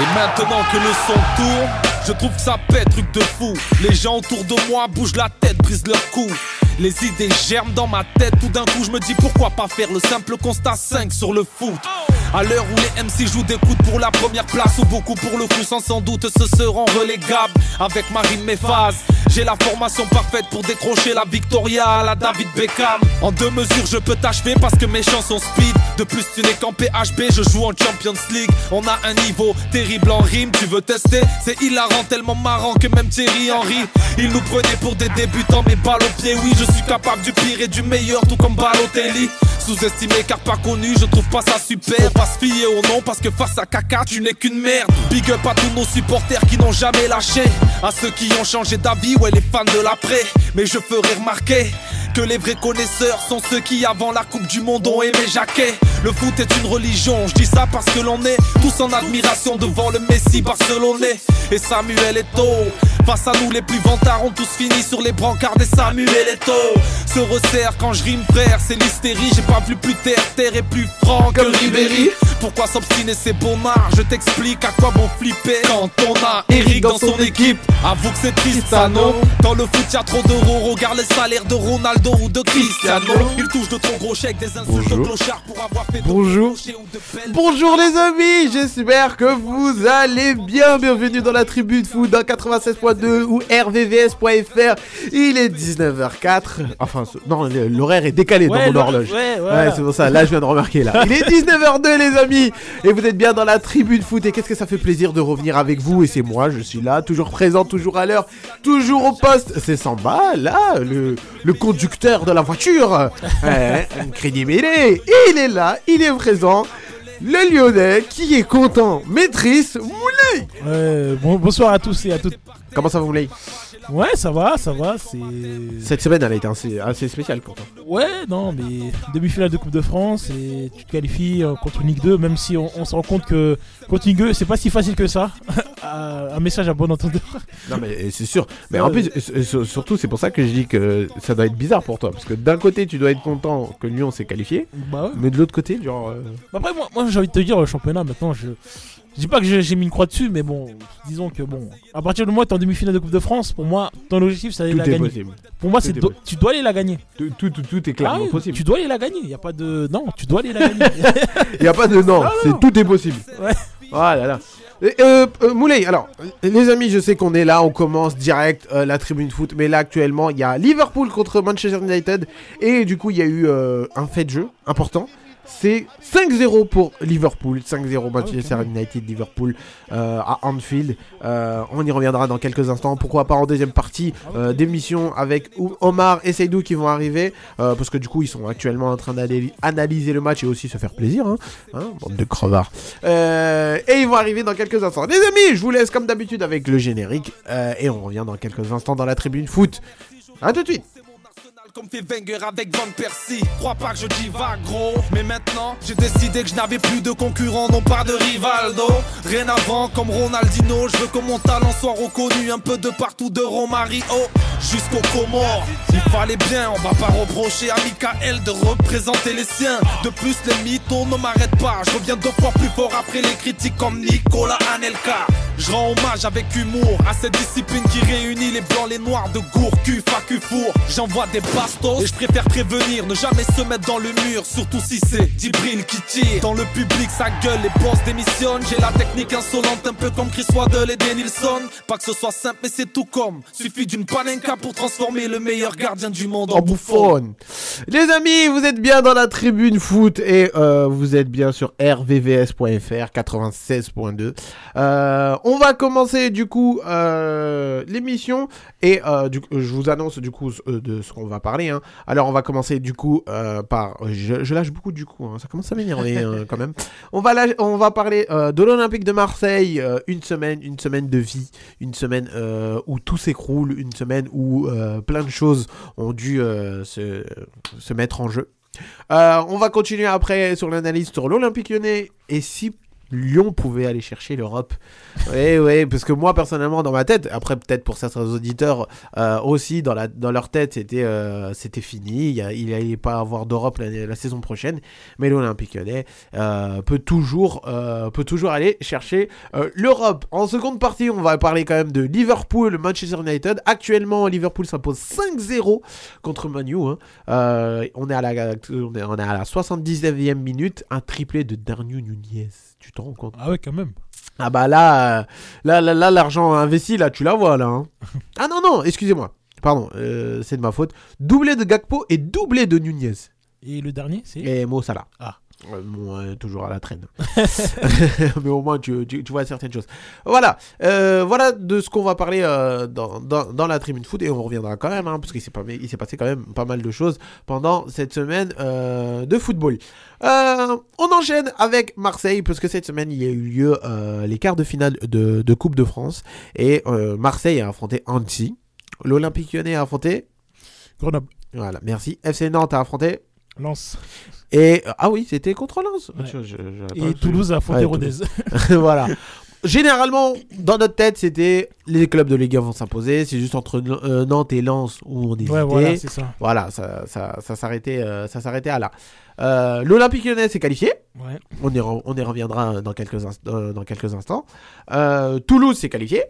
Et maintenant que le son tourne, je trouve que ça pète, truc de fou. Les gens autour de moi bougent la tête, brisent leur cou. Les idées germent dans ma tête, tout d'un coup je me dis pourquoi pas faire le simple constat 5 sur le foot. À l'heure où les MC jouent des coups pour la première place ou beaucoup pour le coup sans sans doute se seront relégables avec ma rime mes phases. J'ai la formation parfaite pour décrocher la Victoria à la David Beckham. En deux mesures je peux t'achever parce que mes chansons speed. De plus tu n'es qu'en PHB, je joue en Champions League. On a un niveau terrible en rime, tu veux tester? C'est hilarant, tellement marrant que même Thierry Henry. Il nous prenait pour des débutants mais balle au pied, oui je suis capable du pire et du meilleur tout comme Balotelli. Sous-estimé car pas connu, je trouve pas ça super. Faut pas se fier au nom parce que face à caca, tu n'es qu'une merde. Big up à tous nos supporters qui n'ont jamais lâché. À ceux qui ont changé d'avis, les fans de l'après. Mais je ferai remarquer que les vrais connaisseurs sont ceux qui, avant la Coupe du Monde, ont aimé Jacquet. Le foot est une religion, je dis ça parce que l'on est tous en admiration devant le Messi barcelonais. Et Samuel Eto'o. Face à nous, les plus vantards ont tous fini sur les brancards des Samuel Eto'o. Se resserre quand je rime, frère, c'est l'hystérie. J'ai pas vu plus terre, terre et plus franc que Ribéry. Pourquoi s'obstiner, c'est bon art Je t'explique à quoi bon flipper quand on a Eric dans son équipe. Avoue que c'est triste, ça non? Dans le foot, y'a trop d'euros. Regarde les salaires de Ronaldo ou de Cristiano. Il touche de trop gros chèques, des insultes de Bonjour. clochards pour avoir fait Bonjour. Bonjour les amis, j'espère que vous allez bien. Bienvenue dans la tribu de foot dans 96.2 ou rvvs.fr. Il est 19h04. Enfin, non, l'horaire est décalé dans Ouais, mon horloge. ouais, Ouais, voilà. c'est pour ça. Là, je viens de remarquer là. Il est 19h02 les amis et vous êtes bien dans la tribu de foot et qu'est-ce que ça fait plaisir de revenir avec vous? Et c'est moi, je suis là, toujours présent, toujours à l'heure, toujours au poste. C'est Samba, là, le, le conducteur de la voiture. Ouais, crédibilité. Il est là, il est présent. Le Lyonnais qui est content maîtrise Moulay. Ouais, bon- bonsoir à tous et à toutes. Comment ça va Moulay? Ouais, ça va, ça va, c'est... Cette semaine elle a été assez, assez spéciale pour toi. Ouais, non, mais demi-finale de Coupe de France et tu te qualifies euh, contre Ligue 2, même si on, on se rend compte que contre Ligue 2, c'est pas si facile que ça. Un message à bon entendeur. Non mais c'est sûr. Mais en plus, sur- surtout c'est pour ça que je dis que ça doit être bizarre pour toi. Parce que d'un côté tu dois être content que Lyon s'est qualifié. Bah ouais. Mais de l'autre côté, genre... euh, Bah Après, moi, moi j'ai envie de te dire, le championnat, maintenant, je... Je dis pas que j'ai mis une croix dessus, mais bon, disons que bon, à partir du moment où t'es en demi-finale de Coupe de France, pour moi, ton objectif, c'est d'aller la gagner. possible. Pour moi, c'est do- tu dois aller la gagner. Tout, tout, tout, tout est Ah clairement oui, possible. Tu dois aller la gagner. Il y a pas de non, tu dois aller la gagner. Il n'y a pas de non, Ah, c'est tout est possible. Ouais. Voilà, là. Et, Euh, euh, Moulay, alors, euh, les amis, je sais qu'on est là, on commence direct euh, la tribune foot, mais là actuellement, il y a Liverpool contre Manchester United, et du coup, il y a eu euh, un fait de jeu important. C'est 5-0 pour Liverpool, 5-0 Manchester United, Liverpool euh, à Anfield. Euh, on y reviendra dans quelques instants. Pourquoi pas en deuxième partie euh, d'émission avec Omar et Seydou qui vont arriver, parce que du coup, ils sont actuellement en train d'analyser le match et aussi se faire plaisir. Hein, Hein, bande de crevards. Et ils vont arriver dans quelques instants. Les amis, je vous laisse comme d'habitude avec le générique. et on revient dans quelques instants dans la tribune foot. A tout de suite. Comme fait Wenger avec Van Persie. Crois pas que je dis va gros. Mais maintenant j'ai décidé que je n'avais plus de concurrent Non pas de Rivaldo. Rien avant comme Ronaldinho Je veux que mon talent soit reconnu. Un peu de partout de Romario Jusqu'au Comores. Il fallait bien on va pas reprocher à Michael De représenter les siens. De plus les mythos ne m'arrêtent pas. Je reviens deux fois plus fort après les critiques Comme Nicolas Anelka je rends hommage avec humour à cette discipline qui réunit les blancs, les noirs de Gourcu, Facu, Four. J'envoie des bastos et je préfère prévenir, ne jamais se mettre dans le mur, surtout si c'est Djibril qui tire. Dans le public, sa gueule, les boss démissionnent. J'ai la technique insolente, un peu comme Chris Waddle et Denilson. Pas que ce soit simple, mais c'est tout comme. Suffit d'une panenka pour transformer le meilleur gardien du monde en, bouffon. Les amis, vous êtes bien dans la tribune foot et euh, vous êtes bien sur rvvs.fr 96.2. Euh, on va commencer du coup euh, l'émission et euh, je vous annonce du coup euh, de ce qu'on va parler. hein. Alors on va commencer du coup par, je, lâche beaucoup du coup, hein, ça commence à m'énerver quand même. On va on va parler de l'Olympique de Marseille, une semaine, une semaine de vie, une semaine où tout s'écroule, une semaine où plein de choses ont dû se, mettre en jeu. On va continuer après sur l'analyse sur l'Olympique lyonnais et si Lyon pouvait aller chercher l'Europe. Oui, oui, parce que moi personnellement dans ma tête, après peut-être pour certains auditeurs euh, aussi dans, la, dans leur tête c'était euh, c'était fini, il n'allait pas avoir d'Europe la, saison prochaine, mais l'Olympique lyonnais euh, peut, toujours, peut toujours aller chercher l'Europe. En seconde partie, on va parler quand même de Liverpool, Manchester United. Actuellement, Liverpool s'impose 5-0 contre Manu. Hein. On, est à la, on, est, à la 79e minute, un triplé de Darnu Nunez. Tu t'en rends compte Ah ouais, quand même. Ah bah là, euh, là, là, là, l'argent investi, là, tu la vois, là. hein. ah non, non, excusez-moi. Pardon, euh, c'est de ma faute. Doublé de Gakpo et doublé de Nunez. Et le dernier, c'est Et Mo Salah. Ah. Euh, bon, euh, toujours à la traîne. Mais au moins, tu, tu- tu vois certaines choses. Voilà. Euh, voilà de ce qu'on va parler euh, dans, dans, dans la tribune foot. Et on reviendra quand même, hein, parce qu'il s'est, pas, il s'est passé quand même pas mal de choses pendant cette semaine de football. On enchaîne avec Marseille, parce que cette semaine, il y a eu lieu les quarts de finale de, de Coupe de France. Et Marseille a affronté Annecy. L'Olympique lyonnais a affronté... Grenoble. Voilà, merci. FC Nantes a affronté... Lens. Et ah oui, c'était contre Lens. Ouais. Je- je- j'avais Et Toulouse a affronté Ouais, voilà. Généralement, dans notre tête, c'était les clubs de Ligue 1 vont s'imposer. C'est juste entre euh, Nantes et Lens où on hésitait. Ouais, voilà, c'est ça. Voilà, ça, ça, ça s'arrêtait, euh, ça s'arrêtait à là. Euh, L'Olympique Lyonnais s'est qualifié. Ouais. On y, re- on y reviendra dans quelques, inst- euh, dans quelques instants. Euh, Toulouse s'est qualifié.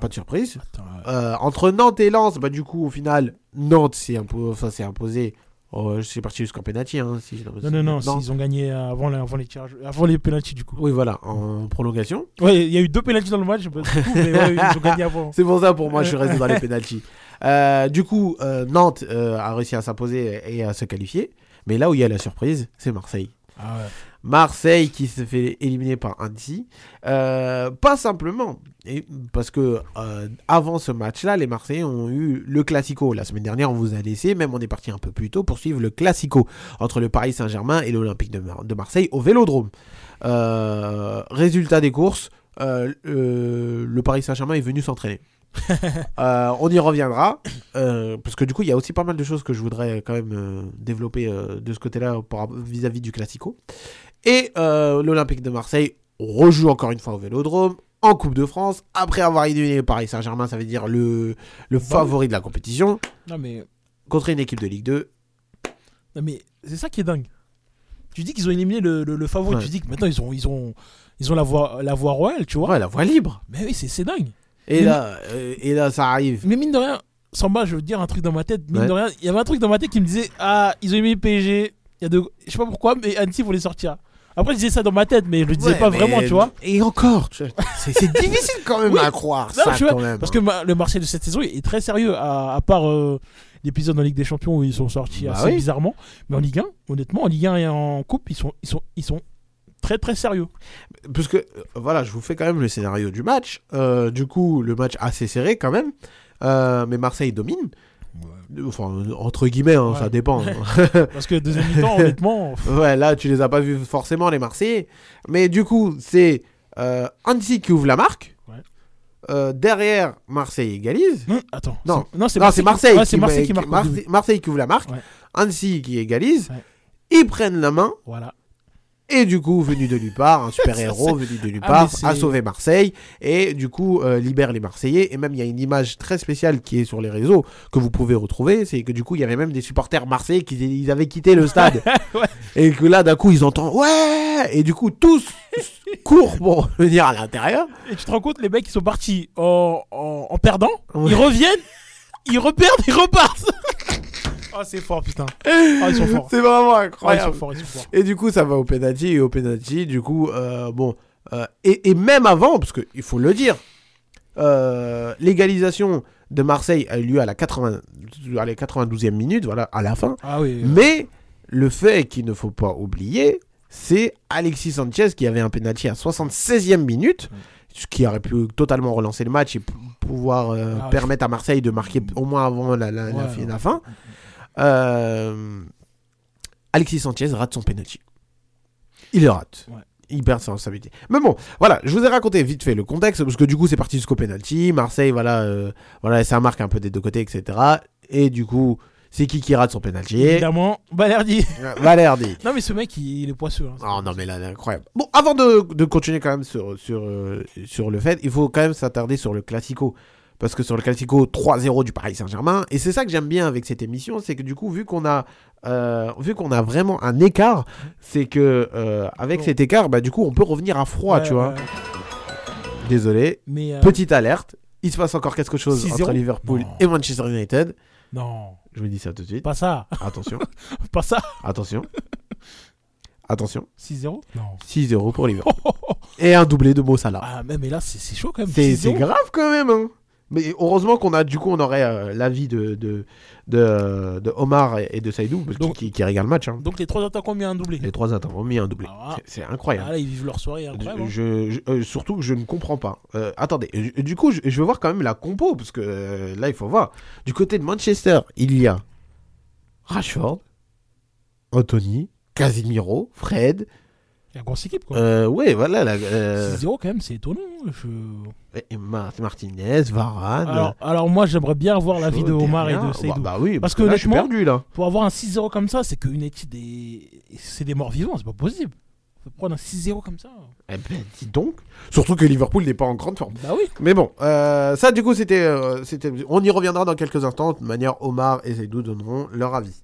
Pas de surprise. Attends, euh, Euh, entre Nantes et Lens, bah, du coup, au final, Nantes s'est impo- enfin, s'est imposé. Oh, c'est parti jusqu'en penalty. Hein, si, non, non, non, s'ils ont gagné avant, la- avant les tirages, avant les du coup. Oui, voilà, en prolongation. Ouais, il y a eu deux pénaltys dans le match, coup, mais ouais, ils ont gagné avant. C'est pour ça, pour moi, je suis resté dans les pénaltys. Euh, du coup, euh, Nantes euh, a réussi à s'imposer et à se qualifier. Mais là où il y a la surprise, c'est Marseille. Ah ouais. Marseille qui se fait éliminer par Annecy. Euh, pas simplement. Et parce que euh, avant ce match-là, les Marseillais ont eu le Classico. La semaine dernière, on vous a laissé, même on est parti un peu plus tôt pour suivre le Classico entre le Paris Saint-Germain et l'Olympique de, Mar- de Marseille au Vélodrome. Euh, résultat des courses, euh, euh, le Paris Saint-Germain est venu s'entraîner. Euh, on y reviendra, euh, parce que du coup, il y a aussi pas mal de choses que je voudrais quand même euh, développer de ce côté-là vis-à-vis du Classico. Et euh, l'Olympique de Marseille rejoue encore une fois au Vélodrome en Coupe de France, après avoir éliminé le Paris Saint-Germain, ça veut dire le, le favori de la compétition, Non, mais, contre une équipe de Ligue 2. non, mais c'est ça qui est dingue. Tu dis qu'ils ont éliminé le, le, le favori, Ouais. tu dis que maintenant ils ont, ils ont, ils ont la, voie, la voie royale, tu vois. Ouais, la voie libre. Mais oui, c'est dingue. Et Mais- là, euh, et là, ça arrive. Mais mine de rien, Samba, je veux dire un truc dans ma tête. Mine Ouais. de rien, il y avait un truc dans ma tête qui me disait Ah, ils ont éliminé PSG. Il y a de... Je sais pas pourquoi, mais Annecy voulait sortir. Après, je disais ça dans ma tête, mais je le disais Ouais, pas vraiment, tu vois. Et encore, c'est difficile quand même Oui. à croire Non, ça tu vois, quand même. Parce que ma- le Marseille de cette saison est très sérieux, à, à part euh, l'épisode en Ligue des Champions où ils sont sortis Bah assez oui. bizarrement. Mais en Ligue 1, honnêtement, en Ligue 1 et en Coupe, ils sont, ils sont, ils sont très très sérieux. Parce que, euh, voilà, je vous fais quand même le scénario du match. Euh, du coup, le match assez serré quand même. Euh, mais Marseille domine. Enfin, entre guillemets, hein, Ouais. ça dépend. Parce que deuxième mi-temps, honnêtement, pff, ouais, là, tu les as pas vus forcément, les Marseillais. Mais du coup, c'est euh, Annecy qui ouvre la marque. Ouais. Euh, derrière, Marseille égalise. non, attends. Non. c'est- non, c'est Marseille, qui, Marseille qui qui- Marseille, début. Marseille qui ouvre la marque. Annecy qui égalise. Ils prennent la main. Voilà. Et du coup, venu de nulle part, un super-héros venu de nulle Ah, part, a sauvé Marseille et du coup euh, libère les Marseillais. Et même, il y a une image très spéciale qui est sur les réseaux que vous pouvez retrouver. C'est que du coup, il y avait même des supporters marseillais qui ils avaient quitté le stade. Ouais. Et que là, d'un coup, ils entendent Ouais Et du coup, tous courent pour venir à l'intérieur. Et tu te rends compte, les mecs, ils sont partis en, en, en perdant. Ouais. Ils reviennent, ils reperdent, ils repartent. Ah, c'est fort, putain. Ah, ils sont forts. C'est vraiment Ah, ils incroyable. sont forts, ils sont forts. Et du coup, ça va au penalty et au penalty, du coup, euh, bon, euh, et, et même avant, parce qu'il faut le dire, euh, l'égalisation de Marseille a eu lieu à la, 80, à la 92e minute, voilà, à la fin. Ah oui. Mais le fait qu'il ne faut pas oublier, c'est Alexis Sanchez qui avait un penalty à 76e minute, ce qui aurait pu totalement relancer le match et pouvoir euh, Ah, permettre à Marseille de marquer au moins avant la, la- la Ouais, fin- ouais. Euh, Alexis Sanchez rate son penalty. Il le rate. Ouais. Il perd sa responsabilité. Mais bon, voilà, je vous ai raconté vite fait le contexte, parce que du coup, c'est parti jusqu'au penalty. Marseille, voilà, euh, voilà, ça marque un peu des deux côtés, etc. Et du coup, C'est qui qui rate son penalty? Évidemment, Balerdi. Valerdi. non, mais ce mec, il, est poisseux. hein. Oh non mais là, là, incroyable. Bon, avant de, de continuer quand même sur, sur, euh, sur le fait, il faut quand même s'attarder sur le Classico. Parce que sur le Classico 3-0 du Paris Saint-Germain, et c'est ça que j'aime bien avec cette émission, c'est que du coup, vu qu'on a, euh, vu qu'on a vraiment un écart, c'est que euh, avec Bon. cet écart, bah, du coup, on peut revenir à froid, Ouais, tu vois. ouais. Désolé. Mais. euh, Petite alerte, il se passe encore quelque chose 6-0? entre Liverpool Non. et Manchester United. Non, Je vous dis ça tout de suite. pas ça. Attention, Pas ça. attention. Attention, 6-0 Non. 6-0 pour Liverpool. Et un doublé de Mo Salah. Ah, mais, là, c'est chaud quand même. C'est 6-0. c'est grave quand même. hein. Mais heureusement qu'on a, du coup, on aurait euh, l'avis de, de, de, de Omar et de Saïdou, parce que- Donc- qui, qui régale le match. hein. Donc les trois attaquants ont mis un doublé. Les trois attaquants ont mis un doublé. Ah. C'est- C'est Ah, incroyable. là, ils vivent leur soirée incroyable. hein. Je, je- euh, surtout que je ne comprends pas. Euh, attendez, je- du coup, je, veux voir quand même la compo, parce que là, il faut voir. Du côté de Manchester, il y a Rashford, Anthony, Casemiro, Fred. Il y a une grosse équipe quoi. Euh, ouais, voilà. La, euh, 6-0 quand même, c'est étonnant. hein. Je- et Mar- Martinez, Varane. Alors, alors moi, j'aimerais bien avoir l'avis de Shaw, Omar et Terrien. de Seydou. Bah, bah oui, Parce que que, là, je suis honnêtement- perdu là. Pour avoir un 6-0 comme ça, c'est que United est... c'est des morts vivants, c'est pas possible. Prendre un 6-0 comme ça. Eh ben, dis donc. Surtout que Liverpool n'est pas en grande forme. Bah oui. Mais bon, euh, ça du coup c'était, euh, c'était, on y reviendra dans quelques instants. De manière, Omar et Seydou donneront leur avis.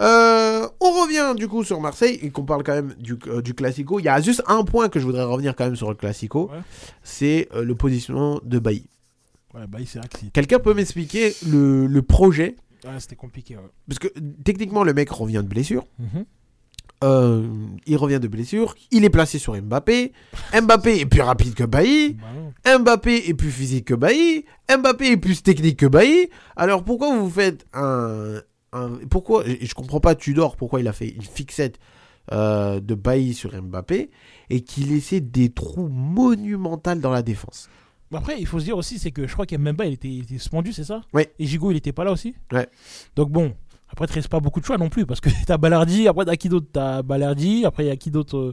Euh, on revient du coup sur Marseille et qu'on parle quand même du, du Classico. Il y a juste un point que je voudrais revenir quand même sur le Classico, Ouais. c'est le positionnement de Bailly. Ouais, bah c'est c'est- Quelqu'un peut m'expliquer le, le projet? Ouais, c'était compliqué. ouais. Parce que techniquement le mec revient de blessure. Mhm. Euh, il revient de blessure, il est placé sur Mbappé. Mbappé est plus rapide que Bailly. Mbappé est plus physique que Bailly. Mbappé est plus technique que Bailly. Alors pourquoi vous faites un. un- pourquoi. Je comprends pas Tudor pourquoi il a fait une fixette euh, de Bailly sur Mbappé et qu'il laissait des trous monumentaux dans la défense? Après, il faut se dire aussi, c'est que je crois qu'Memba, il était, il était suspendu, c'est ça? Ouais. Et Gigot, il était pas là aussi? Ouais. Donc bon, après, reste pas beaucoup de choix non plus, parce que t'as Ballardi, après, t'as qui d'autre? T'as Ballardi, après, il y a qui d'autre euh,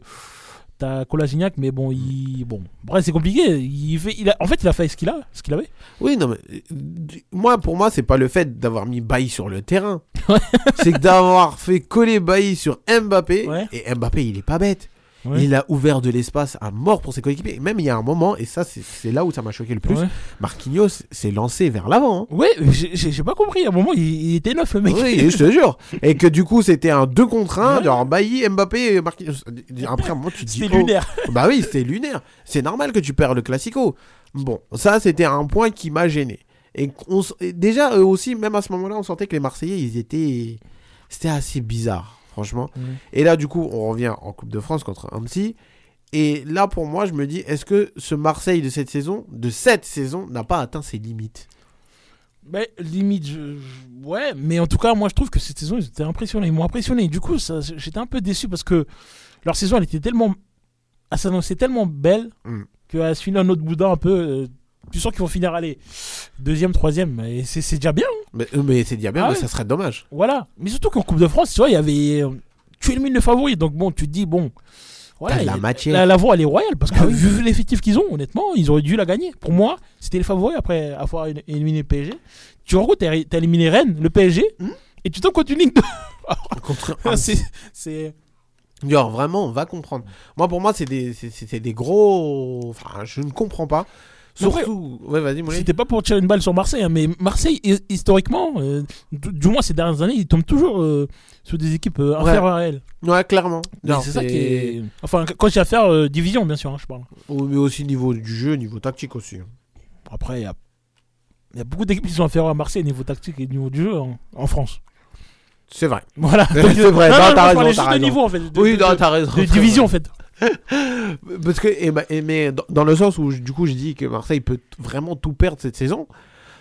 T'as Kolasinac, mais bon, il... Bon, bref, c'est compliqué. Il fait... il a... En fait, il a fait ce qu'il a, ce qu'il avait. Oui, non, mais. euh, Moi, pour moi, c'est pas le fait d'avoir mis Bailly sur le terrain. C'est que d'avoir fait coller Bailly sur Mbappé. Ouais. Et Mbappé, il est pas bête. Ouais. Il a ouvert de l'espace à mort pour ses coéquipiers. Même il y a un moment, et ça, c'est c'est là où ça m'a choqué le plus. Ouais, Marquinhos s'est lancé vers l'avant. hein. Ouais, j'ai- pas compris. À un moment, il, il était neuf, le mec. Oui, je te jure. Et que du coup, c'était un 2 contre 1. Ouais. Genre Bailly, Mbappé et Marquinhos. Après, à un moment, tu te dis. C'était oh, lunaire. Bah oui, c'était lunaire. C'est normal que tu perds le Classico. Bon, ça, c'était un point qui m'a gêné. Et, on s- et déjà, eux aussi, même à ce moment-là, on sentait que les Marseillais, ils étaient. C'était assez bizarre, franchement. Ouais. Et là, du coup, on revient en Coupe de France contre Annecy. Et là, pour moi, je me dis, est-ce que ce Marseille de cette saison, de cette saison, n'a pas atteint ses limites? Ben, limite, je- ouais, mais en tout cas, moi je trouve que cette saison, ils étaient impressionnés. Ils m'ont impressionné. Du coup, ça- j'étais un peu déçu parce que leur saison, elle était tellement. Elle s'annonçait tellement belle Mm. qu'elle finit un autre boudin un peu. Tu sens qu'ils vont finir, allez, deuxième, troisième. Et c'est c'est déjà bien. hein. Mais, euh, mais c'est déjà bien, Ah mais ouais. ça serait dommage. Voilà. Mais surtout qu'en Coupe de France, tu vois, il y avait. euh, Tu élimines le favori. Donc bon, tu te dis, bon. Voilà, T'as de la il- matière. la, la voie, elle est royale parce que Ah oui. vu l'effectif qu'ils ont, honnêtement, ils auraient dû la gagner. Pour moi, c'était les favoris après avoir éliminé le PSG. Tu en gros, t'as t'as éliminé Rennes, le PSG, Hmm. et tu tombes contre une ligne de. Contre c'est. c'est- Genre, vraiment, on va comprendre. Moi, pour moi, c'est des, c'est- c'est c'est des gros. Enfin, je ne comprends pas. Après- Surtout. Ouais, vas-y. C'était pas pour tirer une balle sur Marseille, hein, mais Marseille, hi- historiquement, euh, du moins ces dernières années, ils tombent toujours euh, sur des équipes euh, Ouais. inférieures à elles. Ouais, clairement. C'est ça qui est. Enfin, quand j'ai à faire euh, division, bien sûr, hein, je parle. Oh, Mais aussi niveau du jeu, niveau tactique aussi. hein. Après, il y a... il y a beaucoup d'équipes qui sont inférieures à Marseille au niveau tactique et au niveau du jeu en, en France. C'est vrai. Voilà. C'est vrai, t'as raison, juste t'as de raison. niveau en fait. de- Oui, t'as raison. de division en fait. Parce que, et, bah, et mais dans, le sens où, du coup, je dis que Marseille peut vraiment tout perdre cette saison,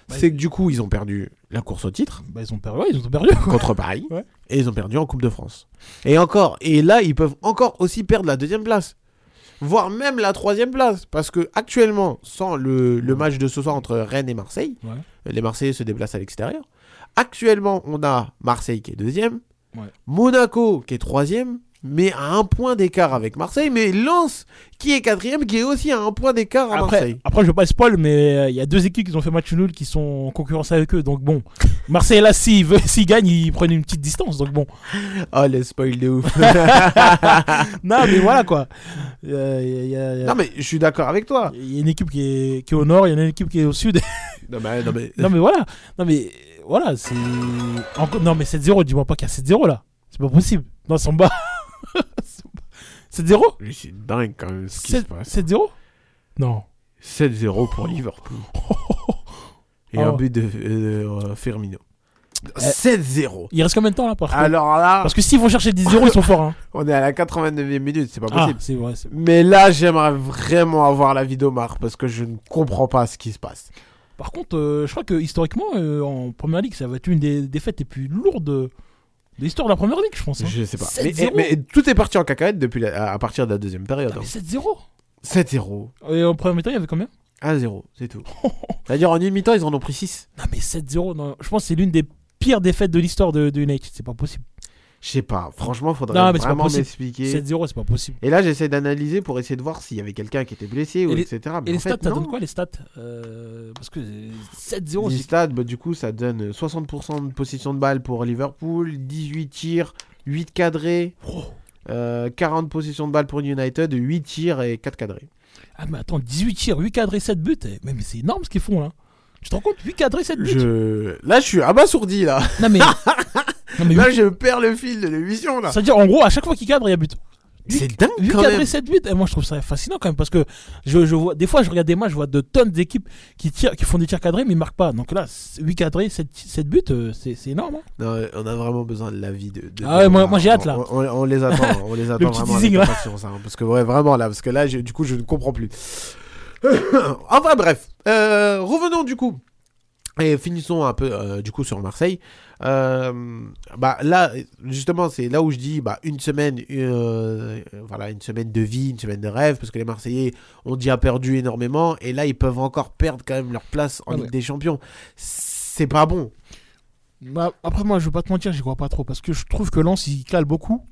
Bah, c'est que du coup, ils ont perdu la course au titre Bah, ils ont perdu. Ouais, ils ont perdu. contre Paris Ouais. et ils ont perdu en Coupe de France. Et encore, et là, ils peuvent encore aussi perdre la deuxième place, voire même la troisième place, parce que actuellement, sans le, le match de ce soir entre Rennes et Marseille, Ouais. les Marseillais se déplacent à l'extérieur. Actuellement, on a Marseille qui est deuxième. Monaco qui est troisième, mais à un point d'écart avec Marseille. Mais Lens, qui est quatrième, qui est aussi à un point d'écart à Après, Marseille. après, je veux pas spoil, mais euh, il y a deux équipes qui ont fait match nul qui sont en concurrence avec eux. Donc bon, Marseille là, s'ils gagnent, ils prennent une petite distance. Donc bon, Oh, les spoils de ouf. non, mais voilà quoi. Euh, Il y, a- il y a- il y a- non, mais je suis d'accord avec toi. il y a une équipe qui est, qui est au nord, il y en a une équipe qui est au sud. Non, mais, non, mais- non mais voilà, non mais voilà, c'est non mais 7-0, dis-moi pas qu'il y a 7-0 là. C'est pas possible. Non, c'est en bas. 7-0 Mais c'est dingue quand même ce qui se 7- passe. 7-0 Non. 7-0 pour Liverpool. Et un ouais. but de euh, Firmino. 7-0. Il reste combien de temps là par contre? Alors là, Parce que s'ils vont chercher 10-0, ils sont forts hein. on est à la 89e minute, c'est pas Ah, possible. c'est vrai, Mais là, j'aimerais vraiment avoir la vie d'Omar parce que je ne comprends pas ce qui se passe. Par contre, euh, je crois que historiquement, euh, en première ligue, ça va être une des défaites les plus lourdes de, de l'histoire de la première ligue, je pense. hein. Je sais pas. Mais, 7-0. mais tout est parti en cacahuète depuis la- à partir de la deuxième période. Ah, hein. mais 7-0 7-0. Et en première mi-temps, il y avait combien? 1-0, c'est tout. C'est-à-dire en une mi-temps, ils en ont pris 6. Non, mais 7-0, non, je pense que c'est l'une des pires défaites de l'histoire de, de United. C'est pas possible. Je sais pas. Franchement, faudrait Non, mais vraiment m'expliquer. 7-0, c'est pas possible. Et là, j'essaie d'analyser pour essayer de voir s'il y avait quelqu'un qui était blessé ou les- etc. Mais Et les stats, ça donne quoi les stats Euh, Parce que euh, 7-0, Les stats, bah, du coup, ça donne 60% de possession de balle pour Liverpool, 18 tirs, 8 cadrés, Oh. euh, 40 possessions de balle pour United, 8 tirs et 4 cadrés. Ah, mais attends, 18 tirs, 8 cadrés, 7 buts. eh, Mais, mais c'est énorme ce qu'ils font là. Tu te rends compte 8 cadrés, 7 buts? Je... Là, je suis abasourdi, là. Non, mais. non, mais Là, je perds le fil de l'émission, là. C'est-à-dire, en gros, à chaque fois qu'il cadre, il y a but. C'est dingue, 8 quand cadrés, même. 7 buts. Et moi, je trouve ça fascinant quand même parce que je, je vois, des fois, je regarde des matchs, je vois de tonnes d'équipes qui, tirent, qui font des tirs cadrés mais ils marquent pas. Donc là, 8 cadrés, 7, 7 buts, euh, c'est énorme. hein. Non, on a vraiment besoin de l'avis de, de- Ah ouais, moi- moi, j'ai hâte, là. On, on- on les attend, on les attend petit vraiment teasing, là. hein, parce que ouais, vraiment là, parce que là, du coup, je ne comprends plus. enfin bref, euh, revenons du coup et finissons un peu euh, du coup sur Marseille. Euh, bah là, justement, c'est là où je dis bah une semaine, euh, voilà, une semaine de vie, une semaine de rêve, parce que les Marseillais ont déjà perdu énormément et là ils peuvent encore perdre quand même leur place en Ah Ligue des Champions. C'est pas bon. Bah, après, moi, je veux pas te mentir, j'y crois pas trop parce que je trouve que Lens, il cale beaucoup.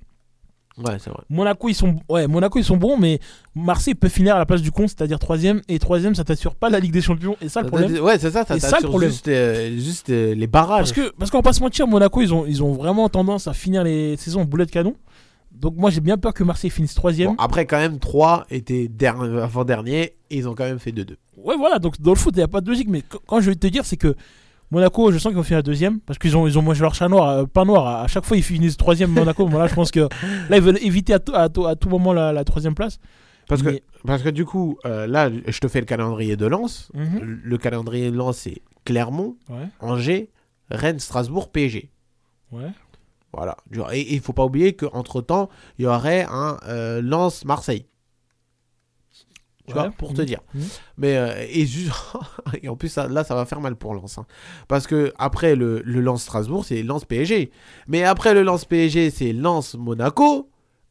Ouais, c'est vrai. Monaco, ils sont, ouais, Monaco, ils sont bons, mais Marseille peut finir à la place du compte, c'est-à-dire troisième. Et troisième, ça t'assure pas la Ligue des Champions. Et ça, le problème. Ouais, c'est ça, ça Et ça, le t'assure problème. juste, euh, juste euh, les barrages. Parce que, parce qu'on va pas se mentir, Monaco, ils ont, ils ont vraiment tendance à finir les saisons en boulet de canon. Donc, moi, j'ai bien peur que Marseille finisse troisième. Bon, après, quand même, 3 étaient der- avant-dernier et ils ont quand même fait 2-2. Ouais, voilà, donc dans le foot, il n'y a pas de logique, mais qu- quand je vais te dire, c'est que Monaco, je sens qu'ils vont finir deuxième, parce qu'ils ont, ils ont mangé leur chat noir, euh, pain noir, à, chaque fois ils finissent troisième Monaco, bon là je pense que là ils veulent éviter à, tout- à, tout- à tout moment la, la troisième place. Parce, que, parce que du coup, euh, là, je te fais le calendrier de Lens. Mhm. Le- Le calendrier de Lens, c'est Clermont, Ouais, Angers, Rennes, Strasbourg, PSG. ouais. Voilà. Et il faut pas oublier qu'entre temps, il y aurait un euh, Lens-Marseille. Tu Ouais. vois, pour te Mhm. dire. Mhm. Mais euh, et, en plus ça- là ça va faire mal pour Lens hein. parce que après le, le Lens Strasbourg c'est Lens PSG mais après le Lens PSG c'est Lens Monaco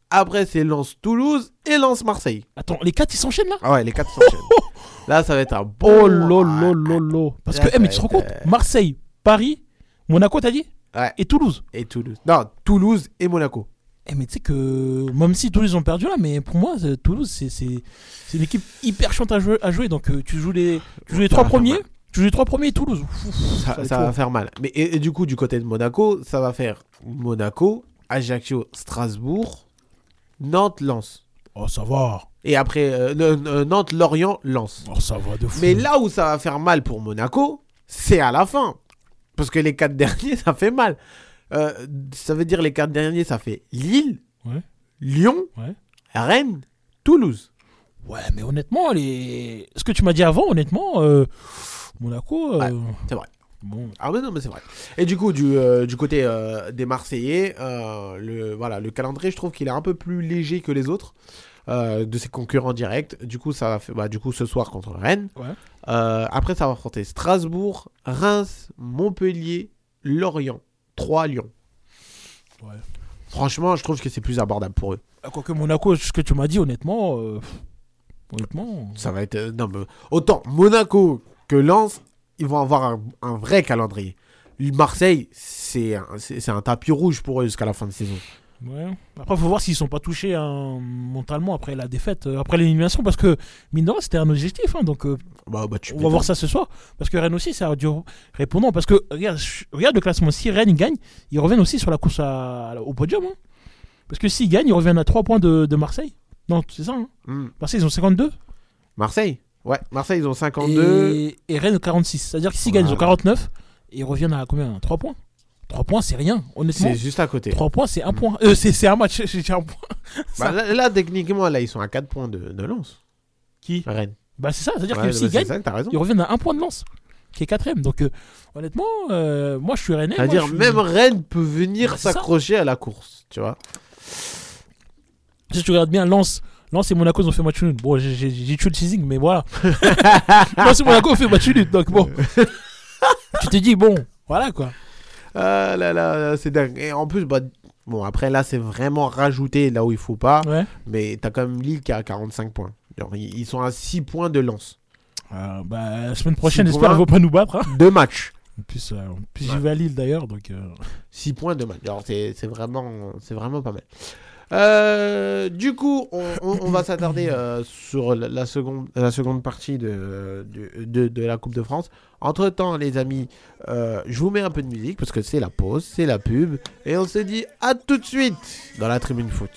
après c'est Lens Toulouse et Lens Marseille Attends, les quatre ils s'enchaînent là? Ah ouais les quatre s'enchaînent là ça va être un bon Oh lolo lolo. Parce que, eh, mais tu te rends compte être, Marseille, Paris, Monaco, t'as dit? Ouais Et Toulouse? et Toulouse non Toulouse et Monaco Eh, mais tu sais que, même si Toulouse ont perdu là, mais pour moi, c'est- Toulouse, c'est une équipe hyper chiante à jouer. À jouer donc euh, tu joues les, tu joues les trois premiers, tu joues les trois premiers et Toulouse. Ouf, ça, va ça faire mal mais et, et du coup du côté de Monaco ça va faire Monaco Ajaccio Strasbourg Nantes Lens Oh, ça va. et après euh, le- Nantes Lorient Lens Oh, ça va de fou. Mais là où ça va faire mal pour Monaco, c'est à la fin. Parce que les quatre derniers, ça fait mal. Euh, ça veut dire les quatre derniers, ça fait Lille, Ouais. Lyon, Ouais. Rennes, Toulouse. Ouais, mais honnêtement, les... ce que tu m'as dit avant, honnêtement, euh, Monaco. euh, Ouais, c'est vrai. Bon. Ah non, mais c'est vrai. Et du coup, du, euh, du côté des Marseillais, le, voilà, le calendrier, je trouve qu'il est un peu plus léger que les autres. de ses concurrents directs. Du coup, ça va faire, bah, du coup, ce soir contre Rennes. Ouais. Après, ça va affronter Strasbourg, Reims, Montpellier, Lorient, 3 Lyon. Ouais. Franchement, je trouve que c'est plus abordable pour eux. Ah, Quoique Monaco, ce que tu m'as dit, honnêtement. euh, Honnêtement. Ça va être. euh, non, mais autant Monaco que Lens, ils vont avoir un, un vrai calendrier. Marseille, c'est un, c'est c'est un tapis rouge pour eux jusqu'à la fin de saison. Ouais. Après, faut voir s'ils sont pas touchés hein, mentalement après la défaite, euh, après l'élimination, parce que mine de rien, c'était un objectif. hein, donc, euh, Bah, bah, tu on va voir ça ce soir. Parce que Rennes aussi, ça a dû répondre. Parce que regarde, le classement. Si Rennes il gagne, ils reviennent aussi sur la course à- au podium. hein. Parce que s'ils gagnent, ils reviennent à 3 points de, de Marseille. Non, c'est ça. hein. Hmm. Marseille, ils ont 52. Marseille? Ouais, Marseille, ils ont 52. Et, et Rennes 46. C'est-à-dire que s'ils gagnent, ils ont Voilà. 49. Et ils reviennent à combien? 3 points. 3 points, c'est rien. Honnêtement, C'est juste à côté. 3 points, c'est un point. Euh, c'est un match. J'ai dit un point. Bah, là, là, techniquement, là, ils sont à 4 points de, de Lens. Qui Rennes. Bah, c'est ça. C'est-à-dire Ouais, que s'ils bah, gagnent, ils reviennent à un point de lance. Qui est quatrième. Donc, euh, honnêtement, euh, moi, je suis Rennais. moi, C'est-à-dire, suis- même Rennes peut venir Bah, s'accrocher à la course, tu vois. Si tu regardes bien, Lens, Lens et Monaco ils ont fait match nul. Bon, j'ai tué le teasing, mais voilà. Lens et Monaco ont fait match nul, donc bon. tu te dis, bon, voilà quoi. Ah là là, c'est dingue. Et en plus, bah, bon, après là, c'est vraiment rajouté là où il faut pas. Ouais. Mais t'as quand même Lille qui a 45 points. Ils sont à 6 points de lance. Euh, bah, la semaine prochaine, j'espère points. qu'ils vont pas nous battre. hein. Deux matchs. En plus, euh, en plus Ouais. j'y vais à Lille d'ailleurs, donc. euh, 6 points de match. Alors, c'est vraiment, c'est vraiment pas mal. Euh, du coup, on, on- on va s'attarder euh, sur la, la seconde, la seconde partie de, de, de- de la Coupe de France. Entre temps, les amis, euh, je vous mets un peu de musique parce que c'est la pause, c'est la pub. Et on se dit à tout de suite dans la tribune foot.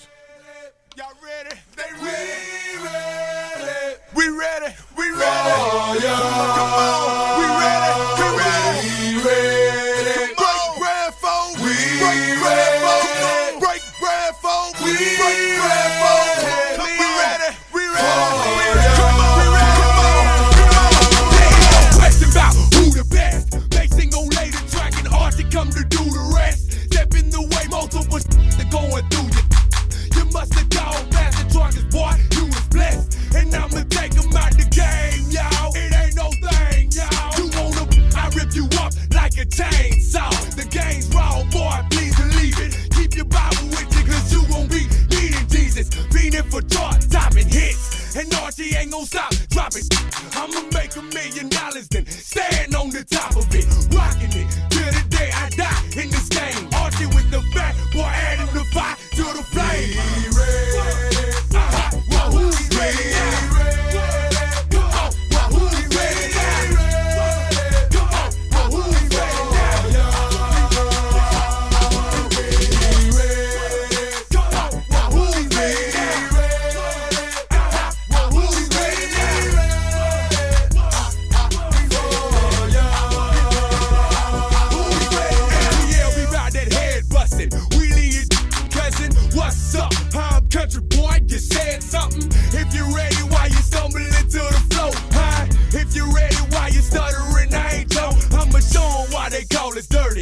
Chainsaw. The game's wrong, boy, please believe it. Keep your Bible with you, cause you won't be needing Jesus. Fiending for chart topping hits. And Archie ain't gon' stop dropping. I'ma make a million dollars, then stand on the top of it. Rocking it till the day I die in this game. Archie with the fat boy, adding the fire to the flame.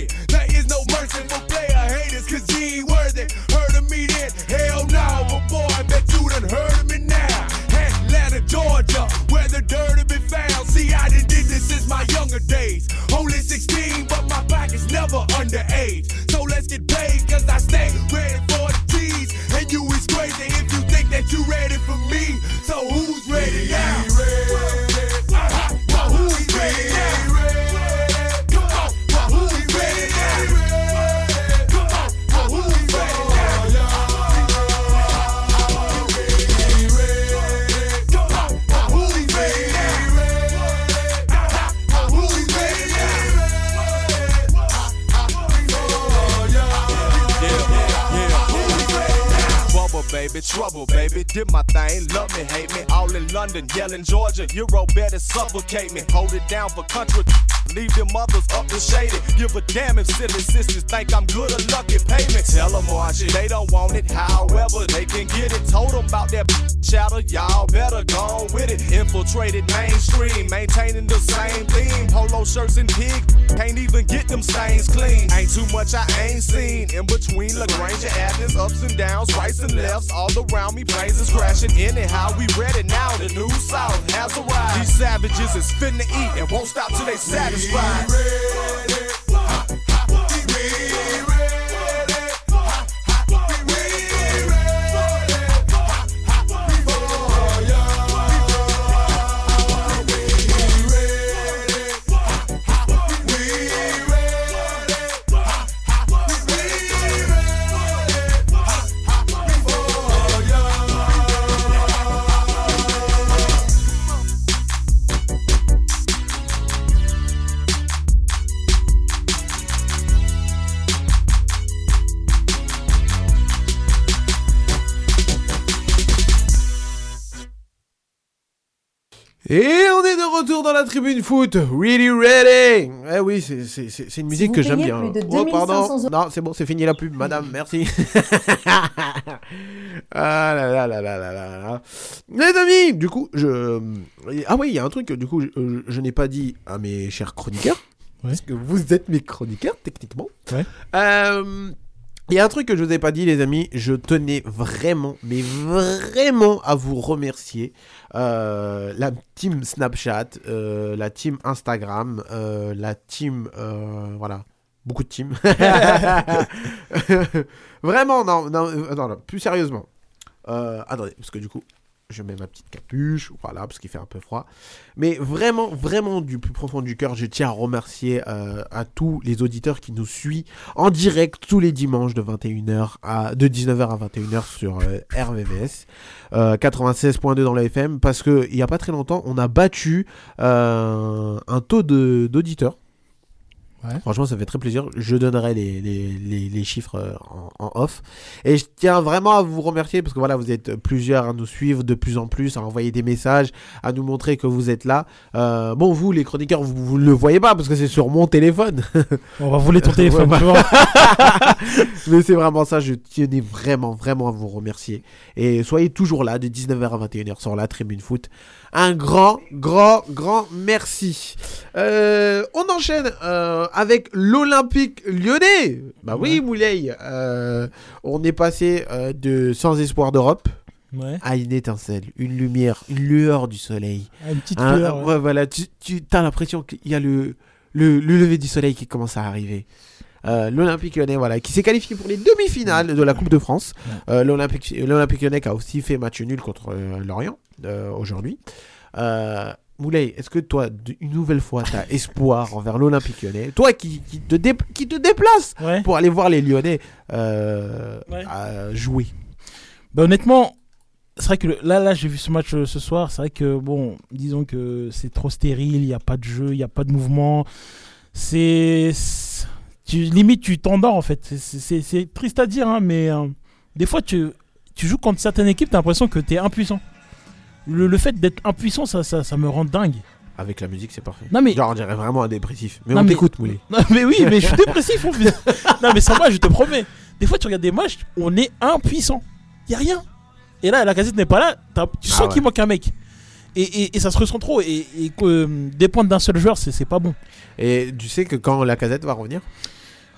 Dirty. Georgia, Euro better suffocate me. Hold it down for country, leave them mothers up to shade it. Give a damn if silly sisters think I'm good or lucky, pay me. Tell them it, they don't want it, however they can get it. Told them about that chatter, y'all better go with it. Infiltrated mainstream, maintaining the same theme. Polo shirts and pig, can't even get them stains clean. Ain't too much I ain't seen in between LaGrange and Athens, ups and downs, rights and lefts, all around me, praises crashing. Anyhow, we ready now. The new South has arrived. These savages is finna eat and won't stop till they satisfied. Tribune foot. Really ready. Eh oui, c'est- c'est c'est- c'est une musique que j'aime bien. plus de Oh, pardon. 2500 Non, c'est bon, c'est fini la pub, madame, merci. ah là là là là là là là. Les amis, du coup, je. Ah oui, il y a un truc que du coup, je, je- je n'ai pas dit à mes chers chroniqueurs. Ouais. Parce que vous êtes mes chroniqueurs, techniquement. Ouais. Euh, Il y a un truc que je vous ai pas dit, les amis. Je tenais vraiment, mais vraiment à vous remercier. Euh, la team Snapchat, euh, la team Instagram, euh, la team. voilà. Beaucoup de teams. vraiment, non, non, non, non, plus sérieusement. Attendez, parce que du coup, je mets ma petite capuche, voilà, parce qu'il fait un peu froid. Mais vraiment, vraiment, du plus profond du cœur, je tiens à remercier euh, à tous les auditeurs qui nous suivent en direct tous les dimanches de 21h à de 19h à 21h sur euh, RVVS euh, 96.2 dans la FM parce que il y a pas très longtemps, on a battu euh, un taux d'auditeurs. Ouais. Franchement, ça fait très plaisir. Je donnerai les, les, les, les chiffres euh, en, en off. Et je tiens vraiment à vous remercier parce que voilà, vous êtes plusieurs à nous suivre de plus en plus, à envoyer des messages, à nous montrer que vous êtes là. Euh, bon, vous, les chroniqueurs, vous, vous le voyez pas parce que c'est sur mon téléphone. On va voler ton téléphone, vois. Mais c'est vraiment ça, je tenais vraiment, vraiment à vous remercier. Et soyez toujours là de 19h à 21h sur la tribune foot. Un grand, grand, grand merci. Euh, on enchaîne euh, avec l'Olympique lyonnais. Bah oui, Moulay. euh, on est passé de sans espoir d'Europe Ouais. à une étincelle, une lumière, une lueur du soleil. Ah, une petite Hein, lueur, ouais. ouais, voilà, tu, tu as l'impression qu'il y a le, le, le lever du soleil qui commence à arriver. Euh, L'Olympique lyonnais, voilà, qui s'est qualifié pour les demi-finales de la Coupe de France. Euh, L'Olympique lyonnais qui a aussi fait match nul contre euh, Lorient aujourd'hui. Euh, Moulay, est-ce que toi, une nouvelle fois, tu as espoir envers l'Olympique lyonnais? Toi qui, qui, te dé- qui te déplaces Ouais. pour aller voir les Lyonnais euh, Ouais. à jouer. Bah honnêtement, c'est vrai que le- là, là j'ai vu ce match euh, ce soir. C'est vrai que, bon, disons que c'est trop stérile, il n'y a pas de jeu, il n'y a pas de mouvement. C'est. Tu, limite, tu t'endors en fait. C'est- triste à dire, hein, mais euh, des fois, tu, tu joues contre certaines équipes, tu as l'impression que tu es impuissant. Le, le fait d'être impuissant, ça, ça, ça me rend dingue. Avec la musique, c'est parfait. Non, mais- Genre, on dirait vraiment un dépressif. Mais Non, on mais- t'écoute. Non, mais oui, mais je suis dépressif en plus. Non, mais sans moi, je te promets. Des fois, tu regardes des matchs, on est impuissant. Il y a rien. Et là, la casette n'est pas là. t'as- Tu sens Ah ouais. qu'il manque un mec. Et, et- et ça se ressent trop. Et, et que euh, dépendre d'un seul joueur, c'est c'est pas bon. Et tu sais que quand la casette va revenir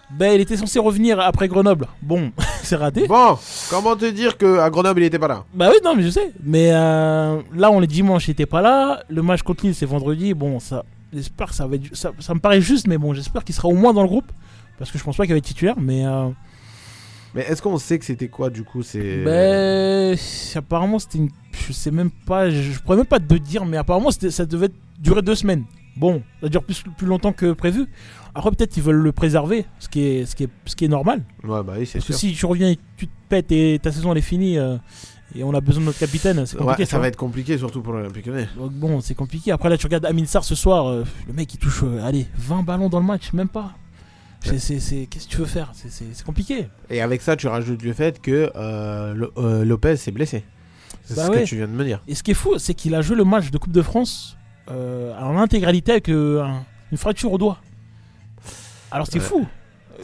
Ben, il était censé revenir après Grenoble. Bon, c'est raté. Bon, comment te dire que à Grenoble il était pas là? Bah oui, non, mais je sais. Mais euh, là, on est dimanche, il était pas là. Le match contre Lille, c'est vendredi. Bon, ça, j'espère que ça va être. Ça, ça me paraît juste, mais bon, j'espère qu'il sera au moins dans le groupe. Parce que je pense pas qu'il va être titulaire. Mais. euh, Mais est-ce qu'on sait que c'était quoi du coup C'est Ben, apparemment, c'était une. Je sais même pas. Je, pourrais même pas te dire, mais apparemment, ça devait durer deux semaines. Bon, ça dure plus, plus longtemps que prévu. Après, peut-être ils veulent le préserver, ce qui est, ce qui est, ce qui est normal. Ouais, bah oui, c'est Parce que si tu reviens et tu te pètes et ta saison elle est finie euh, et on a besoin de notre capitaine, c'est compliqué. Ouais, ça va être compliqué surtout pour l'Olympique lyonnais. Donc bon, c'est compliqué. Après, là, tu regardes Amin Sarr ce soir, euh, le mec il touche, euh, allez, 20 ballons dans le match, même pas. Qu'est-ce que tu veux faire? C'est- compliqué. Et avec ça, tu rajoutes le fait que Lo- Lopez s'est blessé. C'est Bah ce ouais. que tu viens de me dire. Et ce qui est fou, c'est qu'il a joué le match de Coupe de France en intégralité avec un- une fracture au doigt. Alors c'est fou.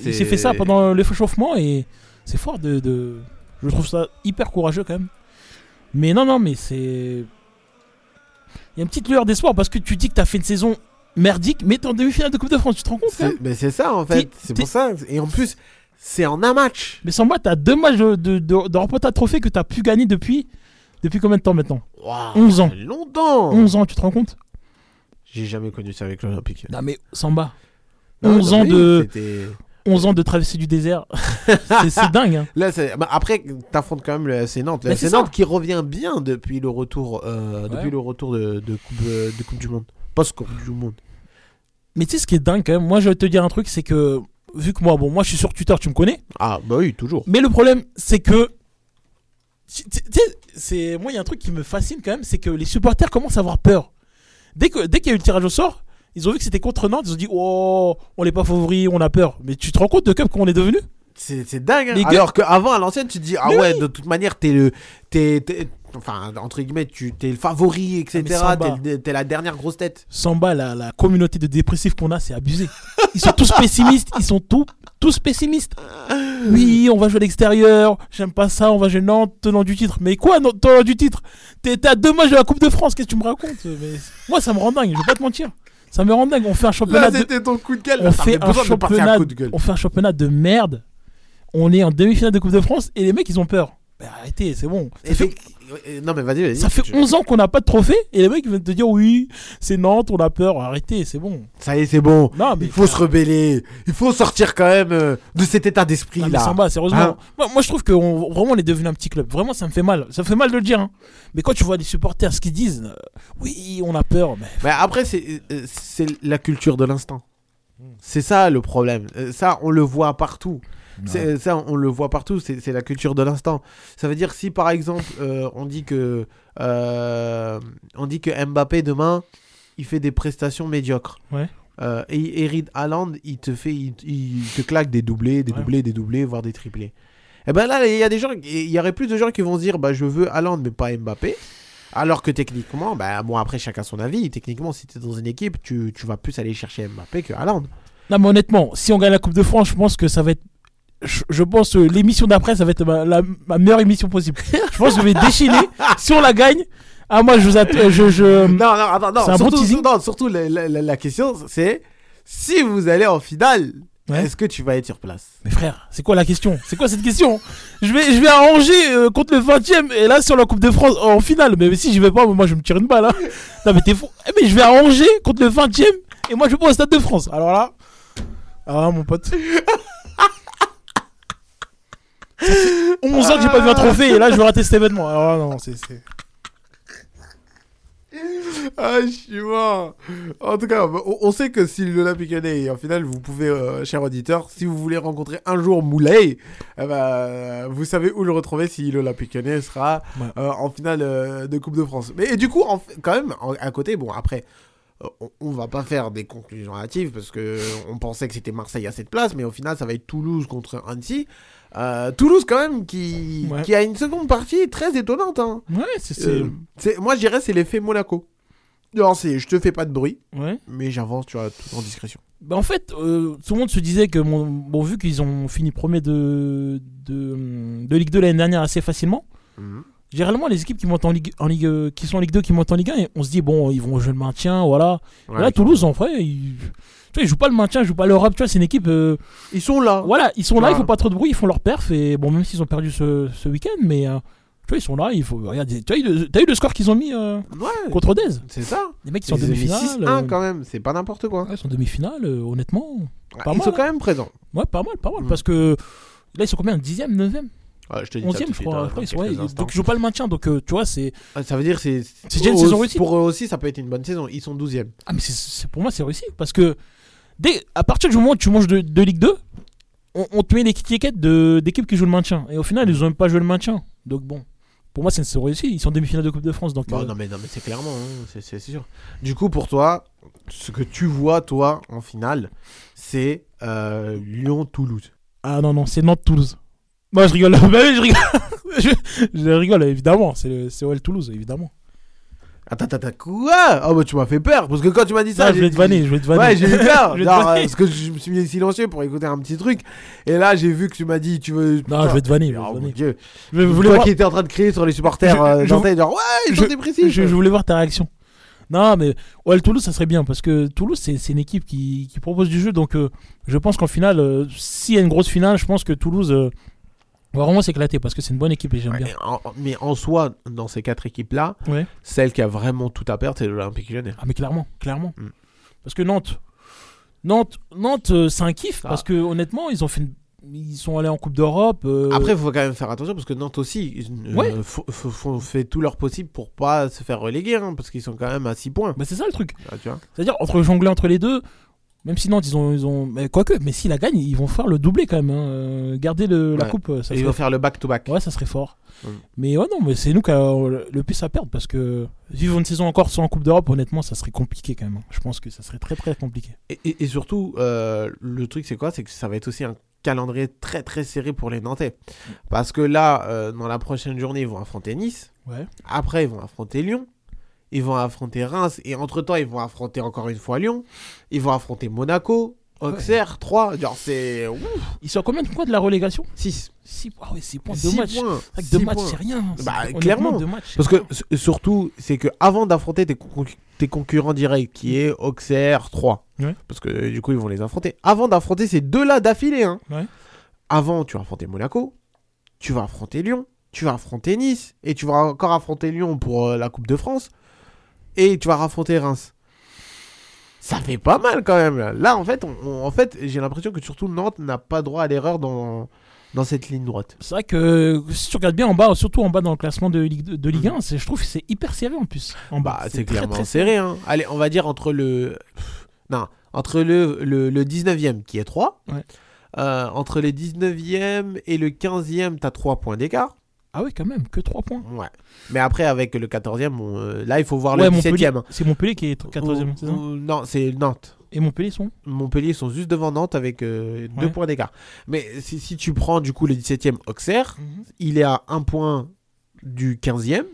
Il s'est fait ça pendant l'échauffement et c'est fort de, de- Je trouve ça hyper courageux quand même. Mais non, non, mais c'est. Il y a une petite lueur d'espoir parce que tu dis que tu as fait une saison merdique, mais t'es en demi-finale de Coupe de France, tu te rends compte mais c'est ça en fait. C'est pour ça. Et en plus, c'est en un match. Mais sans moi, tu as deux matchs de, de, de, de trophée que tu as pu gagner depuis. Depuis combien de temps maintenant Waouh, 11 ans. Longtemps. 11 ans, tu te rends compte J'ai jamais connu ça avec l'Olympique. Non, mais Samba. Non, 11 non, ans oui, de- c'était- 11 ans de traversée du désert. c'est dingue. Hein. Là, bah, après, t'affrontes quand même le FC Nantes. Le FC ça. Nantes qui revient bien depuis le retour, euh, Ouais. depuis le retour de, de coupe, euh, de coupe du Monde. Post-Coupe du Monde. Mais tu sais ce qui est dingue quand même, moi je vais te dire un truc, c'est que vu que moi, bon, moi je suis sur Twitter, tu me connais. Ah, bah oui, toujours. Mais le problème, c'est que. Tu c'est moi il y a un truc qui me fascine quand même, c'est que les supporters commencent à avoir peur. Dès que dès qu'il y a eu le tirage au sort, ils ont vu que c'était contre Nantes, ils ont dit oh on n'est pas favori, on a peur. Mais tu te rends compte de club qu'on est devenu C'est dingue. hein. Alors qu'avant, à l'ancienne, tu te dis, ah Mais ouais, de toute manière, t'es le. T'es- Enfin, entre guillemets, tu t'es le favori, etc. Ah, T'es la dernière grosse tête. Samba, la, la communauté de dépressifs qu'on a, c'est abusé. Ils sont tous pessimistes, ils sont tous, tous pessimistes. Oui, on va jouer à l'extérieur, j'aime pas ça, on va jouer Nantes, tenant du titre. Mais quoi, tenant du titre? T'es t'es à deux matchs de la Coupe de France, qu'est-ce que tu me racontes? Mais Moi, ça me rend dingue, je vais pas te mentir. Ça me rend dingue, on fait un championnat Là, de... c'était ton coup de gueule. On t'avais fait, un championnat, coup de gueule. on fait un championnat de merde. On est en demi-finale de Coupe de France et les mecs, ils ont peur. Mais arrêtez, c'est bon. Ça fait, Euh, Non, mais vas-y, vas-y. ça fait Je- 11 ans qu'on n'a pas de trophée et les mecs viennent te dire oui, c'est Nantes, on a peur. Arrêtez, c'est bon. Ça y est, c'est bon. Non, mais Il faut se rebeller. Il faut sortir quand même euh, de cet état d'esprit là. Samba, sérieusement. Hein moi, moi, je trouve que on- vraiment on est devenu un petit club. Vraiment, ça me fait mal. Ça me fait mal de le dire. hein. Mais quand tu vois les supporters ce qu'ils disent, euh, oui, on a peur. Mais Mais après, c'est euh, la culture de l'instant. C'est ça le problème. Ça, on le voit partout. Ça, on le voit partout. C'est c'est la culture de l'instant. Ça veut dire si par exemple, euh, on dit que euh, on dit que Mbappé demain, il fait des prestations médiocres. Ouais. Euh, et Erid Haaland, il te fait, il, il te claque des doublés, des Ouais. doublés, des doublés, voire des triplés. Et ben là, il y a des gens, il y aurait plus de gens qui vont se dire, bah je veux Haaland mais pas Mbappé. Alors que techniquement, bah bon après chacun son avis. Techniquement, si tu es dans une équipe, tu, tu vas plus aller chercher Mbappé que Haaland. non, mais honnêtement, si on gagne la Coupe de France, je pense que ça va être. Je, je pense que l'émission d'après, ça va être ma, la- ma meilleure émission possible. je pense que je vais déchirer. si on la gagne, ah moi je vous att- je, je... Non, non, attends, non. C'est un bon surtout, non, surtout la, la- la- la question, c'est si vous allez en finale, Ouais. est-ce que tu vas être sur place? Mais frère, c'est quoi la question? C'est quoi cette question? Je vais, je vais arranger euh, contre le 20ème et là sur la Coupe de France en finale. Mais si j'y vais pas, moi je me tire une balle. hein. Non mais t'es fou. Eh, mais je vais arranger contre le 20ème et moi je vais pas au Stade de France. Alors là, ah mon pote. Ça fait 11 ans que j'ai pas vu un trophée et là je vais rater cet événement. Alors là, non, c'est. Ah, je suis mort. En tout cas, on, sait que si l'Olympique Lyonnais est en finale, vous pouvez, euh, cher auditeur, si vous voulez rencontrer un jour Moulay, eh ben, vous savez où le retrouver si l'Olympique Lyonnais sera Ouais. euh, en finale euh, de Coupe de France. Mais et du coup, en quand même, en- à côté, bon, après, euh, on, on va pas faire des conclusions hâtives parce que on pensait que c'était Marseille à cette place, mais au final, ça va être Toulouse contre Annecy. Euh, Toulouse, quand même, qui, Ouais. qui a une seconde partie très étonnante. Hein. Ouais, c'est. Euh, c'est- moi, je dirais c'est l'effet Monaco. Non, c'est je te fais pas de bruit, Ouais. mais j'avance, tu vois, tout en discrétion. Bah, en fait, euh, tout le monde se disait que, bon, vu qu'ils ont fini premier de, de, de Ligue 2 l'année dernière assez facilement, généralement les équipes qui montent en Ligue, en Ligue, qui sont en Ligue 2, qui montent en Ligue 1, et on se dit, bon, ils vont jouer le maintien, voilà. Et là, Toulouse, en vrai, ils, tu vois, ils jouent pas le maintien, ils jouent pas l'Europe, tu vois, c'est une équipe. euh, Ils sont là. voilà, ils sont là, ils font pas trop de bruit, ils font leur perf, et bon, même s'ils ont perdu ce, ce week-end, mais euh, tu vois, ils sont là, il faut. Regarde, tu as eu le, t'as eu le score qu'ils ont mis euh, Ouais, contre Dez c'est ça. Les mecs, ils sont en Ils ont mis demi-finale. 6-1 euh, quand même, c'est pas n'importe quoi. ouais, ils sont en demi-finale, euh, honnêtement. Pas ils mal, sont hein. quand même présents. Ouais, pas mal, pas mal. Mm. Parce que là, ils sont combien 10ème, 9ème Ouais, je te dis ça 11ème, tout de je suite, crois. hein, je crois dans ils sont- ouais, quelques instants. donc, ils jouent pas le maintien. Donc, euh, tu vois, c'est. Ah, Ça veut dire c'est C'est déjà une saison réussie. Pour eux aussi, ça peut être une bonne saison. Ils sont 12e. Ah, mais c'est- c'est pour moi, c'est réussi. Parce que dès, à partir du moment où tu manges de, de Ligue 2, on, on te met l'étiquette de- d'équipe qui joue le maintien. Et au final, ils ont même pas joué le maintien. Donc, bon. Pour moi, c'est une réussie. Ils sont en demi-finale de Coupe de France. Donc, Bon, euh, non, mais, non, mais c'est clairement, hein, c'est- sûr. Du coup, pour toi, ce que tu vois, toi, en finale, c'est euh, Lyon-Toulouse. Ah non, non, c'est Nantes-Toulouse. Moi, je rigole. Bah oui, je rigole. je, je rigole, évidemment. C'est le- c'est OL Toulouse, évidemment. Attends, quoi? Oh, bah tu m'as fait peur, parce que quand tu m'as dit ça, Ça, je vais te vanner. Je vais te vanner. Ouais, j'ai eu peur. Genre, euh, parce que je me suis mis silencieux pour écouter un petit truc. Et là, j'ai vu que tu m'as dit, tu veux. Non, je vais te vanner. Je, vais Oh te mon vanner. dieu. Je Toi voir- qui étais en train de crier sur les supporters Je- euh, je- genre, ouais, ils sont dépressifs. je, voulais voir ta réaction. Non, mais ouais, le Toulouse, ça serait bien parce que Toulouse, c'est une équipe qui, qui propose du jeu. Donc, euh, je pense qu'en finale, euh, s'il y a une grosse finale, je pense que Toulouse euh, va vraiment s'éclater parce que c'est une bonne équipe et j'aime Ouais, bien. mais, en, mais en soi, dans ces quatre équipes-là, Ouais. celle qui a vraiment tout à perdre, c'est l'Olympique lyonnais. Ah, mais clairement, clairement. Mm. Parce que Nantes, Nantes, Nantes euh, c'est un kiff Ça. parce que honnêtement, ils ont fait une- Ils sont allés en Coupe d'Europe. euh, Après, il faut quand même faire attention parce que Nantes aussi, ils euh, Ouais. fait tout leur possible pour pas se faire reléguer, hein, parce qu'ils sont quand même à 6 points. bah, c'est ça le truc. Ah, vois C'est-à-dire, entre jongler entre les deux, même si Nantes, ils ont. Ils ont mais quoique, mais s'ils la gagnent, ils vont faire le doublé quand même. hein. Euh, Garder le, la Ouais. coupe, ça Et ils serait vont faire le back-to-back. Ouais, ça serait fort. Mm. Mais ouais, non, mais c'est nous qui avons le le plus à perdre parce que vivre une saison encore sans Coupe d'Europe, honnêtement, ça serait compliqué quand même. Je pense que ça serait très très compliqué. Et, et- et surtout, euh, le truc, c'est quoi? C'est que ça va être aussi un calendrier très très serré pour les Nantais. Parce que là, euh, dans la prochaine journée, ils vont affronter Nice. Ouais. Après, ils vont affronter Lyon. Ils vont affronter Reims. Et entre-temps, ils vont affronter encore une fois Lyon. Ils vont affronter Monaco, Auxerre, 3. Genre, c'est. Ils sont à combien de points de la relégation? 6. 6 ah ouais, six points, 2 matchs. points. C'est vrai que Six deux matchs, points. c'est rien. C'est- Bah, clairement. matchs, Parce que surtout, c'est que avant d'affronter tes, concu- tes concurrents directs, qui est Auxerre 3, Ouais. parce que du coup ils vont les affronter. Avant d'affronter ces deux-là d'affilée, hein, Ouais. avant tu vas affronter Monaco, tu vas affronter Lyon, tu vas affronter Nice, et tu vas encore affronter Lyon pour euh, la Coupe de France, et tu vas affronter Reims. Ça fait pas mal quand même. Là, en fait, on- on- en fait j'ai l'impression que surtout Nantes n'a pas droit à l'erreur dans, dans cette ligne droite. C'est vrai que si tu regardes bien en bas, surtout en bas dans le classement de Ligue, de Ligue 1, c'est- je trouve que c'est hyper serré en plus. En bas, Bah, c'est très, clairement très serré. Hein. Allez, on va dire entre le. Pff, Non, entre le, le, le 19e qui est 3. Ouais. euh, entre les 19e et le 15e, t'as 3 points d'écart. Ah oui, quand même, que 3 points. Ouais. Mais après, avec le 14e, on, euh, là, il faut voir Ouais, le Montpellier, 17e. hein. c'est Montpellier qui est 14e, Ou- c'est ça ou- Non, c'est Nantes. Et Montpellier sont Montpellier sont juste devant Nantes avec 2 Ouais. points d'écart. Mais si, si tu prends du coup le 17e Auxerre, il est à 1 point du 15e.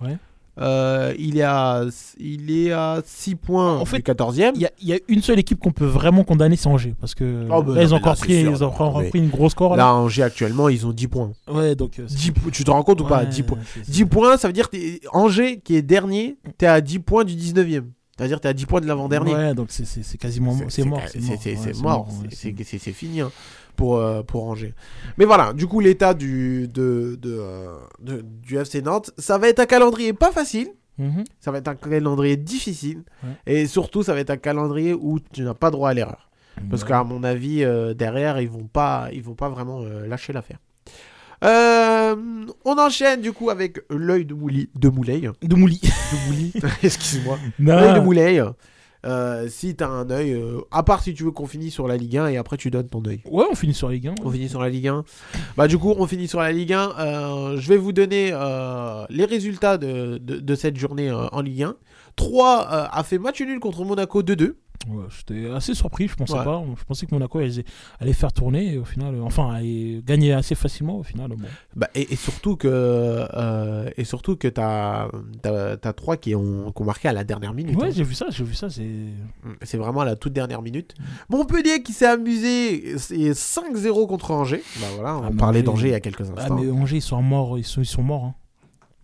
Ouais. Euh, il, est à, il est à 6 points En fait, du 14e. Il y, y a une seule équipe qu'on peut vraiment condamner, c'est Angers. Parce que Oh, bah là, ils non, ont mais là, encore c'est pris, sûr, ils ont encore mais- pris une grosse score. Là. Là, Angers, actuellement, ils ont 10 points. Ouais, donc. euh, c'est- 10 po- tu te rends compte ou pas? Ouais, 10 points. c'est- c'est- 10 points, ça veut dire que Angers, qui est dernier, t'es à 10 points du 19e. C'est-à-dire que t'es à 10 points de l'avant-dernier. Ouais, donc c'est- quasiment c'est mort. C'est mort, c'est- ouais, ouais, fini hein, pour, euh, pour Angers. Mais voilà, du coup, l'état du, de, de, euh, de- du FC Nantes, ça va être un calendrier pas facile. Mhm. Ça va être un calendrier difficile. Ouais. Et surtout, ça va être un calendrier où tu n'as pas droit à l'erreur. Parce Ouais. qu'à mon avis, euh, derrière, ils vont pas, ils vont pas vraiment euh, lâcher l'affaire. Euh, on enchaîne du coup avec l'œil de, Mouli, de Moulay. De Mouli. De Mouli, excuse-moi. L'œil de Moulay. Euh, si t'as un œil, euh, à part si tu veux qu'on finisse sur la Ligue 1 et après tu donnes ton œil. Ouais, on finit sur Ligue 1. On finit sur la Ligue 1. Bah du coup, on finit sur la Ligue 1. Euh, je vais vous donner euh, les résultats de, de, de cette journée en Ligue 1. 3 euh, a fait match nul contre Monaco 2-2. Ouais, J'étais assez surpris, je pensais Ouais. pas. Je pensais que Monaco allait, allait faire tourner et au final, euh, enfin, gagner assez facilement au final. Bon. Bah, et, et surtout que euh, et surtout que t'as t'as trois qui ont, qui ont marqué à la dernière minute. Ouais, hein. j'ai vu ça, j'ai vu ça. C'est C'est vraiment à la toute dernière minute. Montpellier qui s'est amusé, c'est 5-0 contre Angers. Bah voilà, on Ah, parlait Angers- d'Angers il y a quelques ah, instants. mais Angers, ils sont morts, ils sont, ils sont morts. hein.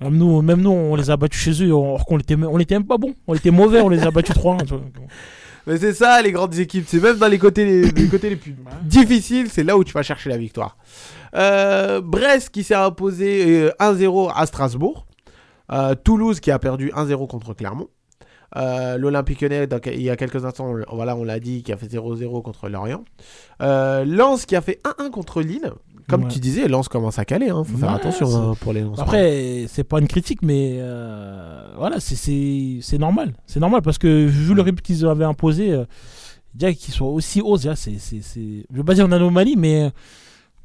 Même nous, même nous, on les a battus chez eux, alors qu'on était, on était même pas bons. On était mauvais, on les a battus 3-1. Mais c'est ça les grandes équipes, c'est même dans les côtés les, les côtés les plus difficiles, c'est là où tu vas chercher la victoire. Euh, Brest qui s'est imposé euh, 1-0 à Strasbourg. Euh, Toulouse qui a perdu 1-0 contre Clermont. Euh, L'Olympique Lyonnais, donc, il y a quelques instants, on, voilà, on l'a dit, qui a fait 0-0 contre Lorient. Euh, Lens qui a fait 1-1 contre Lille. Comme Ouais. tu disais, Lens commence à caler, hein, faut faire attention hein, pour les Lens. Après, c'est pas une critique, mais euh, voilà, c'est- normal. C'est normal parce que vu le rythme qu'ils avaient imposé, euh, déjà qu'ils soient aussi hauts, déjà, c'est. Je veux pas dire une anomalie, mais,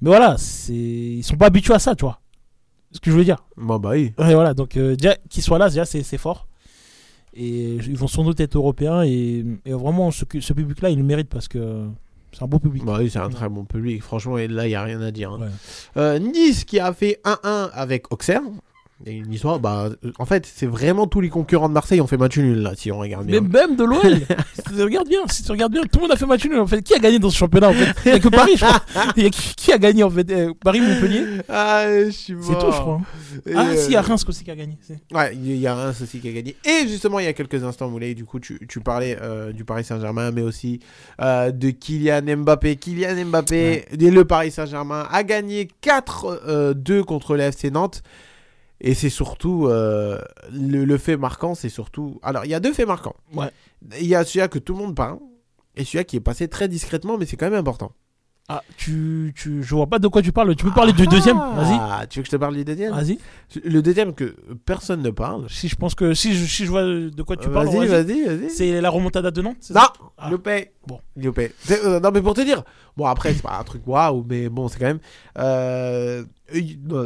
mais voilà, c'est ils sont pas habitués à ça, tu vois. Ce que je veux dire. Bon, bah oui. Voilà, donc euh, déjà qu'ils soient là, déjà, c'est fort. Et ils vont sans doute être européens. Et, et vraiment, ce, ce public-là, il le mérite parce que c'est un beau public. Bah oui, c'est un très bon public. Franchement, et là, il n'y a rien à dire. hein. Ouais. Euh, nice qui a fait 1-1 avec Auxerre. Il y a une histoire, bah, en fait, c'est vraiment tous les concurrents de Marseille ont fait match nul là, si on regarde bien. Mais même de l'OL, si tu regardes bien, si tu regardes bien, tout le monde a fait match nul en fait. Qui a gagné dans ce championnat en fait? Il n'y a que Paris, je crois. Il y a qui, qui a gagné en fait? Euh, Paris, Montpellier? Ah, je suis mort. C'est tout, je crois. Et, Ah, si, il y a euh, Reims aussi qui a gagné. Ouais, il y a Reims aussi qui a gagné. Et justement, il y a quelques instants, Moulay, du coup, tu, tu parlais euh, du Paris Saint-Germain, mais aussi de Kylian Mbappé. Kylian Mbappé, et le Paris Saint-Germain, a gagné 4-2 contre le FC Nantes. Et c'est surtout, euh, le, le fait marquant, c'est surtout... Alors, il y a deux faits marquants. Ouais. Il y a celui-là que tout le monde parle, et celui-là qui est passé très discrètement, mais c'est quand même important. Ah, tu, tu, je vois pas de quoi tu parles. Tu peux parler du deuxième? Vas-y. Ah, tu veux que je te parle du deuxième? Vas-y. Le deuxième que personne ne parle. Si je pense que si je, si je vois de quoi tu Euh, parles, vas-y, vas-y. vas-y. C'est la remontada de Nantes Non, Ah. loupé. Bon. Loupé. Euh, non, mais pour te dire, bon, après, c'est pas un truc waouh, mais bon, c'est quand même. euh,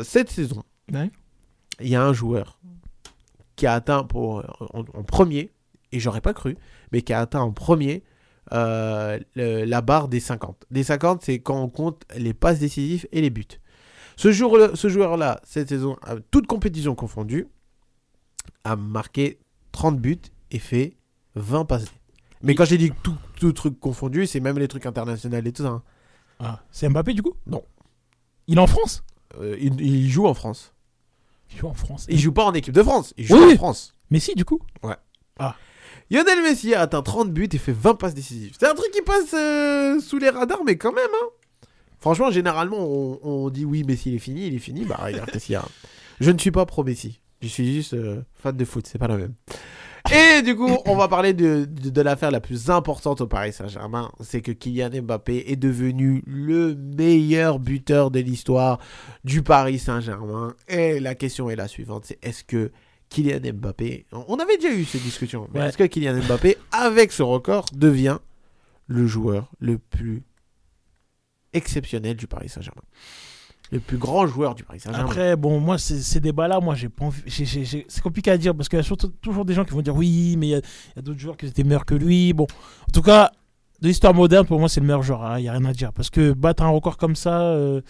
cette saison, Ouais. Il y a un joueur qui a atteint pour, en, en premier, et j'aurais pas cru, mais qui a atteint en premier euh, le- la barre des 50. Des 50, c'est quand on compte les passes décisives et les buts. Ce, jour ce joueur-là, cette saison, toute compétition confondue, a marqué 30 buts et fait 20 passes. Mais quand j'ai dit tout, tout truc confondu, c'est même les trucs internationaux et tout ça. hein. Ah, c'est Mbappé du coup? Non. Il est en France? Euh, il, il joue en France. Il joue en France. Il joue pas en équipe de France, il joue Oui. en France. Mais si, du coup. Lionel Messi a atteint 30 buts et fait 20 passes décisives. C'est un truc qui passe euh, sous les radars, mais quand même. Hein. Franchement, généralement, on, on dit oui, Messi, il est fini, il est fini. Bah, regarde, qu'est-ce qu'il y a. Je ne suis pas pro-Messi. Je suis juste euh, fan de foot, c'est pas la même. Et du coup, on va parler de, de, de l'affaire la plus importante au Paris Saint-Germain. C'est que Kylian Mbappé est devenu le meilleur buteur de l'histoire du Paris Saint-Germain. Et la question est la suivante c'est est-ce que Kylian Mbappé, on avait déjà eu cette discussion, mais Ouais. est-ce que Kylian Mbappé, avec ce record, devient le joueur le plus exceptionnel du Paris Saint-Germain? Le plus grand joueur du Paris Saint-Germain Après, bon, moi, ces, débats-là, moi, j'ai pas C'est compliqué à dire parce qu'il y a toujours des gens qui vont dire oui, mais il y a, d'autres joueurs qui étaient meilleurs que lui. Bon, en tout cas, de l'histoire moderne, pour moi, c'est le meilleur joueur. hein, Il n'y a rien à dire. Parce que battre un record comme ça, euh,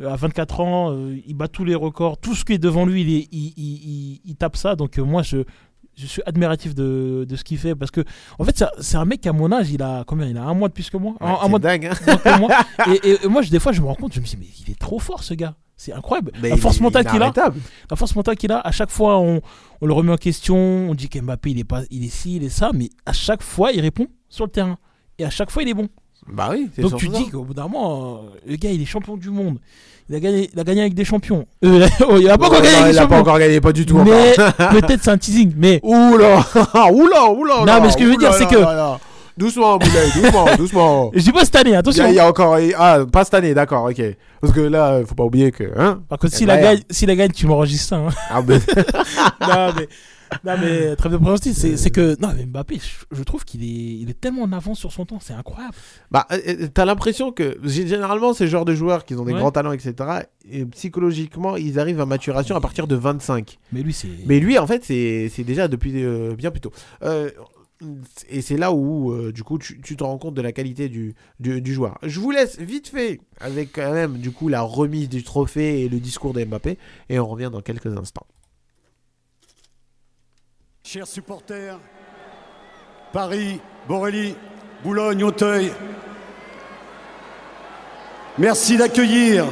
à 24 ans, euh, il bat tous les records. Tout ce qui est devant lui, il tape ça. Donc, euh, moi, je. Je suis admiratif de, de ce qu'il fait parce que en fait c'est- un mec à mon âge il a combien? Il a un mois de plus que moi? Ouais, un, mois de dingue, hein que moi. Et, et- et moi je- des fois je me rends compte je me dis mais il est trop fort ce gars c'est incroyable Mais la force mentale qu'il a la force mentale qu'il a, à chaque fois, on, on le remet en question, on dit qu'Mbappé, il est, pas, il est ci, il est ça, mais à chaque fois, il répond sur le terrain. Et à chaque fois, il est bon. Bah oui, Donc tu dis qu'au bout d'un moment, euh, le gars, il est champion du monde. Il a gagné, il a gagné avec des champions. Euh, oh, il a pas encore gagné il a pas encore gagné, pas du tout. Mais peut-être c'est un teasing. Mais Oula, oula, oula. Non, mais ce que je veux dire, c'est que-. Doucement, Moulay, doucement, doucement. je dis pas cette année, attention. il y a encore. Ah, pas cette année, d'accord, ok. Parce que là, faut pas oublier que. Hein Par contre, s'il la gagne, la gagne, tu m'enregistres ça. hein. ah, ben, non, mais, non, mais très bien présenté. C'est c'est que non, mais Mbappé, je, je trouve qu'il est, il est tellement en avance sur son temps. C'est incroyable. bah, euh, euh, t'as l'impression que. gé- Généralement, ces genres de joueurs qui ont des Ouais. grands talents, etc., et psychologiquement, ils arrivent à maturation à partir de 25. Mais lui, c'est. Mais lui, en fait, c'est c'est déjà depuis euh, bien plus tôt. Euh, et c'est là où, euh, du coup, tu, tu te rends compte de la qualité du, du, du joueur. Je vous laisse vite fait avec quand même, du coup, la remise du trophée et le discours de Mbappé. Et on revient dans quelques instants. Chers supporters, Paris, Borély, Boulogne, Auteuil, merci d'accueillir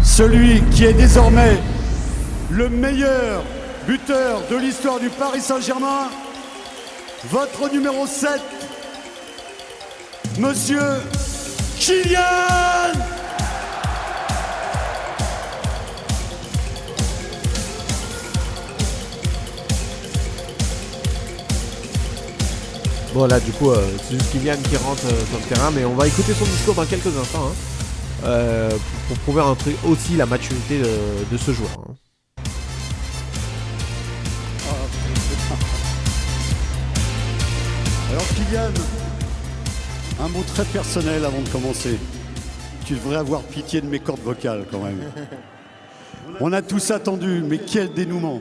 celui qui est désormais le meilleur buteur de l'histoire du Paris Saint-Germain, votre numéro 7, Monsieur Kylian Bon, là, du coup, euh, c'est juste Kylian qui rentre euh, sur le terrain. Mais on va écouter son discours dans quelques instants. hein, euh, pour, prouver aussi la maturité de, ce joueur. hein. Alors Kylian, un mot très personnel avant de commencer. Tu devrais avoir pitié de mes cordes vocales quand même. On a tous attendu, mais quel dénouement.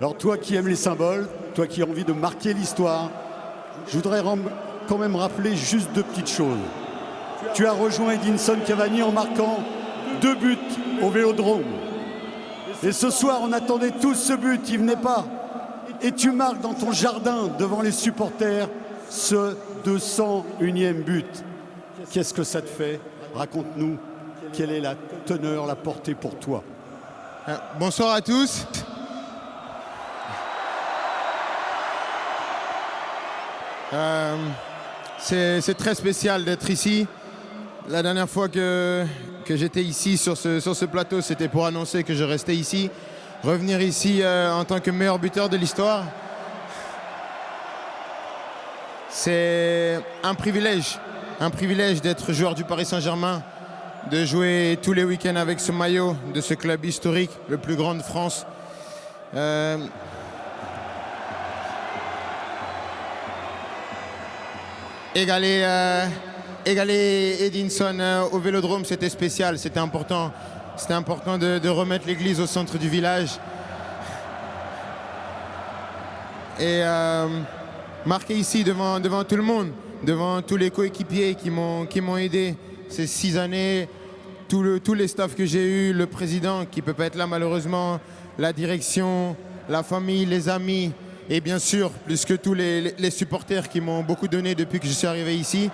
Alors toi qui aimes les symboles, toi qui as envie de marquer l'histoire, je voudrais quand même rappeler juste deux petites choses. Tu as rejoint Edinson Cavani en marquant deux buts au Vélodrome. Et ce soir, on attendait tous ce but, il venait pas. Et tu marques dans ton jardin devant les supporters ce 201e but. Qu'est-ce que ça te fait? Raconte-nous quelle est la teneur, la portée pour toi? Euh, Bonsoir à tous. Euh, c'est très spécial d'être ici. La dernière fois que, j'étais ici sur ce, sur ce plateau, c'était pour annoncer que je restais ici. Revenir ici euh, en tant que meilleur buteur de l'histoire, c'est un privilège. Un privilège d'être joueur du Paris Saint-Germain, de jouer tous les week-ends avec ce maillot de ce club historique, le plus grand de France. Euh, égaler, euh, Edinson euh, au Vélodrome, c'était spécial, c'était important. C'était important de, remettre l'église au centre du village. Et euh, marqué ici devant, tout le monde, devant tous les coéquipiers qui m'ont aidé ces six années, tout le, tous les staffs que j'ai eu, le président qui peut pas être là malheureusement, la direction, la famille, les amis et bien sûr plus que tous les, supporters qui m'ont beaucoup donné depuis que je suis arrivé ici.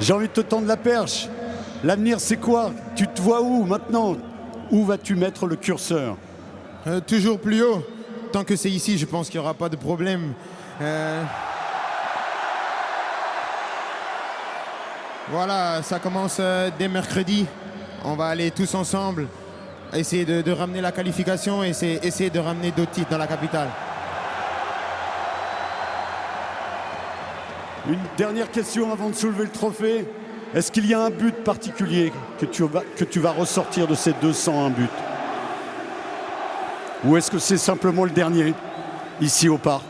J'ai envie de te tendre la perche. L'avenir, c'est quoi? Tu te vois où maintenant? Où vas-tu mettre le curseur? Euh, toujours plus haut. Tant que c'est ici, je pense qu'il n'y aura pas de problème. Euh, Voilà, ça commence euh, dès mercredi. On va aller tous ensemble essayer de, de ramener la qualification et essayer, essayer de ramener d'autres titres dans la capitale. Une dernière question avant de soulever le trophée. Est-ce qu'il y a un but particulier que tu vas, que tu vas ressortir de ces 201 buts Ou est-ce que c'est simplement le dernier, ici au parc?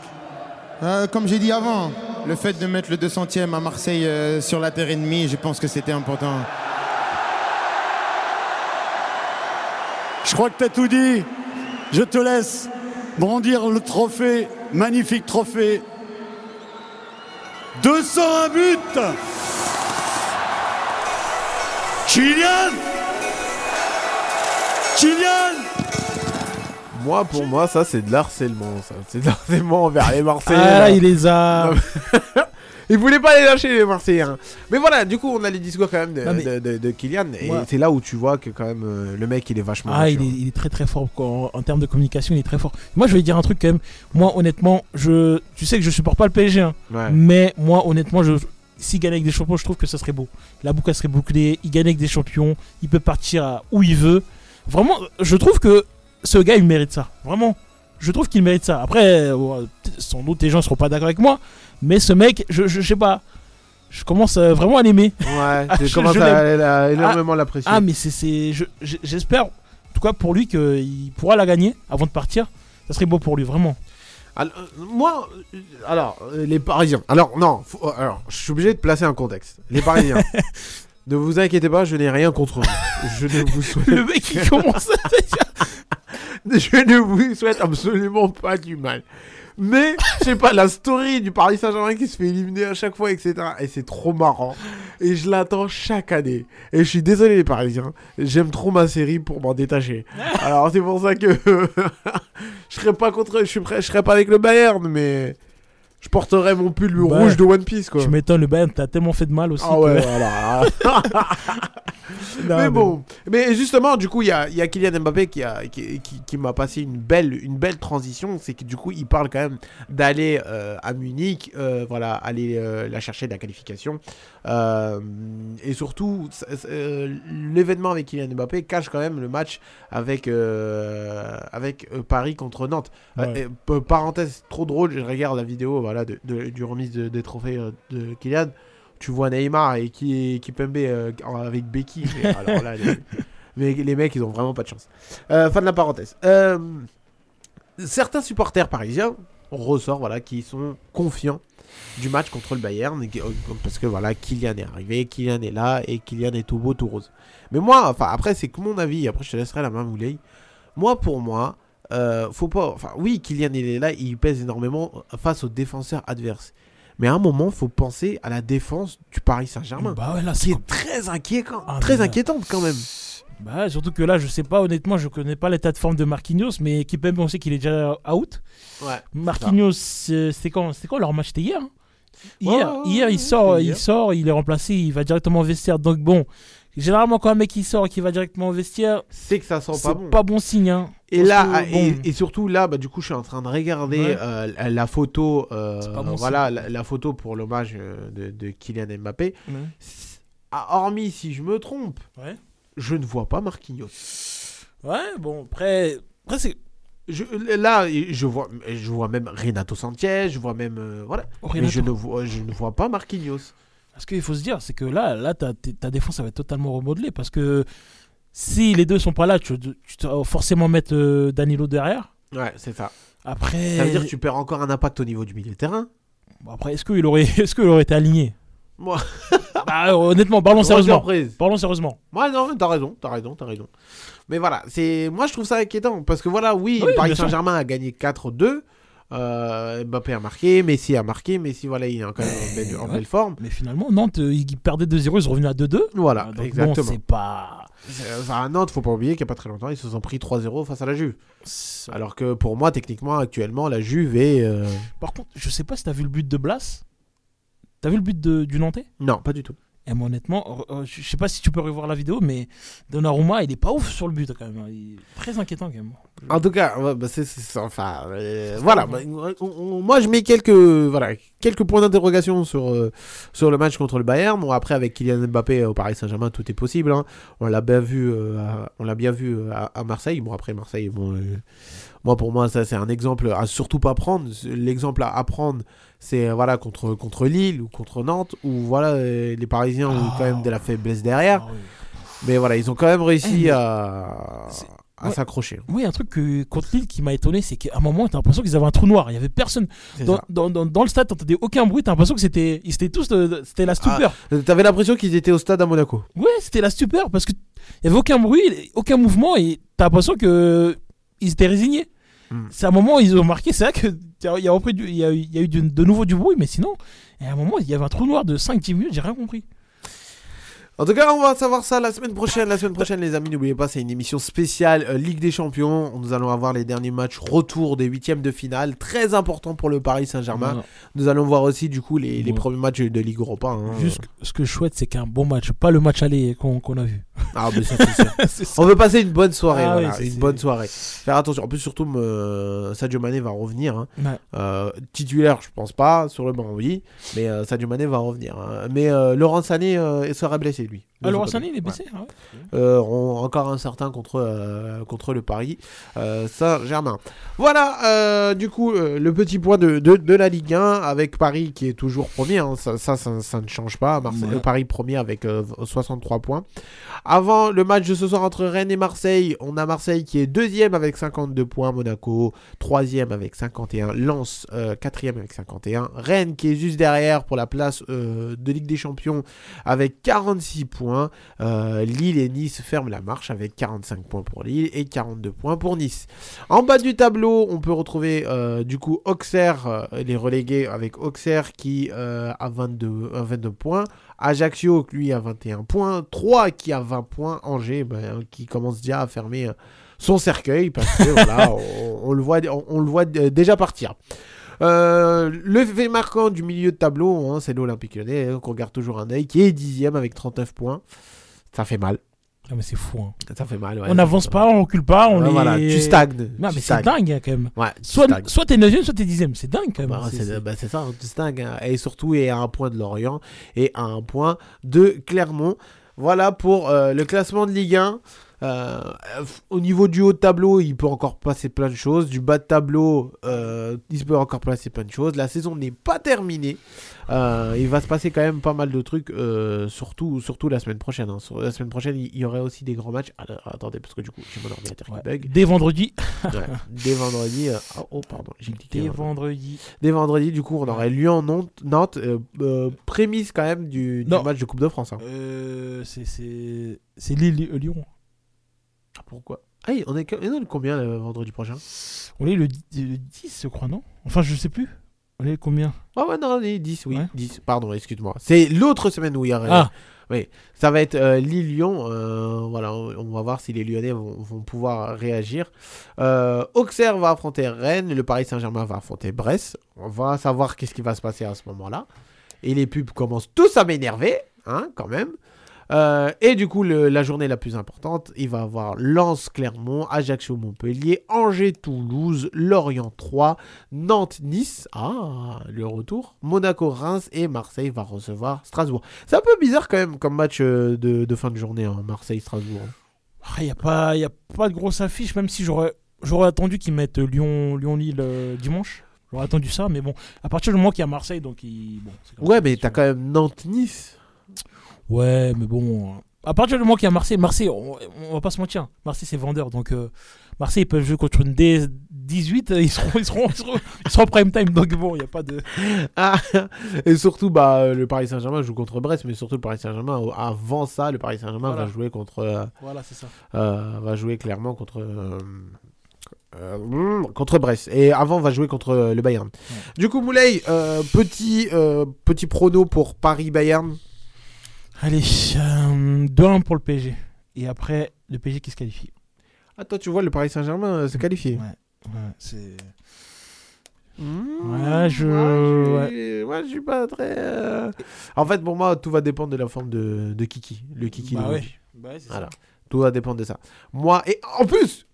Euh, comme j'ai dit avant, le fait de mettre le 200e à Marseille euh, sur la terre ennemie, je pense que c'était important. Je crois que tu as tout dit. Je te laisse brandir le trophée, magnifique trophée. 201 buts Kylian Kylian Moi, pour moi, ça, c'est de l'harcèlement. ça. C'est de l'harcèlement envers les Marseillais. Ah, là. il les a. Il voulait pas les lâcher, les Marseillais. hein. Mais voilà, du coup, on a les discours quand même de, Non, mais- de, de- de Kylian. Et c'est là où tu vois que, quand même, euh, le mec, il est vachement. Ah, il est, il est très très fort quoi. en, en termes de communication, il est très fort. Moi, je vais dire un truc quand même. Moi, honnêtement, je, tu sais que je supporte pas le PSG, hein. Ouais. mais moi, honnêtement, je, s'il gagne avec des champions, je trouve que ça serait beau. La boucle serait bouclée, il gagne avec des champions, il peut partir à où il veut. Vraiment, je trouve que ce gars, il mérite ça. Vraiment, je trouve qu'il mérite ça. Après, euh, sans doute les gens seront pas d'accord avec moi, mais ce mec, je, je, je sais pas, je commence euh, vraiment à l'aimer. Ouais, Ah, je- commences je à, à énormément l'apprécier. Ah, mais c'est, c'est, je- je- j'espère, en tout cas pour lui, qu'il pourra la gagner avant de partir. Ça serait beau pour lui, vraiment. Alors, euh, moi, euh, alors, les Parisiens. Alors, non, faut- alors, je suis obligé de placer un contexte. Les Parisiens. ne vous inquiétez pas, je n'ai rien contre vous. Je ne vous souhaite, Le mec qui commence à je ne vous souhaite absolument pas du mal. Mais, je sais pas, la story du Paris Saint-Germain qui se fait éliminer à chaque fois, etc. Et c'est trop marrant. Et je l'attends chaque année. Et je suis désolé, les Parisiens. J'aime trop ma série pour m'en détacher. Alors, c'est pour ça que je serais pas contre. Je, je pas avec le Bayern, mais je porterais mon pull Bah, rouge de One Piece, quoi. Tu m'étonnes, le Bayern t'a tellement fait de mal aussi. Ah ouais, que- voilà. Non, mais bon, mais justement, du coup, il y a, y a Kylian Mbappé qui, a, qui, qui- qui m'a passé une belle, une belle transition. C'est que du coup, il parle quand même d'aller euh, à Munich, euh, voilà, aller euh, la chercher de la qualification. Et surtout, l'événement avec Kylian Mbappé cache quand même le match avec, avec Paris contre Nantes. Ouais. parenthèse trop drôle, je regarde la vidéo voilà, de, de- du remise de- des trophées euh, de Kylian. Tu vois Neymar et qui Kipembe euh, avec Becky. mais alors là, les, mais les mecs, ils ont vraiment pas de chance. Euh, fin de la parenthèse. Euh, certains supporters parisiens, on ressort, voilà, qui sont confiants du match contre le Bayern parce que voilà, Kylian est arrivé, Kylian est là et Kylian est tout beau, tout rose. Mais moi, enfin après, c'est que mon avis. Après, je te laisserai la main Moulay. Moi, pour moi, euh, faut pas. Enfin, oui, Kylian il est là, il pèse énormément face aux défenseurs adverses. Mais à un moment, faut penser à la défense du Paris Saint-Germain, Bah ouais, là, qui c'est. est très inquiétant, Ah, très là- inquiétante quand même. Bah, surtout que là, je sais pas, honnêtement, je connais pas l'état de forme de Marquinhos, mais qui peut on sait qu'il est déjà out. Ouais. Marquinhos, c'est- c'était quand, quand leur match? C'était hier hein Ouais, Hier, ouais, hier ouais, il sort, il sort, il est remplacé, il va directement au vestiaire. Donc bon, généralement quand un mec il sort et qui va directement au vestiaire, C'est que ça sent c'est pas bon. pas bon signe. hein. Et Parce là, que, ah, et, surtout là, bah, du coup, je suis en train de regarder Ouais. euh, la, la photo, euh, C'est bon voilà, la, la photo pour l'hommage euh, de, de Kylian Mbappé. Ouais. Ah, hormis si je me trompe, Ouais. je ne vois pas Marquinhos. Ouais, bon, après, après c'est. Je, là, je vois, je vois même Renato Sanchez, je vois même, euh, voilà. Mais Renato. je ne vois, je ne vois pas Marquinhos. Parce qu'il faut se dire, c'est que là, là ta, ta défense, ça va être totalement remodelée. Parce que si les deux sont pas là, tu, tu dois forcément mettre euh, Danilo derrière. Ouais, c'est ça. Après, Ça veut dire que tu perds encore un impact au niveau du milieu de terrain. Bon, après, est-ce qu'il aurait, qu'il aurait été aligné? Moi, Bah, euh, honnêtement, parlons sérieusement. Parlons sérieusement. Ouais, non, t'as raison, t'as raison, t'as raison. Mais voilà, c'est moi je trouve ça inquiétant parce que voilà, oui, Oui, Paris. Saint-Germain a gagné 4-2. Euh, Mbappé a marqué, Messi a marqué, Messi voilà, il est quand même en belle, en belle forme. Mais finalement, Nantes, euh, ils perdaient 2-0, ils sont revenus à 2-2. Voilà, Ah, donc exactement. Bon, c'est pas. Euh, enfin, à Nantes, faut pas oublier qu'il n'y a pas très longtemps, ils se sont pris 3-0 face à la Juve. Alors que pour moi, techniquement, actuellement, la Juve est. euh, Par contre, je sais pas si t'as vu le but de Blas. T'as vu le but de, du Nantais? Non, pas du tout. Et moi, honnêtement, je sais pas si tu peux revoir la vidéo, mais Donnarumma, il est pas ouf sur le but quand même. hein. Il est très inquiétant quand même. En tout cas, ouais, bah, c'est, enfin, euh, voilà. bah, on- on- moi, je mets quelques, voilà, quelques points d'interrogation sur, euh, sur le match contre le Bayern. Bon, après, avec Kylian Mbappé au Paris Saint-Germain, tout est possible. hein. On l'a bien vu, euh, à, on l'a bien vu à, à Marseille. Bon, après Marseille, bon, moi, pour moi, ça, c'est un exemple à surtout pas prendre. L'exemple à, à prendre, c'est euh, voilà contre contre Lille ou contre Nantes, où voilà, euh, les Parisiens ont Ah. quand même de la faiblesse derrière. Ah oui. Mais voilà, ils ont quand même réussi Eh, à, à ouais. s'accrocher. Oui, un truc que, contre Lille qui m'a étonné, c'est qu'à un moment, t'as l'impression qu'ils avaient un trou noir. Il y avait personne. Dans, dans, dans, dans le stade, t'entendais aucun bruit. T'as l'impression que c'était, ils étaient tous, de- c'était la stupeur. Euh, T'avais l'impression qu'ils étaient au stade à Monaco. Ouais, c'était la stupeur parce que il y avait aucun bruit, aucun mouvement et t'as l'impression que ils étaient résignés. Hmm. C'est à un moment ils ont marqué, c'est vrai que il y a, y a, eu- du- de nouveau du bruit, mais sinon, à un moment, il y avait un trou noir de 5-10 minutes, j'ai rien compris. En tout cas, on va savoir ça la semaine prochaine. La semaine prochaine, les amis, n'oubliez pas, c'est une émission spéciale euh, Ligue des Champions. Nous allons avoir les derniers matchs retour des huitièmes de finale. Très important pour le Paris Saint-Germain. Nous allons voir aussi, du coup, les, les Ouais. premiers matchs de Ligue Europa. hein. Juste ce que je souhaite, c'est qu'un bon match, pas le match aller qu'on a vu. Ah, mais ça, c'est. On veut passer une bonne soirée. Ah voilà, oui, c'est- une bonne soirée. Faire attention. En plus, surtout, me- Sadio Mané va revenir. hein. Ouais. Euh, titulaire, je pense pas. Sur le banc, oui. Mais euh, Sadio Mané va revenir. hein. Mais euh, Laurent Sané euh, sera blessé, lui. Laurent Ouais. Sané, il est ah ouais. Euh, on- encore incertain contre, euh, contre le Paris euh, Saint-Germain. Voilà, du coup, le petit point de, de, de la Ligue 1 avec Paris qui est toujours premier. hein, ça, ça, ça, ça ne change pas. Marseille, Ouais. Paris premier avec euh, 63 points. Avant le match de ce soir entre Rennes et Marseille, on a Marseille qui est deuxième avec 52 points, Monaco troisième avec 51, Lens quatrième avec 51, Rennes qui est juste derrière pour la place de Ligue des Champions avec 46 points. Euh, Lille et Nice ferment la marche avec 45 points pour Lille et 42 points pour Nice. En bas du tableau, on peut retrouver euh, du coup Auxerre, euh, les relégués avec Auxerre qui a 22, euh, 22 points. Ajaccio, lui, a 21 points. 3 qui a 20 points. Angers, ben, qui commence déjà à fermer son cercueil parce que voilà, on, on le voit, on, on le voit déjà partir. Euh, le fait marquant du milieu de tableau, hein, c'est l'Olympique Lyonnais, hein, qu'on garde toujours un œil, qui est dixième avec 39 points. Ça fait mal. Ah, mais c'est fou. hein. Ça fait mal. ouais. on n'avance pas, on recule pas, on Ouais. Voilà, tu stagnes. Non, mais c'est dingue hein, quand même. Ouais, Soit, stagnes. soit t'es 9 soit t'es 10 C'est dingue quand même. Bah, C'est- bah, ça, tu stagnes. hein. Et surtout, et à un point de Lorient et à un point de Clermont. Voilà pour euh, le classement de Ligue 1. Euh, au niveau du haut de tableau, il peut encore passer plein de choses. Du bas de tableau, euh, il peut encore passer plein de choses. La saison n'est pas terminée. Euh, il va se passer quand même pas mal de trucs, euh, surtout, surtout la semaine prochaine. hein. Sur la semaine prochaine, il y aurait aussi des grands matchs. Alors, attendez, parce que du coup, j'ai mon ordinateur Ouais. qui bug. Dès vendredi. Ouais. Dès vendredi. euh, oh, oh, pardon, j'ai cliqué. Dès vendredi. Dès vendredi, du coup, on aurait Lyon, Nantes, Nantes prémisse quand même du, match de Coupe de France. hein. C'est- c'est c'est Lille euh, Lyon. Ah, Pourquoi Ah, oui, on est, on est combien le vendredi prochain? On est le, dix- le 10, je crois, non? Enfin, je sais plus. On est combien? Ah ouais, non, on est 10, oui, Ouais. 10. Pardon, excuse-moi. C'est l'autre semaine où il y aurait. Ah, Ça va être euh, Lille-Lyon. euh, voilà, on, on va voir si les Lyonnais vont, vont pouvoir réagir. Euh, Auxerre va affronter Rennes. Le Paris Saint-Germain va affronter Brest. On va savoir qu'est-ce qui va se passer à ce moment-là. Et les pubs commencent tous à m'énerver, hein, quand même. Euh, et du coup, le- la journée la plus importante, il va avoir Lens-Clermont, Ajaccio-Montpellier, Angers-Toulouse, Lorient-3, Nantes-Nice, ah, le retour, Monaco-Reims et Marseille va recevoir Strasbourg. C'est un peu bizarre quand même comme match euh, de, de fin de journée, hein, Marseille-Strasbourg. il n'y a, pas- y a pas de grosse affiche, même si j'aurais attendu qu'ils mettent Lyon- Lyon-Lille euh, dimanche. J'aurais attendu ça, mais bon, à partir du moment qu'il y a Marseille, donc il. Bon, Ouais, mais t'as quand même Nantes-Nice. Ouais, mais bon. À partir du moment qu'il y a Marseille, Marseille, on, on va pas se mentir, Marseille c'est vendeur, donc euh, Marseille ils peuvent jouer contre une D18, euh, ils seront, ils seront, ils seront, ils seront en prime time, donc bon, il n'y a pas de. Ah, et surtout, bah, euh, le Paris Saint-Germain joue contre Brest, mais surtout le Paris Saint-Germain, avant ça, le Paris Saint-Germain Voilà. va jouer contre. euh, Voilà, c'est ça. euh, va jouer clairement contre. contre Brest. Et avant, on va jouer contre le Bayern. Du coup, Moulay, petit, petit prono pour Paris-Bayern. Allez, euh, 2-1 pour le PSG. Et après, le PSG qui se qualifie. Ah, toi, tu vois, le Paris Saint-Germain euh, se qualifier. Ouais, ouais, c'est. Mm, Ouais, je- Moi, je, moi, je suis pas très. euh, En fait, pour moi, tout va dépendre de la forme de, de Kiki. Le Kiki Bah de ouais. Bah ouais, Voilà. Tout va dépendre de ça. Moi, et en plus,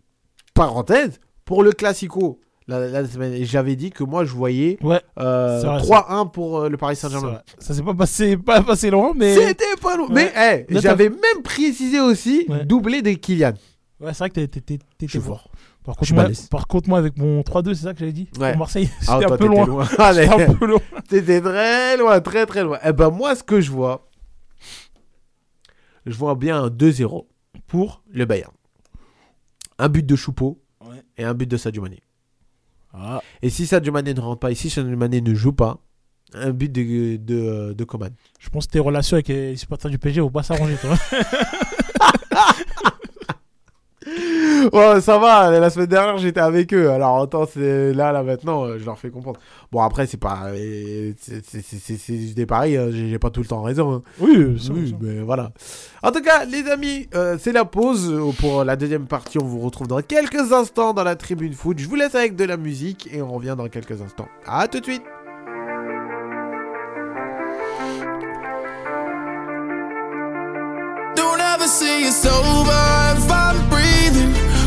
parenthèse, pour le Classico, la, la semaine, j'avais dit que moi, je voyais ça. Ouais, euh, C'est vrai, 3-1 pour euh, le Paris Saint-Germain. ça s'est pas passé, pas passé loin, mais. C'était pas. Ouais. Mais hey, Là, j'avais même précisé aussi Ouais. doublé des Kylian. Ouais, c'est vrai que t'étais fort. Par contre, moi, balèze. par contre, moi, avec mon 3-2, c'est ça que j'avais dit? Ouais. Pour Marseille, Ah, c'était un peu loin. loin. Un peu loin. t'étais très loin, très très loin. Eh ben, moi, ce que je vois, je vois bien un 2-0 pour le Bayern. Un but de Choupeau Ouais. et un but de Sadio Mané. Ah, Et si Sadio Mané ne rentre pas, et si Sadio Mané ne joue pas, un but de, de, de Coman. je pense que tes relations avec les supporters du PSG vont pas s'arranger, toi. Ouais, ça va, la semaine dernière j'étais avec eux, alors autant c'est là, là maintenant, euh, je leur fais comprendre. Bon, après, c'est pas. euh, c'est- c'est- C'est c'est- c'est juste des paris, hein, j'ai pas tout le temps raison. hein. oui, Oui, mais voilà. En tout cas, les amis, euh, c'est la pause euh, pour la deuxième partie. On vous retrouve dans quelques instants dans la tribune foot. Je vous laisse avec de la musique et on revient dans quelques instants. À tout de suite. Don't ever say it's over.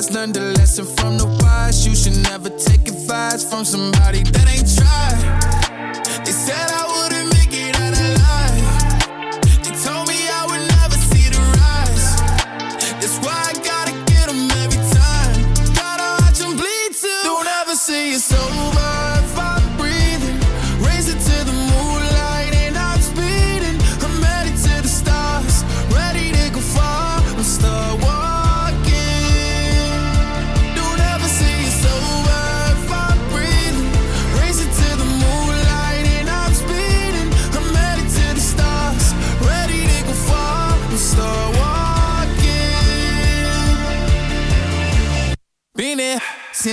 Replies. Learn the lesson from the wise. You should never take advice from somebody that ain't tried.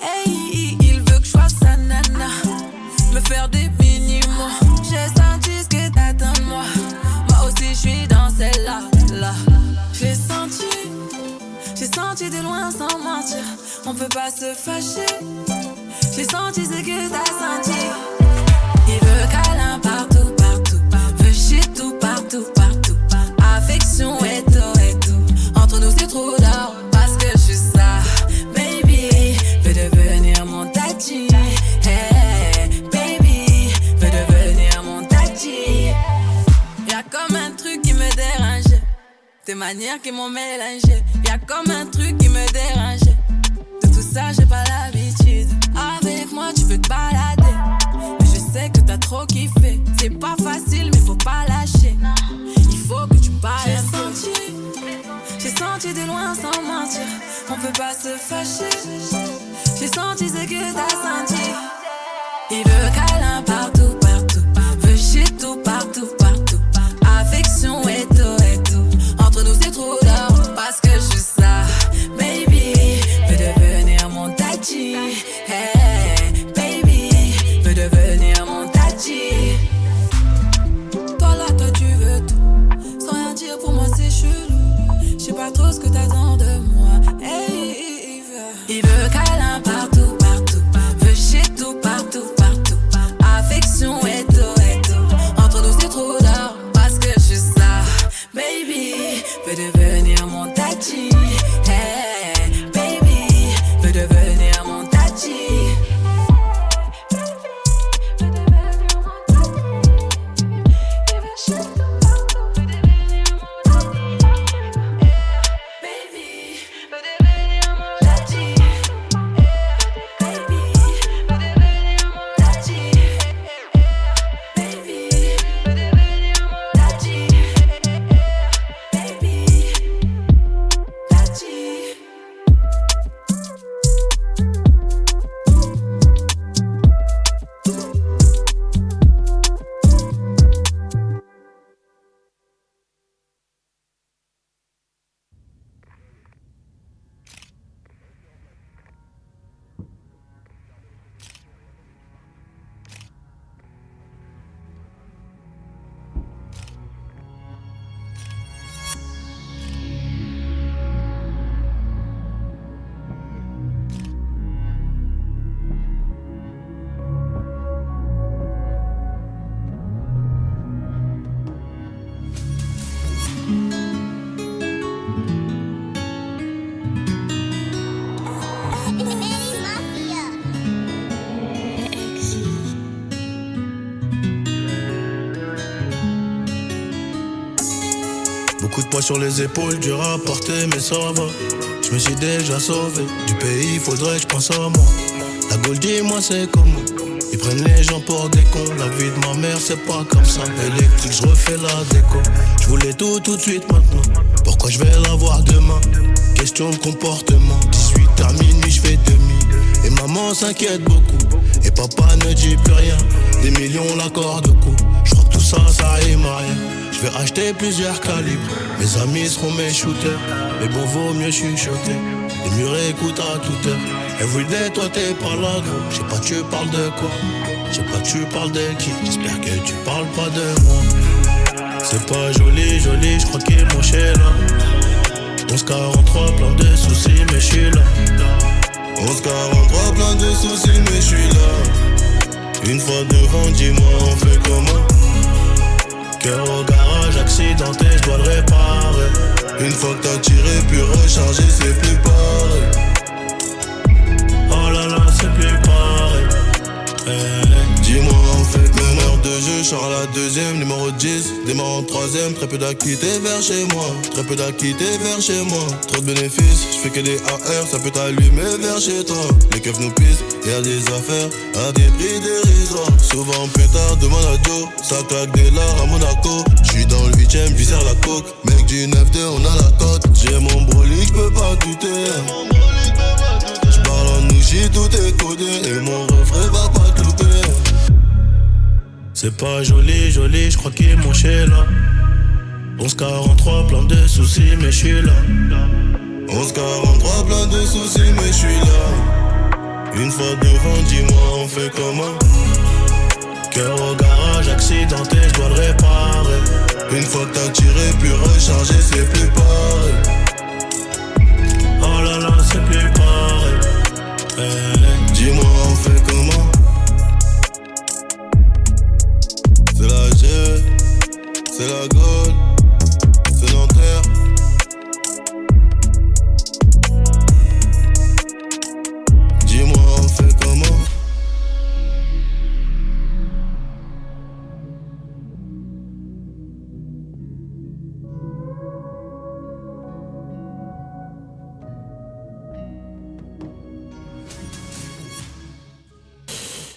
Hey, il veut que je fasse sa nana. Me faire des mini-mois. J'ai senti ce que t'attends de moi. Moi aussi je suis dans celle-là. Là. J'ai senti. J'ai senti de loin sans mentir. On peut pas se fâcher. J'ai senti ce que t'as senti. Tes manières qui m'ont mélangé. Y'a comme un truc qui me dérange. De tout ça, j'ai pas l'habitude. Avec moi, tu peux te balader. Mais je sais que t'as trop kiffé. C'est pas facile, mais faut pas lâcher. Il faut que tu parles. J'ai senti, j'ai senti de loin sans mentir. On peut pas se fâcher. J'ai senti ce que t'as senti. Il veut câlin partout. Sur les épaules, dur à porter, mais ça va. Je me suis déjà sauvé du pays, faudrait que je pense à moi. La Gaule, dis-moi, c'est comment Ils prennent les gens pour des cons. La vie de ma mère, c'est pas comme ça. Électrique, je refais la déco. Je voulais tout, tout de suite maintenant. Pourquoi je vais l'avoir demain? Question de comportement. 18 à minuit, je fais demi. Et maman s'inquiète beaucoup. Et papa ne dit plus rien. Des millions, l'accord de coup. Je crois que tout ça, ça rime à rien. Vais acheter plusieurs calibres. Mes amis seront mes shooters. Mais bon, vaut mieux chuchoter. Les murs écoutent à toute heure. Everyday, toi t'es pas là, gros. Je sais pas, tu parles de quoi? Je sais pas, tu parles de qui? J'espère que tu parles pas de moi. C'est pas joli, joli, je crois qu'il est mon là. 1143, plein de soucis, mais je suis là. 1143, plein de soucis, mais je suis là. Une fois devant, dis-moi, on fait comment? Garage, accidenté, je dois le réparer. Une fois que t'as tiré, puis rechargé, c'est plus pareil. Jeu, Charles la deuxième, numéro 10, démarre en troisième, très peu d'acquittés vers chez moi, très peu d'acquittés vers chez moi, trop de bénéfices, je fais que des AR, ça peut t'allumer vers chez toi, les keufs nous pissent, y'a des affaires à des prix dérisoires, souvent pétard, demande à Joe, ça claque des lards à Monaco, je suis dans le 8ème, visère la coque, mec du 9-2, on a la cote, j'ai mon brolic, j'peux pas douter, J'parle en nouchi, tout est codé, et mon refrain va pas. C'est pas joli, joli, je crois qu'il est mon là. 1143, plein de soucis, mais je suis là. 1143, plein de soucis, mais je suis là. Une fois devant, dis-moi, on fait comment? Cœur au garage, accidenté, je dois le réparer. Une fois que t'as tiré, puis rechargé, c'est plus pareil. Oh là là, c'est plus pareil. Eh, dis-moi, on fait comment? C'est la G, c'est la Gaule,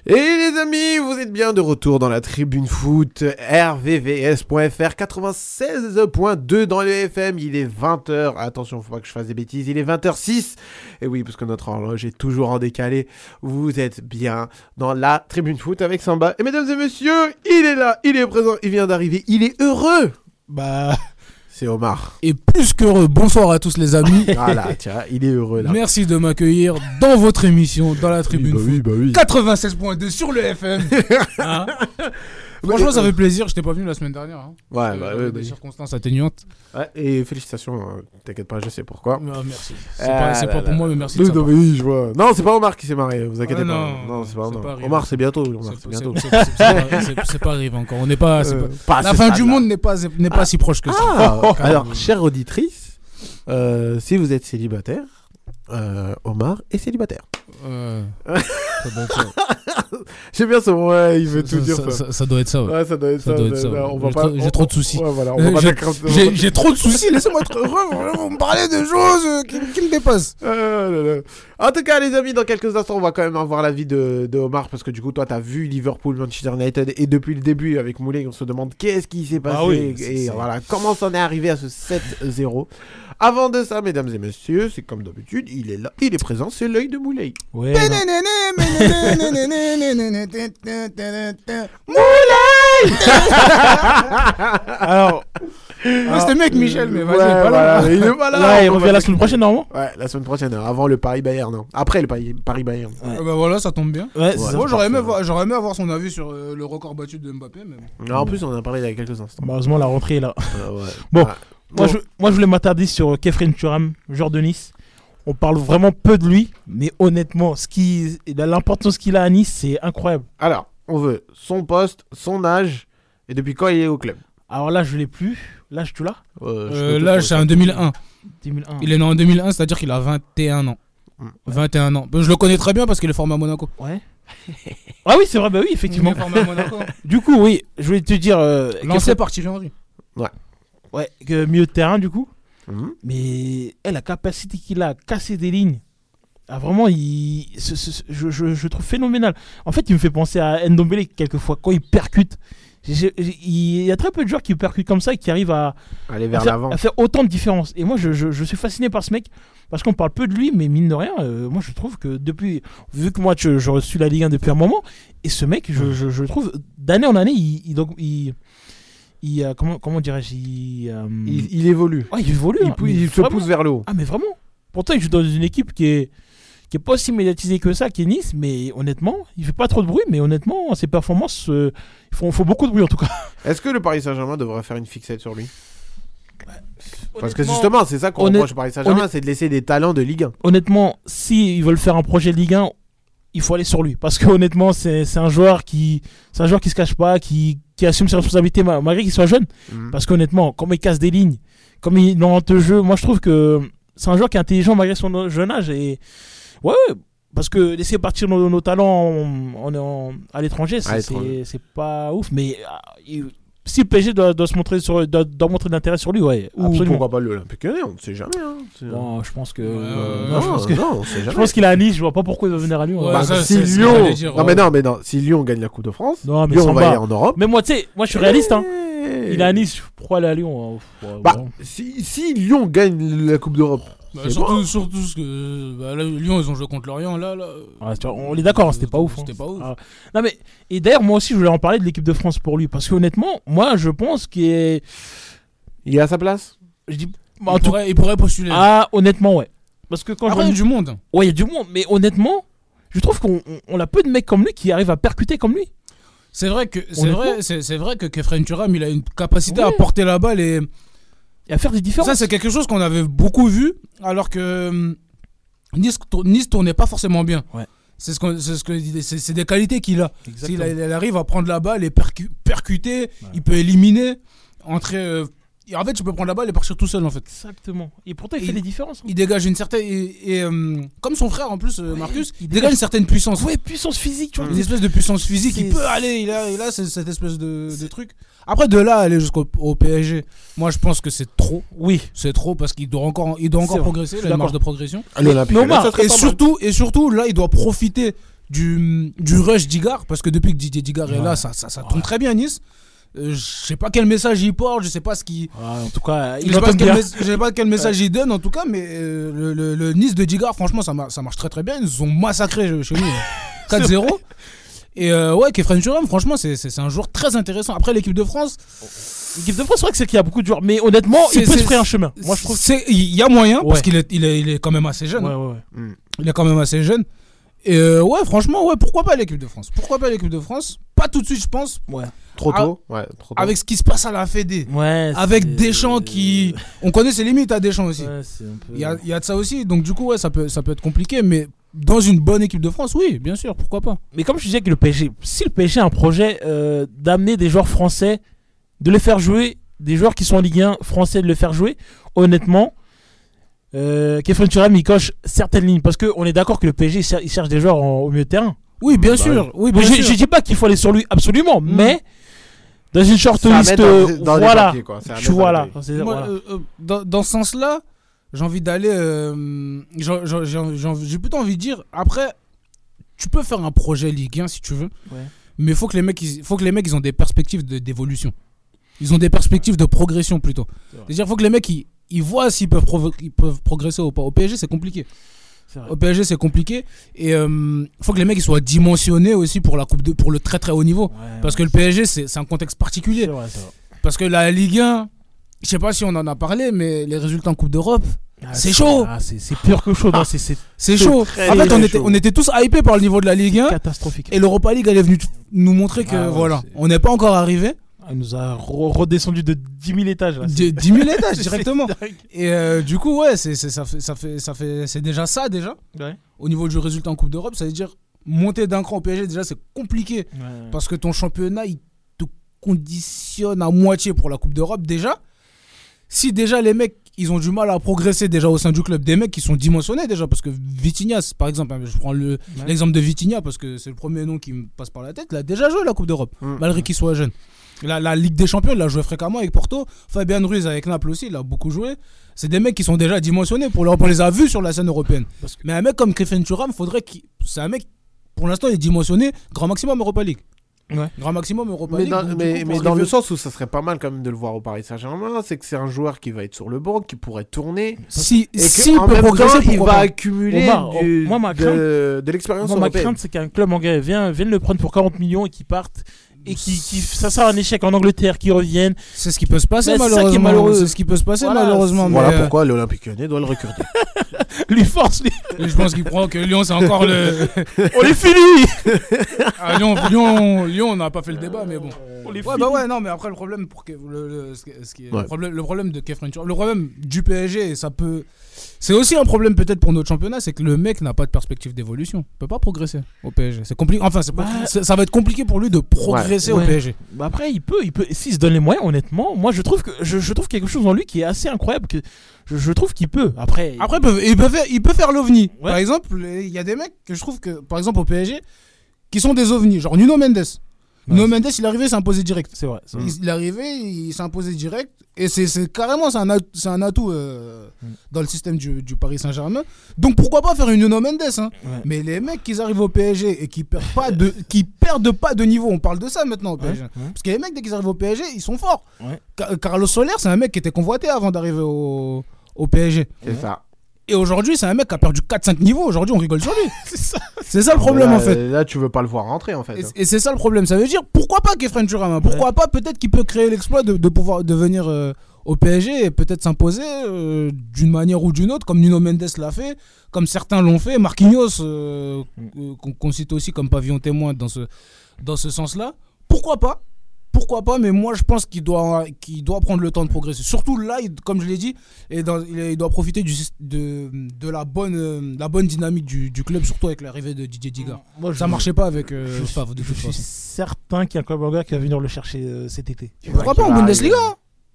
Et les amis, vous êtes bien de retour dans la tribune foot rvvs.fr 96.2 dans le FM. Il est 20h. Attention, faut pas que je fasse des bêtises. Il est 20h06. Et oui, parce que notre horloge est toujours en décalé. Vous êtes bien dans la tribune foot avec Samba. Et mesdames et messieurs, il est là, il est présent, il vient d'arriver. Il est heureux. Bah, C'est Omar. et plus qu'heureux. Bonsoir à tous les amis. Voilà, tiens, il est heureux là. Merci de m'accueillir dans votre émission, dans la tribune bah oui, bah oui. 96.2 sur le FM. Hein Franchement, ça fait plaisir. Je t'ai pas venu la semaine dernière. hein. Ouais, Euh, bah, j'avais ouais, des bah, circonstances atténuantes. ouais, et félicitations, hein, t'inquiète pas, je sais pourquoi. Ah, merci. C'est Ah pas, c'est là pas là pour moi, mais merci. de Oui, sa non, part. mais oui, je vois. Non, c'est pas Omar qui s'est marré, vous inquiétez Ah, pas. non, Non, c'est pas c'est Omar. pas arrivé. Omar, c'est bientôt. Omar, C'est- c'est c'est- bientôt. c'est- c'est- c'est pas- c'est- C'est pas arrivé encore. On n'est pas. c'est Euh, pas- pas à La ce fin du stade-là. monde n'est pas n'est pas si proche que ça. Ah, alors, chère auditrice, euh, si vous êtes célibataire, euh, Omar est célibataire. Euh. J'aime bien ce ouais, il veut Ça- tout dire ça- ça. ça- ça doit être ça. ouais. Ouais, ça doit être Ça J'ai pas- trop- j'ai on- trop de soucis. Ouais, voilà, Euh, j'ai- trop de soucis, laissez-moi être heureux. Vous me parlez de choses qui, qui me dépassent. Ah là là. En tout cas, les amis, dans quelques instants, on va quand même avoir l'avis de, de Omar parce que du coup, toi, t'as vu Liverpool, Manchester United et depuis le début, avec Moulay, on se demande qu'est-ce qui s'est passé Ah oui, et voilà, comment s'en est arrivé à ce 7-0. Avant de ça, mesdames et messieurs, c'est comme d'habitude, il est là, il est présent, c'est l'œil de Moulay. Ouais, non. Alors, C'était mec Michel, mais vas-y, Ouais, pas voilà, là. il est pas là. il revient la semaine prochaine, normalement Ouais, la semaine prochaine, avant le Paris-Bayern, non. Après le Paris- Paris-Bayern. Ah bah voilà, ça tombe bien. Ouais, ça. Moi, j'aurais aimé, avoir son avis sur euh, le record battu de Mbappé. Mais... bon. Non, en plus, on en a parlé il y a quelques instants. Malheureusement, la rentrée est là. Euh, ouais. Bon. Moi, Bon. je, moi, je voulais m'attarder sur Kefren Turam, joueur de Nice. On parle vraiment peu de lui, mais honnêtement, ce qui, l'importance qu'il a à Nice, c'est incroyable. Alors, on veut son poste, son âge et depuis quand il est au club? Alors là, je l'ai plus. L'âge, tu l'as Euh, là, trouver c'est en 2001. 2001. Il est né en 2001, c'est-à-dire qu'il a 21 ans. Mm. 21 ans. Ben, je le connais très bien parce qu'il est formé à Monaco. Ouais. ah oui, c'est vrai, bah oui, Il effectivement. est formé à Monaco. Du coup, oui, je voulais te dire. Euh, Lancé par Thierry Henry. Ouais, que milieu de terrain, du coup. Mhm. Mais eh, la capacité qu'il a à casser des lignes, ah, vraiment, il, ce- ce- ce- je, je, je trouve phénoménal. En fait, il me fait penser à Ndombele quelquefois, quand il percute. Il y a très peu de joueurs qui percutent comme ça et qui arrivent à, Aller à vers faire, l'avant. à faire autant de différence. Et moi, je, je- je suis fasciné par ce mec parce qu'on parle peu de lui, mais mine de rien, euh, moi, je trouve que depuis, vu que moi, je, je suis la Ligue 1 depuis un moment, et ce mec, je, je, je trouve, d'année en année, il, donc, il, il, euh, comment, comment dirais-je, il, euh, Il, il évolue. ouais, il évolue. Il, hein, il se vraiment. pousse vers le haut. Ah, mais vraiment. Pourtant, il joue dans une équipe qui est, qui est pas aussi médiatisée que ça, qui est Nice, mais honnêtement, il fait pas trop de bruit, mais honnêtement, ses performances, euh, font, font beaucoup de bruit en tout cas. Est-ce que le Paris Saint-Germain devrait faire une fixette sur lui? Parce que justement, c'est ça qu'on reproche au Paris Saint-Germain, c'est de laisser des talents de Ligue 1. honnêtement, si ils veulent faire un projet de Ligue 1, il faut aller sur lui. Parce que honnêtement, c'est un joueur qui, c'est un joueur qui se cache pas, qui, qui assume ses responsabilités ma- malgré qu'il soit jeune. Mhm. Parce qu'honnêtement, comme il casse des lignes, comme il dans le jeu, moi je trouve que c'est un joueur qui est intelligent malgré son jeune âge. Et ouais, ouais, parce que laisser partir nos, nos talents en- en- en- à l'étranger, c'est- pas ouf. Mais ah, il- si le PSG doit, doit se montrer sur, doit, doit montrer de l'intérêt sur lui, ouais, Ou absolument. pourquoi pas l'Olympique Lyonnais, on ne sait jamais. Hein. Bon, je pense que. Euh, non, je pense que. non, on sait Je pense qu'il est à Nice, je vois pas pourquoi il va venir à Lyon. Ouais, Bah, ça, si Lyon, dire, non mais non mais non, si Lyon gagne la Coupe de France, Non, mais Lyon s'en va aller en Europe. Mais moi, tu sais, moi je suis réaliste. Hein. Il est à Nice, pourquoi aller à Lyon hein, ouais, Bah, bon. si, si Lyon gagne la Coupe d'Europe, Bah, surtout, bon. surtout ce que bah, là, Lyon, ils ont joué contre Lorient. Là, là. Tu vois, on est d'accord, hein, c'était pas ouf. hein. C'était pas ouf. Ah. Non, mais, et d'ailleurs, moi aussi, je voulais en parler de l'équipe de France pour lui. Parce que honnêtement, moi, je pense qu'il est. il est à sa place. Je dis. Il, tout- pourrait, il pourrait postuler. Ah, honnêtement, ouais. Parce que quand Après, je il y a du monde. Ouais, il y a du monde, mais honnêtement, je trouve qu'on on- on a peu de mecs comme lui qui arrivent à percuter comme lui. C'est vrai que c'est vrai, c'est c'est vrai que Kefren Turam, il a une capacité à porter la balle et Et à faire des différences. ça c'est quelque chose qu'on avait beaucoup vu, alors que hum, Nice, tour- Nice tournait pas forcément bien. Ouais. C'est ce qu'on- c'est ce que c'est c'est des qualités qu'il a. Exactement. Il, a- il arrive à prendre la balle et percu- percuter, il peut éliminer, entrer. euh, et en fait, tu peux prendre la balle et partir tout seul en fait. Exactement. Et pourtant, il Et fait des différences. hein. Il dégage une certaine et, et, euh, comme son frère en plus, euh, Marcus, il dégage une certaine puissance. Ouais, puissance physique, tu vois. Une espèce de puissance physique, il C'est- peut aller, il a, il a cette cette espèce de, de truc. Après, de là, aller jusqu'au au PSG, moi je pense que c'est trop. Oui. C'est trop parce qu'il doit encore, il doit C'est encore vrai. progresser, Je il suis a une marge d'accord. de progression. À l'Olympique Mais Omar, Lyonnais, ça serait Et pas mal. surtout, et surtout, là, il doit profiter du, du rush d'Igar parce que depuis que Didier Digar est là, ça, ça, ça tourne très bien à Nice. Euh, je sais pas quel message il porte, je sais pas ce qu'il. Ouais, en tout cas, Je il sais pas quel, je sais pas quel message il donne en tout cas, mais euh, le, le- le Nice de Digar, franchement, ça, ma- ça marche très très bien. Ils nous ont massacré chez nous. euh, 4-0. Et euh, ouais, Kefren Turam, franchement, c'est- c'est c'est un joueur très intéressant. Après, l'équipe de France, L'équipe de France, c'est vrai que c'est qu'il y a beaucoup de joueurs, mais honnêtement, C'est- il peut se frayer un chemin. Moi, je trouve. il y a moyen parce qu'il est, il est, il est quand même assez jeune. Ouais, hein. ouais, ouais. Il est quand même assez jeune. Et euh, ouais, franchement, ouais, pourquoi pas l'équipe de France? Pourquoi pas l'équipe de France? Pas tout de suite, je pense. Ouais. Trop Ah, tôt? Ouais, trop tôt. Avec ce qui se passe à la Fédé. Ouais, Avec Deschamps qui. On connaît ses limites à Deschamps aussi. Ouais, c'est un peu- Il y, a, il y a de ça aussi. Donc, du coup, ouais, ça peut, ça peut être compliqué. Mais dans une bonne équipe de France, oui, bien sûr, pourquoi pas. Mais comme je disais que le PSG, si le PSG a un projet euh, d'amener des joueurs français, de les faire jouer, des joueurs qui sont en Ligue 1 français, de les faire jouer, honnêtement, euh, Kefren Turam, il coche certaines lignes. Parce qu'on est d'accord que le PSG, il cher- il cherche des joueurs en- au milieu de terrain. Oui, bien Bah sûr. Oui, bien je, sûr. je dis pas qu'il faut aller sur lui absolument, Mm. mais dans une shortlist, euh, dans- dans voilà, papiers, quoi. Tu vois là. Moi, voilà. euh, euh, dans, dans ce sens-là, j'ai envie d'aller. euh, j'ai- plutôt envie de dire. Après, tu peux faire un projet Ligue 1 si tu veux. Ouais. Mais il faut que les mecs, ils, faut que les mecs ils ont des perspectives de- d'évolution. Ils ont des perspectives de progression plutôt. C'est-à-dire faut que les mecs ils, ils voient s'ils peuvent, ils peuvent progresser ou pas. Au PSG, c'est compliqué. Au PSG, c'est compliqué. Et il faut que les mecs ils soient dimensionnés aussi pour, la coupe de, pour le très très haut niveau. Ouais, Parce que le PSG, c'est un contexte particulier. vrai. Parce que la Ligue 1, je sais pas si on en a parlé, mais les résultats en Coupe d'Europe, Ah, C'est chaud. ah, c'est pire que chaud. non, c'est- chaud. très, En fait, on était, chaud. on était tous hypés par le niveau de la Ligue 1. catastrophique. Et l'Europa League, elle est venue nous montrer que Ah voilà, on n'est pas encore arrivé. Il nous a re- redescendu de 10 000 étages. Là. De 10 000 étages directement. Et euh, du coup, ouais, c'est ça fait, ça fait, ça fait, c'est déjà ça déjà. Ouais. Au niveau du résultat en Coupe d'Europe, ça veut dire monter d'un cran au PSG déjà c'est compliqué Ouais. parce que ton championnat il te conditionne à moitié pour la Coupe d'Europe déjà. Si déjà les mecs ils ont du mal à progresser déjà au sein du club, des mecs qui sont dimensionnés déjà parce que Vitinha par exemple, hein, je prends le- Ouais. l'exemple de Vitinha parce que c'est le premier nom qui me passe par la tête, il a déjà joué la Coupe d'Europe Mm. malgré qu'il soit jeune. La, la Ligue des Champions, il a joué fréquemment avec Porto. Fabien Ruiz avec Naples aussi, il a beaucoup joué. C'est des mecs qui sont déjà dimensionnés. Pour l'Europe, on les a vus sur la scène européenne. Parce que- Mais un mec comme Kefren Turam, faudrait qu'il. C'est un mec, pour l'instant, il est dimensionné grand maximum Europa League. Ouais. Grand maximum Europa Mais, League. dans, donc, du mais, coup, mais pour dans le sens où ça serait pas mal quand même de le voir au Paris Saint-Germain, c'est que c'est un joueur qui va être sur le banc, qui pourrait tourner. Si, Et si il peut même progresser, temps, il va pas? accumuler Omar, du- moi, ma de, de l'expérience Moi, ma européenne. crainte, c'est qu'un club anglais vienne, vienne le prendre pour 40 millions et qu'il parte. Et qui, qui- ça sera un échec en Angleterre, qui revienne. C'est ce qui peut se passer, Mais c'est malheureusement. malheureux. C'est ce qui peut se passer, Voilà, malheureusement. mais, Voilà euh, pourquoi l'Olympique lyonnais doit le recruter. Lui force, lui. je pense qu'il croit que Lyon, c'est encore le. On est fini Ah, Lyon, Lyon, Lyon, on n'a pas fait le débat, mais bon. On est Ouais, fini. bah ouais, non, mais après, le problème, pour que, le, le- ce qui- ce qui est- Ouais. le problème, le problème de Kefren le problème du PSG, ça peut. C'est aussi un problème peut-être pour notre championnat, c'est que le mec n'a pas de perspective d'évolution. Il peut pas progresser au PSG. C'est compliqué. Enfin, Bah, ça va être compliqué pour lui de progresser au Ouais. PSG. Bah après, il peut, il peut. S'il se donne les moyens, honnêtement, moi je trouve que je, je trouve quelque chose en lui qui est assez incroyable. Que je, je trouve qu'il peut. Après, Après, il peut, il peut faire, il peut faire l'ovni. Ouais. Par exemple, il y a des mecs que je trouve que, par exemple, au PSG, qui sont des ovnis. Genre Nuno Mendes. Nuno Mendes, il est arrivé, il s'est imposé direct. c'est vrai. Il, il est arrivé, il s'est imposé direct. Et c'est carrément, c'est un, at- c'est un atout euh, Mm. dans le système du, du Paris Saint-Germain. Donc pourquoi pas faire une Nuno Mendes hein. Ouais. Mais les mecs qui arrivent au PSG et qui perdent pas de, qui perdent pas de niveau, on parle de ça maintenant au PSG. Ouais, ouais. Parce que les mecs, dès qu'ils arrivent au PSG, ils sont forts. Ouais. Ca- Carlos Soler, c'est un mec qui était convoité avant d'arriver au, au PSG. C'est ça. Et aujourd'hui, c'est un mec qui a perdu 4-5 niveaux. Aujourd'hui, on rigole sur lui. C'est ça. Le problème là, en fait. Là, tu veux pas le voir rentrer en fait. Et, et c'est ça le problème. Ça veut dire pourquoi pas Kefren Turam Pourquoi pas peut-être qu'il peut créer l'exploit de, de pouvoir devenir euh, au PSG et peut-être s'imposer euh, d'une manière ou d'une autre, comme Nuno Mendes l'a fait, comme certains l'ont fait, Marquinhos, euh, qu'on qu'on cite aussi comme pavillon témoin dans ce, dans ce sens-là. Pourquoi pas pourquoi pas, mais moi je pense qu'il doit, qu'il doit prendre le temps de progresser. Surtout là, il- comme je l'ai dit, et dans- il, doit profiter du, de, de la, bonne, euh, la bonne dynamique du, du club, surtout avec l'arrivée de Didier Diga. Moi, je- Ça marchait pas avec euh, je, Favre de je suis certain qu'il y a un club anglais qui va venir le chercher euh, cet été. Pourquoi pas en Bundesliga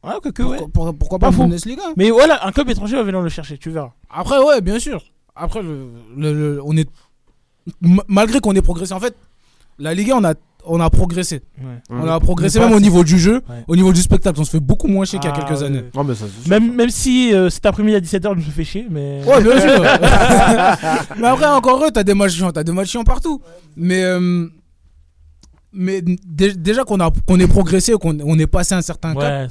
Ouais, que, que, ouais. pourquoi, Pas pas en. Bundesliga Mais voilà, un club étranger va venir le chercher, tu verras. Après, ouais, bien sûr. Après, le, le- le- on est ma- malgré qu'on ait progressé, en fait, la Ligue 1, on a, on a progressé. Ouais. On a progressé même au niveau du jeu, Ouais. au niveau du spectacle. On se fait beaucoup moins chier qu'il y a Ah, quelques ouais. années. Oh, mais ça. Même, même si euh, cet après-midi à 17h, je me fais chier, mais. Ouais, bien sûr. mais après, encore eux, t'as des matchs chiants, t'as des matchs chiants partout. Mais, euh, mais dé- déjà qu'on a qu'on ait progressé, qu'on on est passé un certain cap,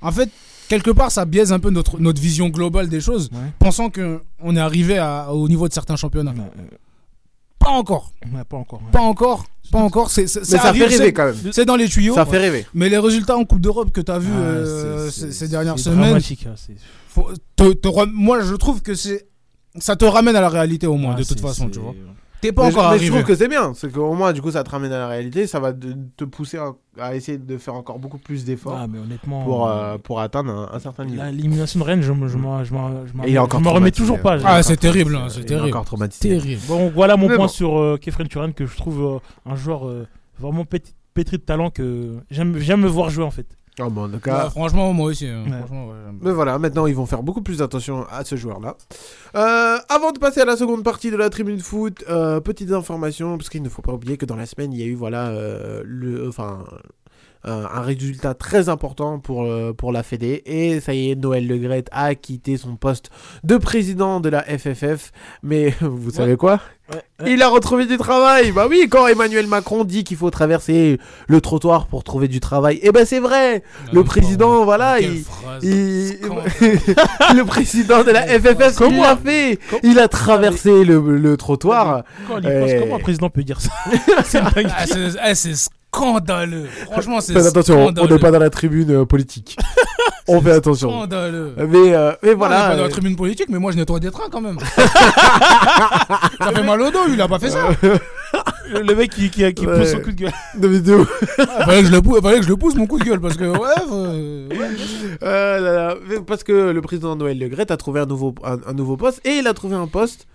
en fait, quelque part, ça biaise un peu notre, notre vision globale des choses, Ouais. pensant qu'on est arrivé à- au niveau de certains championnats. Euh, Pas encore. ouais, pas encore. ouais. Pas encore. Pas encore. C'est, ça ça fait rêver quand même. C'est dans les tuyaux. Ça fait rêver. Mais les résultats en Coupe d'Europe que tu as vu Ah, euh, ces, dernières semaines, hein, c'est- faut- te- te re- moi je trouve que c'est ça te ramène à la réalité au moins Ah, de toute façon, tu vois. T'es pas Mais, encore je, mais je trouve que c'est bien. C'est qu'au moins, du coup, ça te ramène à la réalité. Ça va te, te pousser à, à essayer de faire encore beaucoup plus d'efforts Ah, mais honnêtement. pour, euh, euh, pour atteindre un, un certain niveau. L'élimination de Rennes, je me, je m'en- je je remets toujours pas. Ah, c'est terrible, hein, c'est terrible. encore traumatisé. Terrible. Bon, voilà mon Mais point bon. sur euh, Kefren Turan, que je trouve euh, un joueur euh, vraiment pétri, pétri de talent que j'aime j'aime me voir jouer en fait. Oh, mais en tout cas, Ouais, franchement, moi aussi. hein. Ouais. Franchement, ouais, j'aime Mais voilà, maintenant ils vont faire beaucoup plus attention à ce joueur-là. Euh, avant de passer à la seconde partie de la tribune foot, euh, petites informations, parce qu'il ne faut pas oublier que dans la semaine, il y a eu voilà, euh, le, enfin, euh, un résultat très important pour, euh, pour la Fédé. Et ça y est, Noël Le Gret a quitté son poste de président de la FFF. Mais vous savez quoi? Il a retrouvé du travail. Bah oui, quand Emmanuel Macron dit qu'il faut traverser le trottoir pour trouver du travail, eh ben c'est vrai. Le président, voilà, il, il- le président de la FFF, il l'a fait? Il a traversé le, le trottoir. Quand pense, Euh, comment un président peut dire ça? C'est dingue. Ah, c'est eh, c'est scandaleux. Franchement, c'est attention, on n'est pas dans la tribune euh, politique. on fait attention. Scandaleux. Mais, euh, mais Voilà, on est voilà. pas dans la euh, tribune politique, mais moi je nettoie des trains quand même. ça fait mal au dos, il a pas fait ça. Le, mec qui, qui, qui Ouais. pousse son coup de gueule. de vidéo. Ah, fallait, que je le pousse, fallait que je le pousse mon coup de gueule parce que ouais, euh, ouais. Euh, là, là, mais Parce que le président Noël Le Gret a trouvé un nouveau, un, un nouveau poste et il a trouvé un poste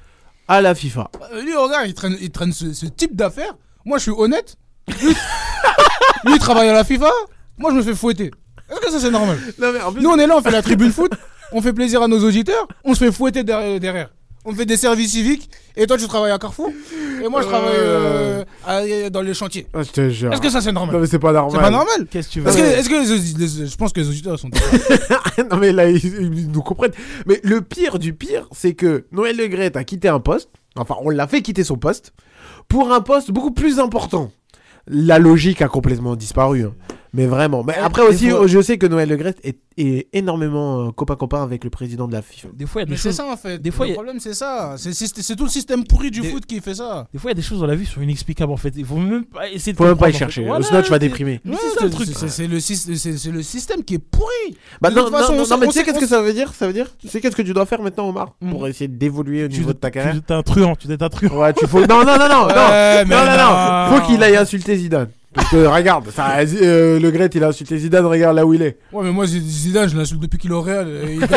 à la FIFA. Lui, regarde, il traîne, il traîne ce, ce type d'affaires. Moi, je suis honnête. Lui, il travaille à la FIFA. Moi, je me fais fouetter. Est-ce que ça, c'est normal Non, mais en plus, Nous, on est là, on fait la tribune foot. On fait plaisir à nos auditeurs. On se fait fouetter derrière. derrière. On fait des services civiques. Et toi, tu travailles à Carrefour. Et moi, je travaille euh, à- dans les chantiers. Ah, je te jure. Est-ce que ça, c'est normal Non, mais c'est pas normal. C'est pas normal Qu'est-ce que tu veux Est-ce que, est-ce que les audi- les- je pense que les auditeurs sont. non mais là ils, ils nous comprennent. Mais le pire du pire, c'est que Noël Le Gret a quitté un poste. Enfin, on l'a fait quitter son poste pour un poste beaucoup plus important. La logique a complètement disparu. hein. Mais vraiment. Mais après aussi, fois- je sais que Noël Le Gret est, est énormément euh, copain-copain avec le président de la FIFA. Des fois, il y a Mais des c'est choses. ça en fait. des fois, le a- problème, c'est ça. C'est c'est- c'est tout le système pourri du Des- foot qui fait ça. Des fois, il y a des choses dans la vie qui sont inexplicables en fait. Il faut même pas essayer de Faut même pas y chercher. Voilà, Sinon, tu vas c'est- déprimer. Mais Ouais, c'est ça le truc. c'est- C'est le, syst- c'est- c'est le système qui est pourri. Bah De non, façon, non, on non, sait- mais tu sais qu'est-ce que ça veut dire? Ça veut dire Tu sais qu'est-ce que tu dois faire maintenant, Omar Mhm. Pour essayer d'évoluer au niveau de ta carrière? tu es un truand, tu es un truand. Ouais, tu faut. Non, non, non, non, non, Ouais, mais non, non, non. non. Faut qu'il aille insulter Zidane. Parce que regarde, ça, euh, le Gret, il a insulté Zidane, regarde là où il est. Ouais, mais moi, Zidane, je l'insulte depuis qu'il est au Real. et il.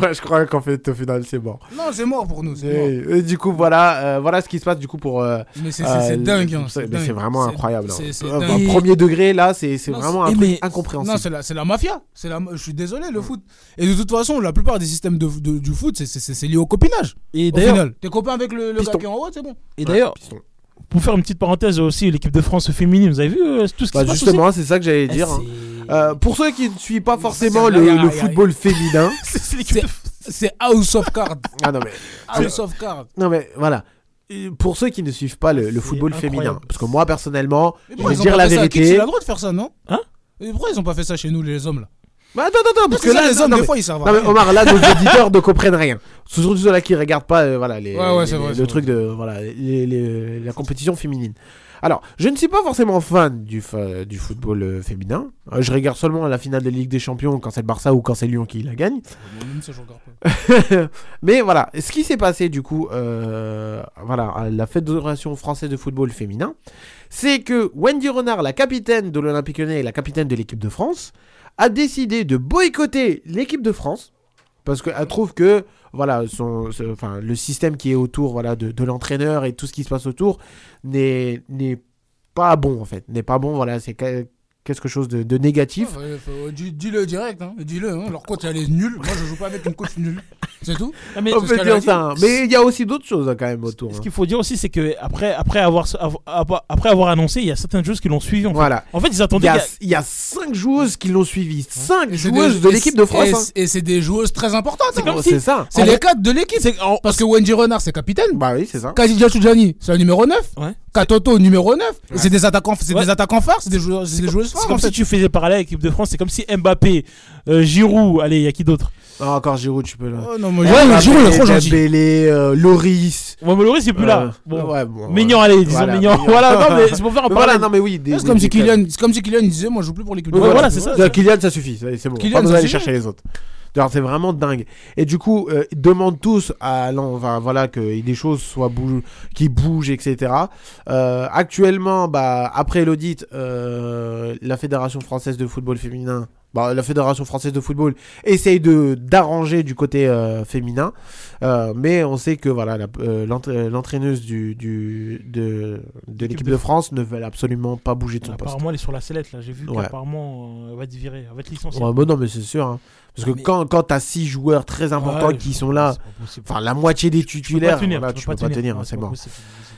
Ouais, je crois qu'en fait, au final, c'est mort. non, c'est mort pour nous. mort. Et, et du coup, voilà, euh, voilà ce qui se passe du coup pour. euh, Mais c'est euh, dingue. hein, c'est- vraiment incroyable. Euh, premier degré, là, c'est vraiment un c'est- truc mais- incompréhensible. Non, c'est la, la mafia. C'est la, je suis désolé, le foot. Et de toute façon, la plupart des systèmes de, de- du foot, c'est- lié au copinage. Et d'ailleurs, t'es copain avec le, le gars qui est en haut, c'est bon. et d'ailleurs. Pour faire une petite parenthèse aussi, l'équipe de France féminine, vous avez vu euh, tout ce qui Bah, se passe justement, c'est ça que j'allais aussi dire. hein. Euh, pour ceux qui ne suivent pas forcément c'est- le, football féminin. c'est- c'est l'équipe de C'est House of Cards. ah non mais, House of Cards. non mais voilà. Pour ceux qui ne suivent pas le, le C'est football incroyable. féminin, parce que moi personnellement, je vais dire pas la vérité. Il a le droit de faire ça, non? Hein? Et pourquoi ils ont pas fait ça chez nous, les hommes là? Bah, attends, attends, attends, parce que là, les hommes, des fois, ils servent à Non mais. Omar, là nos auditeurs ne comprennent rien. Surtout ceux-là qui regardent pas euh, voilà les, Ouais, ouais, les- c'est vrai, le truc de voilà les- les- la compétition féminine. Alors, je ne suis pas forcément fan du, fa- du football euh, féminin. Euh, je regarde seulement la finale de Ligue des Champions quand c'est le Barça ou quand c'est Lyon qui la gagne. Même ça, je regarde pas. Mais voilà, ce qui s'est passé du coup, euh, voilà, à la Fédération française de football féminin, c'est que Wendy Renard, la capitaine de l'Olympique Lyonnais et la capitaine de l'équipe de France, a décidé de boycotter l'équipe de France parce qu'elle trouve que voilà, son, le système qui est autour voilà, de, l'entraîneur et tout ce qui se passe autour n'est n'est pas bon en fait, n'est pas bon. Voilà, c'est quelque chose de, de négatif. Dis- Dis-le direct, hein. dis-le. Hein. Leur coach, elle est nulle. Moi, je joue pas avec une coach nulle. C'est tout. Ah, mais On c'est ce peut qu'elle dire a dit. ça, hein. mais il y a aussi d'autres choses hein, quand même autour. Ce hein. qu'il faut dire aussi, c'est que après, après avoir, avoir- après avoir annoncé, il y a certaines joueuses qui l'ont suivi. En fait. Voilà. En fait, ils Il y, attendaient. y a- il y a cinq joueuses qui l'ont suivi. Cinq Et c'est joueuses des- de l'équipe de France. et hein. c'est- Et c'est des joueuses très importantes. hein. Oh, C'est ça. C'est les cadres de l'équipe. c'est- Parce que Wendy Renard, c'est capitaine. Bah oui, c'est ça. Khadija Choudjani, c'est le numéro 9. Ouais. Katoto, numéro 9. Et C'est des attaquants, c'est Ouais. des attaquants phares, c'est des joueurs, c'est des joueuses C'est comme en si tu faisais parallèle avec l'équipe de France. C'est comme si Mbappé, euh, Giroud, allez, il y a qui d'autre? Ah, encore Giroud, tu peux là. Oh non, moi, Ouais, Giroud, Mbappé, Giroud, il est trop gentil. Dembélé, euh, Loris. Ouais, mais Loris, c'est plus Euh, là. Bon. ouais, bon, Mignon, ouais. allez, disons Voilà, mignon. Voilà, non, mais c'est pour faire un Mais voilà, parallèle. non, mais oui. des- C'est comme si Kylian, c'est comme si Kylian disait, moi, je joue plus pour l'équipe de Ouais, France. voilà, c'est ça. Euh, Kylian, ça suffit. ça- C'est bon. Kylian, d'aller suffit. chercher les autres. C'est vraiment dingue. Et du coup, euh, demandent tous à, non, enfin, voilà, que des choses soient bou- qui bougent, etc. Euh, actuellement, bah, après l'audit, euh, la Fédération française de football féminin, bah, la Fédération française de football essaye de d'arranger du côté euh, féminin, Euh, mais on sait que voilà, euh, l'entra- l'entraîneuse du, du de, de l'équipe de de France ne veut absolument pas bouger de son poste. Apparemment, elle est sur la sellette là. J'ai vu Ouais. qu'apparemment, euh, elle va être virée, elle va être licenciée. Ouais, bah non, mais c'est sûr. hein. Parce que Mais- quand, quand t'as six joueurs très importants Ouais, qui sont là, enfin la moitié des Tu peux titulaires, pas tenir, voilà, tu peux pas tenir, hein, c'est mort.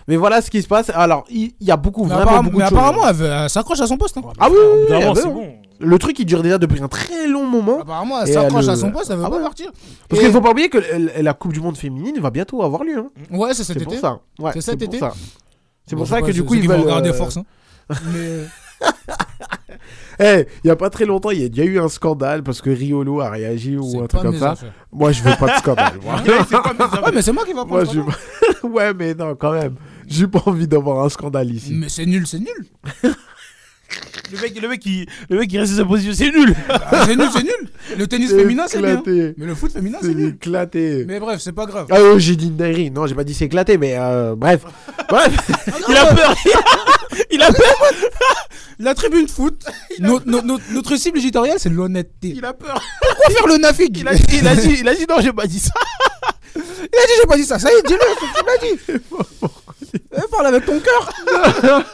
Mais voilà ce qui se passe. Alors, il y, a beaucoup, Mais vraiment apparemment, beaucoup mais de choses. apparemment, elle, veut- elle s'accroche à son poste. hein. Ah oui, Au oui, oui, ah c'est bon. Le truc, il dure déjà depuis un très long moment. Apparemment, elle s'accroche à son euh, poste, elle veut ah pas partir. Parce qu'il faut pas oublier que la, Coupe du Monde féminine va bientôt avoir lieu. hein. Ouais, c'est cet C'est été. pour ça. C'est cet pour été. ça. C'est pour ça que pas, du coup, ils vont veulent. regarder euh, force. hein. Mais Eh, il y a pas très longtemps, il y a déjà eu un scandale parce que Riolo a réagi ou c'est un pas truc comme ça. affaires. Moi, je veux pas de scandale. moi. Ouais, mais c'est moi qui va je... ouais, mais non, quand même. J'ai pas envie d'avoir un scandale ici. Mais c'est nul, c'est nul. Le mec, le mec, qui, le mec qui reste sur sa position, c'est nul. Ah, c'est nul, c'est nul. Le tennis féminin, c'est bien. Mais le foot féminin, c'est C'est nul. éclaté. Mais bref, c'est pas grave. Ah oh, j'ai dit une dinguerie. Non, j'ai pas dit c'est éclaté, mais euh, bref. bref. Il a peur. Il a peur. La tribune foot, notre, cible éditoriale, c'est l'honnêteté. Il a peur. Pourquoi faire le nafig Il a dit, il a dit, il a dit non, j'ai pas dit ça. Il a dit, j'ai pas dit ça. Ça y est, dis-le, tu l'as dit. Eh, parle avec ton cœur.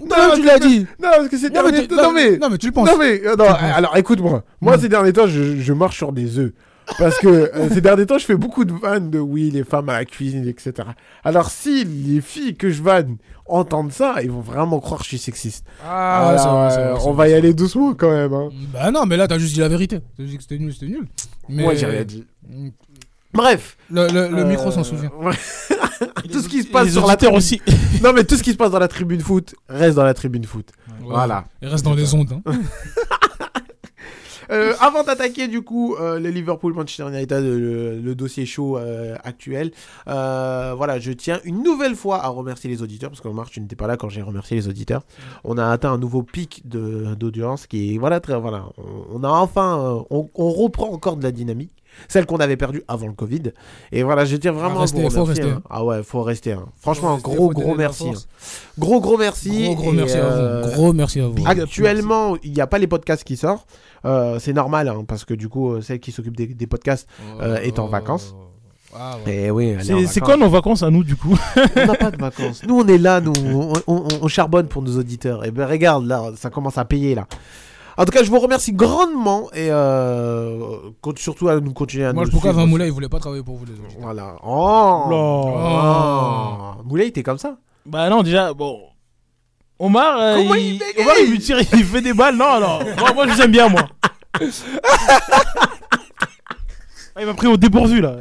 Non, tu l'as dit. Non, parce que c'est Non, mais dernier tu- temps. Non, mais. non, mais tu le penses. Non, mais. euh, non, alors écoute-moi. Moi, ces derniers temps, je, je marche sur des œufs. Parce que euh, ces derniers temps, je fais beaucoup de vannes de oui, les femmes à la cuisine, etc. Alors, si les filles que je vanne entendent ça, ils vont vraiment croire que je suis sexiste. Ah, Alors, c'est vrai, c'est euh, c'est on vrai. va y aller doucement quand même. Hein. Bah non, mais là, t'as juste dit la vérité. T'as dit que c'était nul, c'était nul. Mais Moi, j'ai rien dit. Bref. Le, le- le Euh, micro s'en souvient. tout ce qui se Les passe sur la tribune. aussi. non, mais tout ce qui se passe dans la tribune foot reste dans la tribune foot. Voilà. Il reste dans les ondes. hein. Euh, avant d'attaquer du coup euh, le Liverpool Manchester United, le, le dossier chaud euh, actuel, euh, voilà, je tiens une nouvelle fois à remercier les auditeurs parce qu'en mars tu n'étais pas là quand j'ai remercié les auditeurs. On a atteint un nouveau pic de d'audience qui est voilà très voilà, on, on a enfin, euh, on, on reprend encore de la dynamique. Celle qu'on avait perdue avant le Covid. Et voilà, je tiens vraiment à vous faut remercier. rester. hein. Ah ouais, faut rester. hein. Franchement, rester, gros, faut gros la merci. hein. Gros, gros merci. Gros, gros merci à euh, vous. Gros merci à vous. Actuellement, il n'y a pas les podcasts qui sortent. Euh, c'est normal, hein, parce que du coup, euh, celle qui s'occupe des, des podcasts euh, est en vacances. Ah ouais. Et oui, C'est quoi nos vacances à nous du coup? On n'a pas de vacances. Nous, on est là, nous, on, on- on charbonne pour nos auditeurs. Et ben regarde, là, ça commence à payer, là. En tout cas, je vous remercie grandement et euh, surtout à nous continuer à Moi, nous je pourquoi suivre. Van Moulay, il voulait pas travailler pour vous, les autres. Voilà. Oh, Là. Oh. Moulay, t'es comme ça Bah non, déjà, bon. Omar, euh, Comment il, Omar, il lui tire, il fait des balles. Non, non. Moi, moi je vous aime bien, moi. Ah, il m'a pris au dépourvu, là.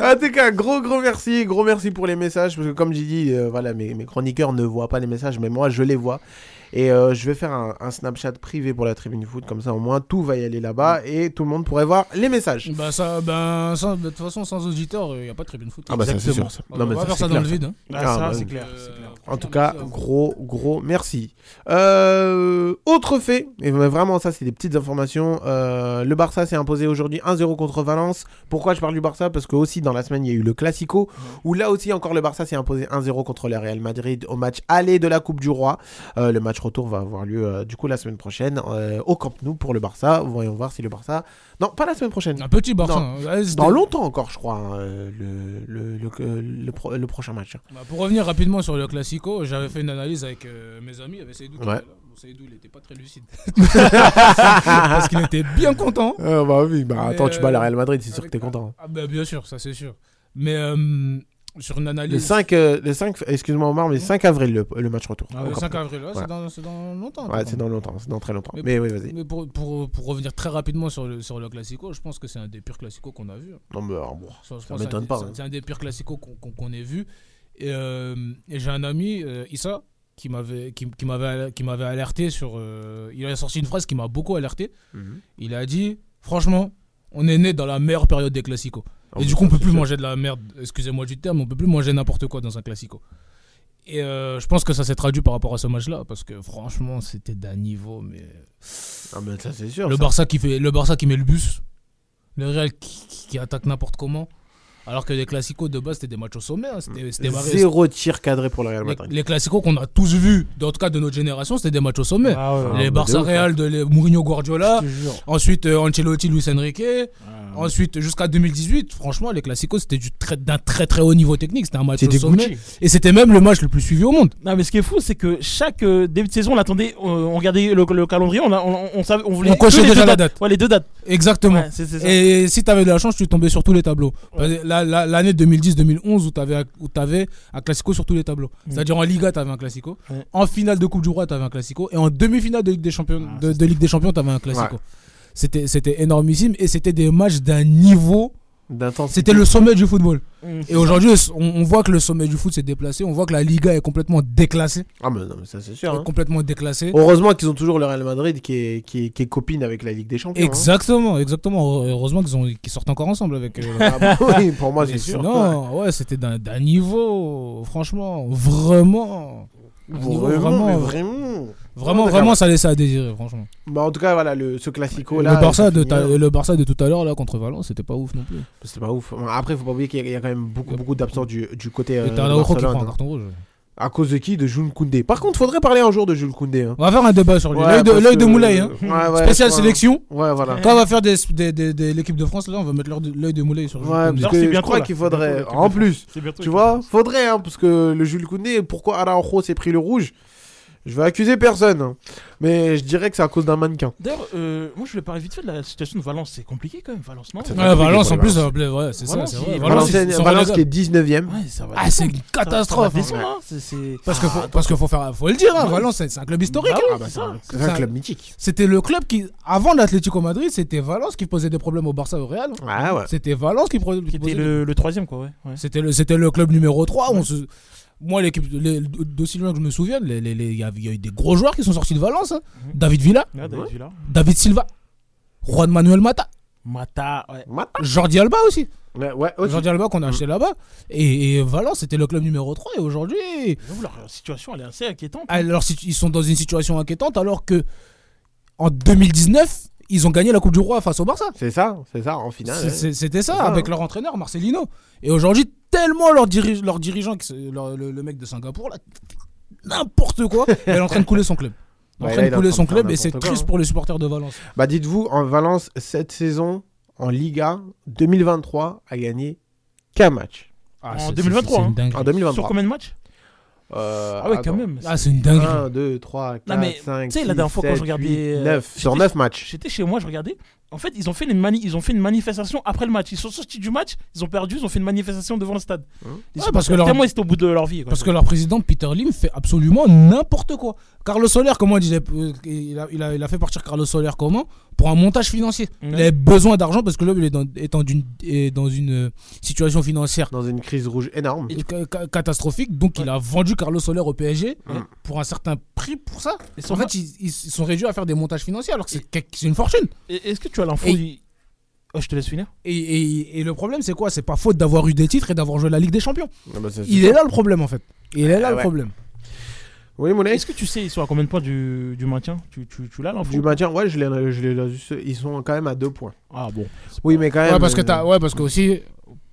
En tout cas, gros gros merci, gros merci pour les messages parce que comme j'ai dit, euh, voilà, mes, mes chroniqueurs ne voient pas les messages, mais moi je les vois. Et euh, je vais faire un, un Snapchat privé pour la tribune foot, comme ça au moins tout va y aller là-bas et tout le monde pourrait voir les messages. Bah, ça, ben, ça, de toute façon, sans auditeur, il n'y a pas de tribune foot. Ah bah ça c'est sûr. ça. On mais va ça, faire ça dans le vide. hein. Ah, Ah, ça, bah, c'est clair. Euh. En tout cas, gros, gros merci. Euh, autre fait, et vraiment ça c'est des petites informations, euh, le Barça s'est imposé aujourd'hui 1-0 contre Valence. Pourquoi je parle du Barça? Parce que aussi dans la semaine il y a eu le Classico, où là aussi encore le Barça s'est imposé 1-0 contre le Real Madrid au match aller de la Coupe du Roi. Euh, le match retour va avoir lieu euh, du coup la semaine prochaine euh, au Camp Nou pour le Barça. Voyons voir si le Barça... Non, pas la semaine prochaine. Un petit Barça. Non. hein. Dans longtemps encore je crois, hein, le, le, le, le pro- le prochain match. Bah, pour revenir rapidement sur le Classico, j'avais fait une analyse avec euh, mes amis, avec Seydou. Ouais. Bon, Seydou, il était pas très lucide. Parce qu'il était bien content. Euh, bah oui, bah attends, tu bats euh, Real Madrid, c'est sûr que avec- t'es content. Ah bah bien sûr, ça c'est sûr. Mais sur une analyse... Le 5, euh, le 5 excuse-moi Omar, mais 5 avril le, le match retour. Ah, le Au 5 Camp Nou. avril, ouais, c'est dans, c'est dans longtemps. Ouais, c'est dans longtemps, c'est dans très longtemps. Mais Mais, pour- oui, vas-y. Mais pour, pour, pour revenir très rapidement sur le, sur le Classico, je pense que c'est un des pires Classicos qu'on a vu. Non, mais alors, bon, Ça, ça m'étonne c'est- pas. c'est- hein. C'est un des pires classicos qu'on qu'on- qu'on ait vu. Et, euh, et j'ai un ami, euh, Issa, qui m'avait qui, qui m'avait qui m'avait alerté sur. euh, il a sorti une phrase qui m'a beaucoup alerté. Mhm. Il a dit, franchement, on est né dans la meilleure période des classicos. Ah et du coup, on peut plus manger de la merde. Excusez-moi du terme, on peut plus manger n'importe quoi dans un classico. Et euh, je pense que ça s'est traduit par rapport à ce match-là, parce que franchement, c'était d'un niveau, mais Ah, mais ça, c'est sûr. le ça. Barça qui fait le Barça qui met le bus le Real qui, qui- qui attaque n'importe comment alors que les classicos de base c'était des matchs au sommet hein, c'était c'était marré- Zéro tir cadré pour le Real les, Madrid. les classicos qu'on a tous vus en tout cas de notre génération c'était des matchs au sommet Ah ouais, Ah, les bah, Barça de Real de les Mourinho Guardiola ensuite euh, Ancelotti Luis Enrique Ah, ensuite jusqu'à 2018 franchement les classicos c'était du très- d'un très très haut niveau technique c'était un match Gucci. et c'était même le match le plus suivi au monde Non, mais ce qui est fou, c'est que chaque euh, début de saison, on attendait, euh, on regardait le, le calendrier, on, a- on, on savait, on voulait. On cochait les déjà deux la dates. date. Ouais, les deux dates. exactement Ouais, c'est c'est ça. Et si tu avais de la chance, tu tombais sur tous les tableaux. La- la- L'année 2010-2011 où tu avais, un classico sur tous les tableaux. C'est-à-dire en Liga, tu avais un classico. Ouais. En finale de Coupe du Roi, tu avais un classico. Et en demi-finale de Ligue des Champions, Ah, de, de Ligue des Champions, tu avais un classico. C'était C'était énormissime et c'était des matchs d'un niveau. C'était le sommet du football. Mmh, Et aujourd'hui, on, on voit que le sommet du foot s'est déplacé. On voit que la Liga est complètement déclassée. Ah, mais non, mais ça, c'est sûr. hein. Complètement déclassée. Heureusement qu'ils ont toujours le Real Madrid qui est, qui est, qui est copine avec la Ligue des Champions. hein. Exactement, exactement. Heureusement qu'ils ont- qu'ils sortent encore ensemble avec. euh, Ah, bah oui, pour moi, c'est sûr. Non, ouais, c'était d'un d'un niveau, franchement, vraiment. Vraiment, vraiment, mais vraiment, ça laissait à désirer, franchement. Bah, en tout cas, voilà, le, ce classico là. le, Barça ça de ta- le Barça de tout à l'heure, là, contre Valence, c'était pas ouf non plus. C'était pas ouf. Après, faut pas oublier qu'il y, a- quand même beaucoup, beaucoup d'absents du, du côté. euh, Et t'as Araujo qui prend un carton rouge. À cause de qui De Jules Koundé. Par contre, faudrait parler un jour de Jules Koundé. hein. On va faire un débat sur lui. Ouais, L'œil de, parce l'œil de que- Moulay, hein. Ouais, ouais, Spécial sélection. Ouais, voilà. Quand on va faire des, des, des- des- l'équipe de France, là, on va mettre l'œil de, l'œil de Moulay sur Ouais, Jules parce Koundé. Que c'est je bientôt, crois là. qu'il faudrait. bientôt, En plus, C'est bientôt, tu vois, faudrait, hein, parce que le Jules Koundé, pourquoi Araujo s'est pris le rouge? Je vais accuser personne. hein. Mais je dirais que c'est à cause d'un mannequin. D'ailleurs, euh, moi je voulais parler vite fait de la situation de Valence. C'est compliqué quand même, Valence, non Ouais, Valence, en plus, Valence. ça va plaire, ouais, c'est ça, Valence, c'est vrai. Valence, qui est relégables. 19ème. Ouais, ça va Ah, c'est une catastrophe. ça va hein. hein. Parce que Ah, parce qu'il faut faire, faut le dire, hein, Valence, c'est un club historique. Bah hein. Ah bah c'est un, c'est Ça- un club mythique. C'était le club qui, avant l'Atlético Madrid, c'était Valence qui posait des problèmes au Barça et au Real. Ah ouais. C'était Valence qui, pro- qui Qui posait était le, le troisième, quoi, ouais. C'était c'était le club numéro 3. Moi, l'équipe, d'aussi loin que je me les- il y, a- il y a eu des gros joueurs qui sont sortis de Valence. hein. Mhm. David Villa, Ouais, David Villa. David Silva, Juan Manuel Mata, Mata, ouais. Jordi Alba aussi. Ouais, ouais, aussi. Jordi Alba qu'on a acheté là-bas. Et, et Valence, c'était le club numéro 3. Et aujourd'hui, leur situation, elle est assez inquiétante. alors, ils sont dans une situation inquiétante alors que en 2019, ils ont gagné la Coupe du Roi face au Barça. C'est ça, c'est ça, en finale. Ouais. C'était ça, avec hein. leur entraîneur Marcelino. Et aujourd'hui, tellement leur, dirige, leur dirigeant, leur- le, le mec de Singapour, là, n'importe quoi, elle est en train de couler son club. En Ouais, train là, de couler son club et c'est triste hein. pour les supporters de Valence. Bah dites-vous, en Valence, cette saison, en Liga 2023, a gagné qu'un match. En c'est- 2023, c'est une hein. En Sur 2023. combien de matchs? Euh, Ah ouais, quand même. Ah, c'est une dinguerie. 1, 2, 3, 4, Non, mais, 5, tu sais, la dernière fois, quand je regardais, euh, 9. Sur j'étais- 9 matchs. J'étais chez moi, je regardais. En fait, ils ont fait, une mani- ils ont fait une manifestation après le match. Ils sont sortis du match, ils ont perdu, ils ont fait une manifestation devant le stade. Hein Ils Ouais, sont parce que leur- Tellement ils étaient au bout de leur vie. quoi. Parce que leur président Peter Lim fait absolument n'importe quoi. Carlos Soler, comment il disait euh, il a, il, a, il a fait partir Carlos Soler comment? Pour un montage financier. Il avait besoin d'argent parce que là, il est dans, est dans une, est dans une euh, situation financière Dans une crise rouge énorme. ca- catastrophique. Donc, il a vendu Carlos Soler au PSG. Pour un certain prix pour ça. Et en fait, ils, sont réduits à faire des montages financiers alors que c'est une fortune. Et- Est-ce que tu as l'info Et- il- Oh, je te laisse finir. Et, et- et le problème, c'est quoi? C'est pas faute d'avoir eu des titres et d'avoir joué la Ligue des Champions. Ah bah, Il ça. est là le problème en fait. Il est là Ah le ouais. problème. Oui, Moulay Est-ce que tu sais, ils sont à combien de points du, du maintien? Tu, tu, tu l'as l'info? Du maintien, ouais, je l'ai, ils sont quand même à deux points. Ah bon. Oui, mais quand même. Ouais, parce que euh, t'as, ouais, parce que aussi,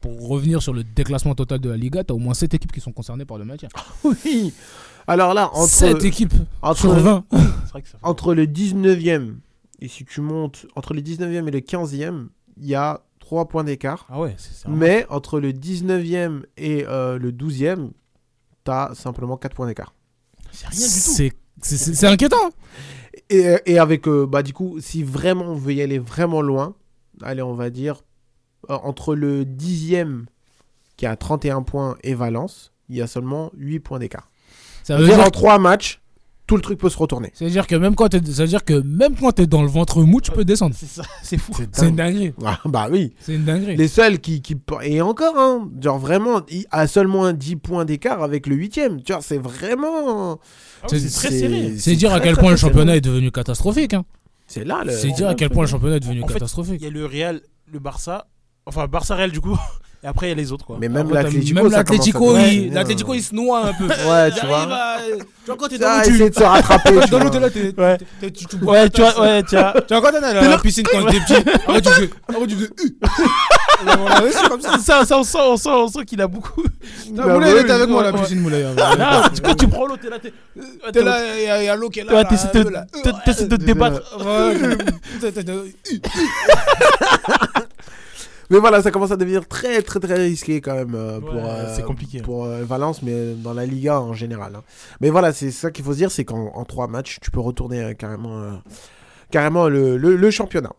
pour revenir sur le déclassement total de la Liga, t'as au moins 7 équipes qui sont concernées par le maintien. Oui. Alors là, entre 7 équipes entre, sur 20. C'est vrai que ça fait- entre le 19e et si tu montes entre le 19e et le 15e, il y a 3 points d'écart. Ah ouais, c'est ça. Mais entre le 19e et euh, le 12e, t'as simplement 4 points d'écart. C'est rien du tout. C'est, c'est, c'est- c'est inquiétant. Et, et avec, euh, bah du coup, si vraiment on veut y aller vraiment loin, allez, on va dire, euh, entre le 10e qui a 31 points et Valence, il y a seulement 8 points d'écart. Ça veut dire, en 3 matchs, tout le truc peut se retourner. ça veut dire que même quand t'es, ça veut dire que même quand t'es dans le ventre mou, tu peux descendre. C'est ça, c'est fou. C'est une dinguerie. Ah, bah oui. C'est une dinguerie. Les seuls qui, qui. Et encore, hein, genre vraiment, il a seulement 10 points d'écart avec le 8ème. Tu vois, c'est vraiment. Ah c'est très serré. C'est dire à quel très, point le championnat est devenu catastrophique. hein. C'est là le. C'est dire à quel point le championnat est devenu En catastrophique. Il y a le Real, le Barça, enfin Barça Real du coup, et après il y a les autres quoi. Mais même à il, l'Atlético, il se noie un peu. Ouais, tu vois. à- Tu vois, quand t'es dans l'eau, tu. essayer de se rattraper. tu Dans l'eau, t'es là, t'es. Ouais. Tu Ouais, tu vois, ouais, tu vois. Tu vois, quand t'es à la piscine quand t'es petit, après tu fais. Après tu fais. Voilà, ouais, c'est comme ça. on sent, on sent, on sent qu'il a beaucoup. Moulay, il était avec moi à la ouais. piscine, Moulay. Quand tu prends l'eau, t'es là, t'es. T'es là, il y a- l'eau qui est là. Ouais, là, t'essaies de, là. te- t'essaies de te débattre. Mais voilà, ça commence à devenir très, très, très risqué quand même euh, pour, Ouais, euh, compliqué. pour euh, Valence, mais dans la Liga en général. hein. Mais voilà, c'est ça qu'il faut se dire c'est qu'en en trois matchs, tu peux retourner carrément, carrément le, le- le championnat.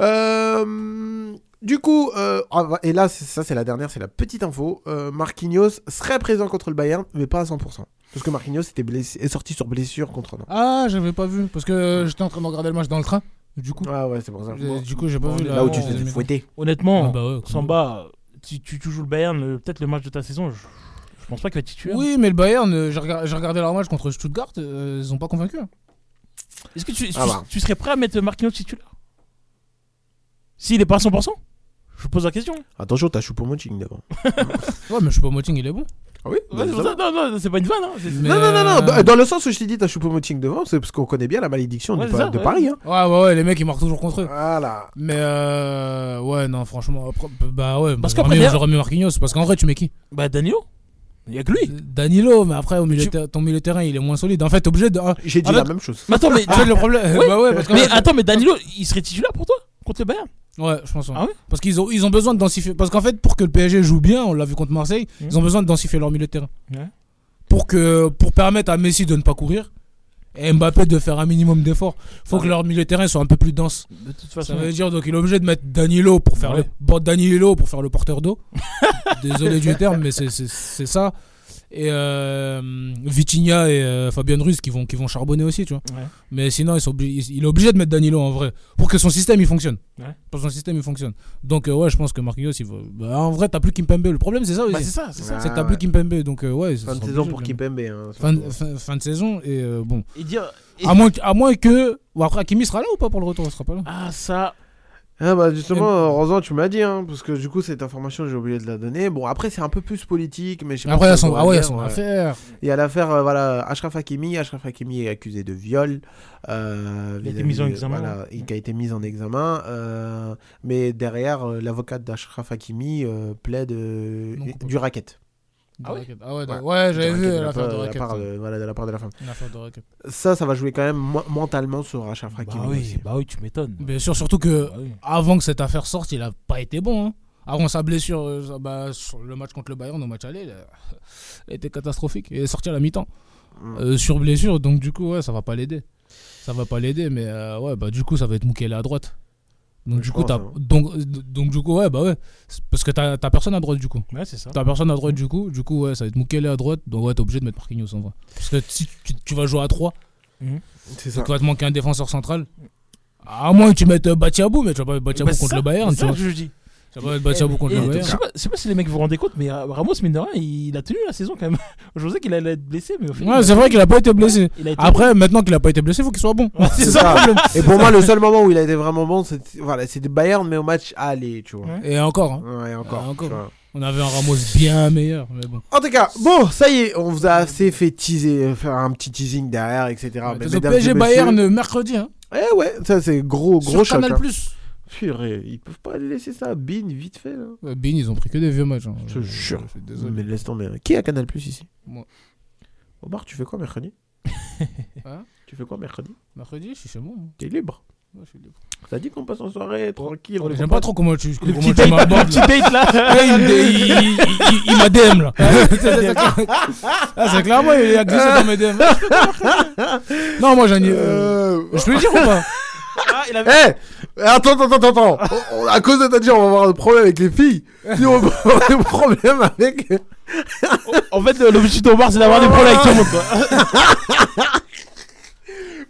Euh, du coup, euh, ah, et là, c'est- ça c'est la dernière, c'est la petite info. Euh, Marquinhos serait présent contre le Bayern, mais pas à 100%. Parce que Marquinhos était blessé, est sorti sur blessure contre Nantes. Ah, j'avais pas vu. Parce que j'étais en train de regarder le match dans le train. Du coup, Ah ouais, c'est pour ça. Euh, du coup, j'ai pas vu. là Là où tu la- te fais la- fouetter. Honnêtement, Ah bah ouais, Samba, si tu, tu joues le Bayern, le- peut-être le match de ta saison, je, je pense pas qu'il va titulaire. Oui, mais le Bayern, euh, j'ai regardé, leur match contre Stuttgart, euh, ils ont pas convaincu. hein. Est-ce que tu, tu, Ah bah. tu serais prêt à mettre Marquinhos titulaire? S'il est pas à 100% Je pose la question. Attention, t'as Choupo-Moting devant. Ouais, mais Choupo-Moting, il est bon. Ah oui Ouais, ça- non, non, c'est pas une vanne. Hein. Non, non, non, non, euh, dans- le sens où je t'ai dit t'as Choupo-Moting devant, c'est parce qu'on connaît bien la malédiction Ouais, du c'est pa- ça, de ouais. Paris. Hein. Ouais, ouais, ouais, les mecs, ils marquent toujours contre eux. Voilà. Mais euh, ouais, non, franchement, bah ouais, Parce bah, qu'après, j'aurais mis- Marquinhos, parce qu'en vrai, tu mets qui? Bah, Danilo Il y a que lui. Danilo, mais après, au milieu Tu- de ton milieu de terrain, il est moins solide. En fait, t'es obligé de. ah, J'ai dit en la même chose. Mais attends, mais, En fait, le problème. Ouais, bah ouais, parce mais fait- attends, mais Danilo, il serait titulaire pour toi contre le Bayern? Ouais, je pense. ouais. Ah ouais Parce qu'ils ont, ils ont besoin de densifier. Parce qu'en fait, pour que le PSG joue bien, on l'a vu contre Marseille, Mhm. ils ont besoin de densifier leur milieu de terrain. Ouais. Pour, que, pour permettre à Messi de ne pas courir et Mbappé de faire un minimum d'efforts. faut Ah que leur milieu de terrain soit un peu plus dense. De toute Ça façon. veut dire donc il est obligé de mettre Danilo pour faire Ouais. le Danilo pour faire le porteur d'eau. Désolé du terme, mais c'est- c'est c'est ça. Et euh, Vitinha et euh, Fabien Ruiz qui vont, qui vont charbonner aussi, tu vois. Ouais. Mais sinon, ils sont obli- il est obligé de mettre Danilo en vrai pour que son système il fonctionne. Ouais. Pour que son système il fonctionne. Donc euh, ouais, je pense que Marquinhos il va. bah, en vrai, t'as plus Kimpembe. Le problème c'est ça aussi. Bah, c'est ça, c'est ça. Ah, c'est que t'as ouais. plus Kimpembe. Donc euh, ouais. Fin de saison obligés pour Kipembe. Hein, Fin, fin, fin de saison et euh, bon. Et dire. et- À moins, que- à moins que. Bon, après, Hakimi sera là ou pas pour le retour? Il sera pas là. Ah, ça. Ah bah justement, heureusement tu m'as dit, hein, parce que du coup cette information j'ai oublié de la donner. Bon après c'est un peu plus politique, mais je sais pas Après, il y a si son, ah ouais, son ouais. affaire. Il y a l'affaire, euh, voilà, Ashraf Hakimi. Ashraf Hakimi est accusé de viol. euh, Il a été mis en examen. Voilà, il a été mis en examen. euh, mais derrière, euh, l'avocate d'Ashraf Hakimi euh, plaide euh, du racket. Ah ouais Ah ouais, Ouais. ouais, j'avais vu la part- de la part de- voilà, de la part de la femme. De. Ça, ça va jouer quand même mentalement sur Ashraf Bah Hakimi. oui, bah oui, tu m'étonnes. Bien sûr, surtout que Bah oui. avant que cette affaire sorte, il a pas été bon. hein. Avant sa blessure, euh, bah, sur le match contre le Bayern, au match aller, il a- il était catastrophique. Il est sorti à la mi-temps Mm. euh, sur blessure, donc du coup, ouais, ça va pas l'aider. Ça va pas l'aider, mais euh, ouais, bah du coup, ça va être Moukele à droite. Donc Ouais, du coup, pense, t'as- hein. donc, donc du coup, ouais, bah ouais, parce que t'as t'as personne à droite du coup. Ouais, c'est ça. T'as personne à droite du coup, du coup, ouais, ça va être Moukele à droite, donc ouais, t'es obligé de mettre Marquinhos en vrai. Parce que si tu, tu vas jouer à 3, C'est ça. il va te manquer un défenseur central. À moins que tu mettes euh, Batiabou, mais tu vas pas mettre Batiabou Bah, contre ça, le Bayern, c'est tu ça vois. que je dis. Ça va être le je sais pas, je sais pas si les mecs vous vous rendez compte, mais euh, Ramos, mine de rien, il a tenu la saison quand même. Je pensais qu'il allait être blessé, mais au final. Ouais, c'est vrai qu'il a pas été blessé. Il a été Après, maintenant qu'il a pas été blessé, il faut qu'il soit bon. c'est C'est ça le ça. problème. Et pour moi, le seul moment où il a été vraiment bon, c'était voilà, c'était Bayern, mais au match aller, tu vois. Et encore, hein. Ouais, encore. Encore. tu vois. On avait un Ramos bien meilleur, mais bon. En tout cas, bon, ça y est, on vous a assez fait teaser, euh, faire un petit teasing derrière, etc. Mais mesdames et PSG Bayern mercredi, hein. Eh ouais, ça c'est gros, Sur gros choc. Canal+. hein. Plus. Purée, ils peuvent pas laisser ça, bin, vite fait là. Euh, Bin, ils ont pris que des vieux matchs. hein. Je te jure. Je suis désolé. Mais laisse tomber. Qui a Canal Plus ici? Moi. Omar, tu fais quoi mercredi? Hein? Tu fais quoi mercredi? Mercredi, je suis chez moi. hein. T'es libre Ouais, je suis libre. T'as dit qu'on passe en soirée, tranquille. J'aime pas- trop comment tu, comment petit tu date, m'abordes, le petit là. date là. Ouais, il, il, il, il- il m'a DM là. ah, c'est clairement, il a glissé dans mes DM. non, moi j'en ai. euh, Euh, Je peux le dire ou pas? Ah, il avait- Eh Attends, attends, attends, attends. On- on- à cause de ta dire, on va avoir des problèmes avec les filles. Si on va avoir des problèmes avec. En fait, le- l'objectif d'Omar, c'est d'avoir des problèmes avec tout le monde.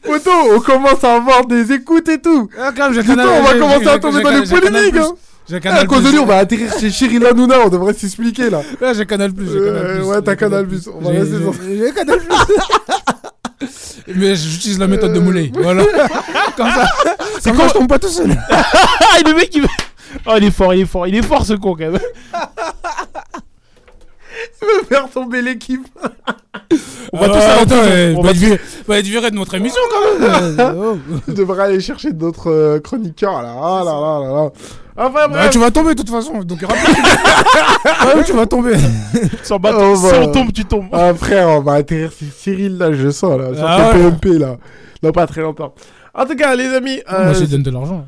Poto, on commence à avoir des écoutes et tout. Ah, quand même, j'ai Putain, Canal- on va commencer à tomber dans les j'ai Canal polémiques. Plus. Hein. J'ai À cause de lui, on va atterrir chez Cyril Hanouna, on devrait s'expliquer là. Ouais, j'ai Canal Plus. j'ai Euh, Canal Plus, ouais, t'as Canal Plus, on va rester J'ai Canal Plus. Mais j'utilise la méthode de Moulay. Voilà. Comme ça. C'est quand je tombe pas tout seul. Ah, le mec, il. Oh, il est fort, il est fort, il est fort ce con quand même. Il veut faire tomber l'équipe. On va tous Ah, attends, prison. eh, On va être viré- va être viré de notre émission quand même. Euh, oh. On devrait aller chercher d'autres euh, chroniqueurs là. Ah là là là là. Enfin Bah, tu vas tomber de toute façon. Donc rappelle- Ouais, tu vas tomber. Sans battre. Oh, Si bah. on tombe, tu tombes. Ah frère, on va atterrir sur Cyril là, je sens là, sur Ah ouais. PMP là. Dans pas très longtemps. En tout cas, les amis. euh, Moi, je lui donne de l'argent.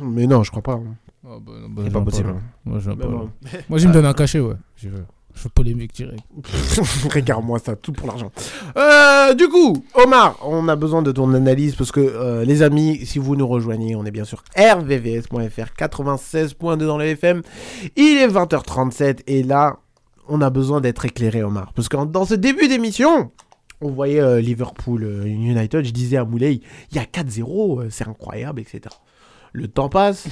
Mais non, je crois pas. hein. Oh, bah, non, bah, C'est j'en pas possible. Moi, bon. Moi, je me donne un cachet, ouais. Je veux, je polémique direct. Regarde-moi ça, tout pour l'argent. Euh, du coup, Omar, on a besoin de ton analyse parce que euh, les amis, si vous nous rejoignez, on est bien sûr rvvs.fr 96.2 dans le FM. Il est 20h37 et là, on a besoin d'être éclairé, Omar. Parce que dans ce début d'émission, on voyait euh, Liverpool euh, United, je disais à Moulay, il y a 4-0, euh, c'est incroyable, etc. Le temps passe,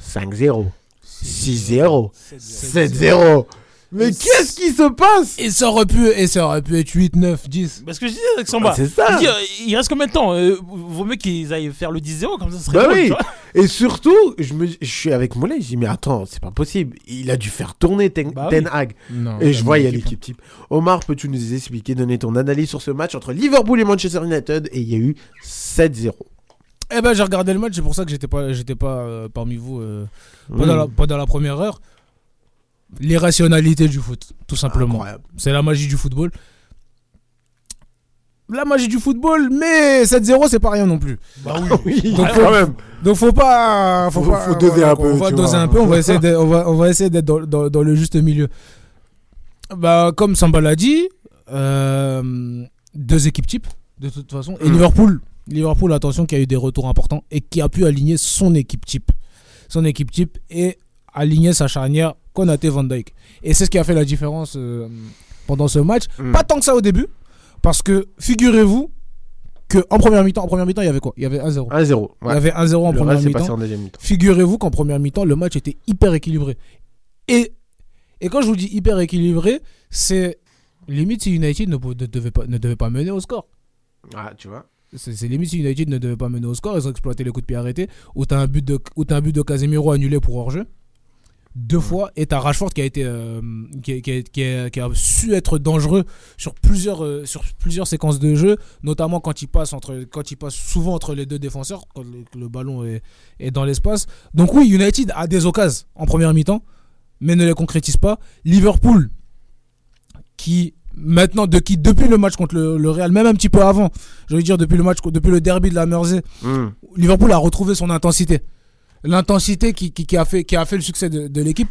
5-0, 6-0, 7-0. Mais qu'est-ce qui se passe Et ça aurait pu, et ça aurait pu être 8, 9, 10. Parce que je disais avec Samba. Ah, c'est ça. Dis, il reste combien de temps euh, Vaut mieux qu'ils aillent faire le 10-0, comme ça, ce serait Bah drôle, oui. tu vois. Et surtout, je, me, je suis avec Moulay, je dis mais attends, c'est pas possible. Il a dû faire tourner Ten, Bah Ten oui. Hag. Non, Et je vois, il y a l'équipe. type. Omar, peux-tu nous expliquer, donner ton analyse sur ce match entre Liverpool et Manchester United? Et il y a eu 7-0. Eh ben, j'ai regardé le match, c'est pour ça que j'étais pas, j'étais pas euh, parmi vous euh, pendant, Mm. la, pendant la première heure. L'irrationalité du foot, tout simplement. C'est la magie du football. La magie du football, mais 7-0, c'est pas rien non plus. Bah oui, Donc, quand même. Donc faut pas, faut, Faut- pas, faut doser un peu, On va doser vois. un peu. On va essayer d'être, on va, on va essayer d'être dans, dans- dans le juste milieu. Bah comme Samba l'a dit, euh, deux équipes types de toute façon. Et Mm. Liverpool, Liverpool attention qui a eu des retours importants et qui a pu aligner son équipe type, son équipe type et aligner sa charnière Konaté Van Dyke. Et c'est ce qui a fait la différence euh, pendant ce match. Mm. Pas tant que ça au début, parce que figurez-vous que en première mi-temps, en première mi-temps, il y avait quoi? Il y avait 1-0. 1-0. Il y avait 1-0 en Le première mi-temps. en deuxième mi-temps. Figurez-vous qu'en première mi-temps, le match était hyper équilibré. Et, et quand je vous dis hyper équilibré, c'est limite si United ne, ne devait pas, ne devait pas mener au score. Ah, tu vois. C'est limite si United ne devait pas mener au score. Ils ont exploité les coups de pied arrêtés. Où tu as un but de, où t'as un but de Casemiro annulé pour hors-jeu. Deux fois. Et tu as Rashford qui a, été, euh, qui, a- qui a- qui a- qui a su être dangereux sur plusieurs, euh, sur plusieurs séquences de jeu. Notamment quand il passe, entre, quand il passe souvent entre les deux défenseurs. Quand le, le ballon est, est dans l'espace. Donc oui, United a des occasions en première mi-temps. Mais ne les concrétise pas. Liverpool qui maintenant de qui depuis le match contre le, le Real même un petit peu avant je veux dire depuis le match depuis le derby de la Mersey Mm. Liverpool a retrouvé son intensité l'intensité qui, qui, qui a fait qui a fait le succès de, de l'équipe.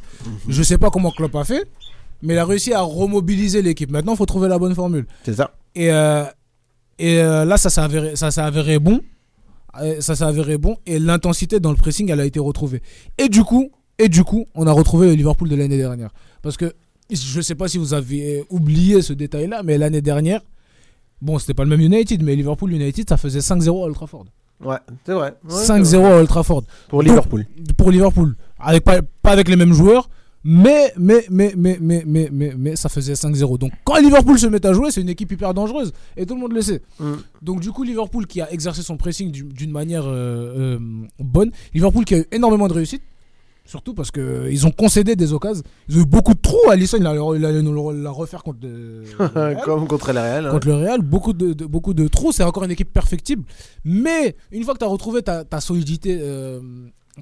Je sais pas comment Klopp a fait mais il a réussi à remobiliser l'équipe. Maintenant il faut trouver la bonne formule. C'est ça. et euh, et euh, là ça s'est avéré ça s'est avéré bon. Euh, ça s'est avéré bon et l'intensité dans le pressing elle a été retrouvée. Et du coup et du coup on a retrouvé le Liverpool de l'année dernière. Parce que je sais pas si vous avez oublié ce détail là mais l'année dernière bon c'était pas le même United mais Liverpool United ça faisait 5-0 à Old Trafford Ouais, c'est vrai. Ouais, 5-0 c'est vrai. à Old Trafford Pour Liverpool. pour Liverpool avec pas, pas avec les mêmes joueurs. Mais, mais, mais, mais, mais, mais, mais, mais ça faisait 5-0. Donc quand Liverpool se met à jouer, c'est une équipe hyper dangereuse. Et tout le monde le sait. Mm. Donc du coup, Liverpool qui a exercé son pressing du- d'une manière euh, euh, bonne. Liverpool qui a eu énormément de réussite. Surtout parce qu'ils ont concédé des occasions. Ils ont eu beaucoup de trous. Alisson, il allait, nous la refaire contre, le- le Real. Comme contre le Real. hein. contre le Real. Beaucoup de, de- beaucoup de trous. C'est encore une équipe perfectible. Mais une fois que tu as retrouvé ta, ta solidité, euh,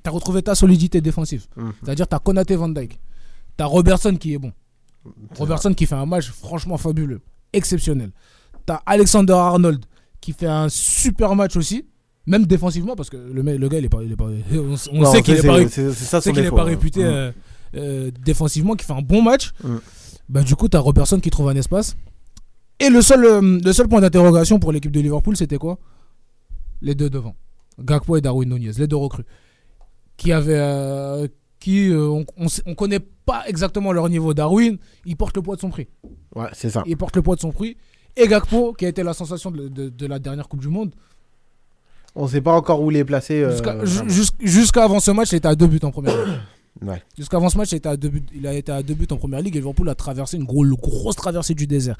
t'as retrouvé ta solidité défensive. Mhm. C'est-à-dire tu as Konaté Van Dyke. Tu as Robertson qui est bon. Robertson qui fait un match franchement fabuleux. Exceptionnel. Tu as Alexander Arnold qui fait un super match aussi. Même défensivement, parce que le, le gars, il est pas, il est pas- on, on Non, sait qu'il c'est- est pas, hein. réputé Mm. euh, euh, défensivement, qui fait un bon match. Mm. Bah, du coup, tu as Robertson qui trouve un espace. Et le seul, euh, le seul point d'interrogation pour l'équipe de Liverpool, c'était quoi? Les deux devant. Gakpo et Darwin Nunez, les deux recrues. Qui avaient. euh, qui, euh, on, on, on connaît pas exactement leur niveau. Darwin, il porte le poids de son prix. Ouais, c'est ça. Il porte le poids de son prix. Et Gakpo, qui a été la sensation de, de- de la dernière Coupe du Monde. On sait pas encore où il est placé. euh, Jusqu'à avant ce match, il était à deux buts en première ligue. Ouais. Jusqu'avant ce match, il, était à deux buts, il a été à deux buts en première ligue et Liverpool a traversé une gros- grosse traversée du désert.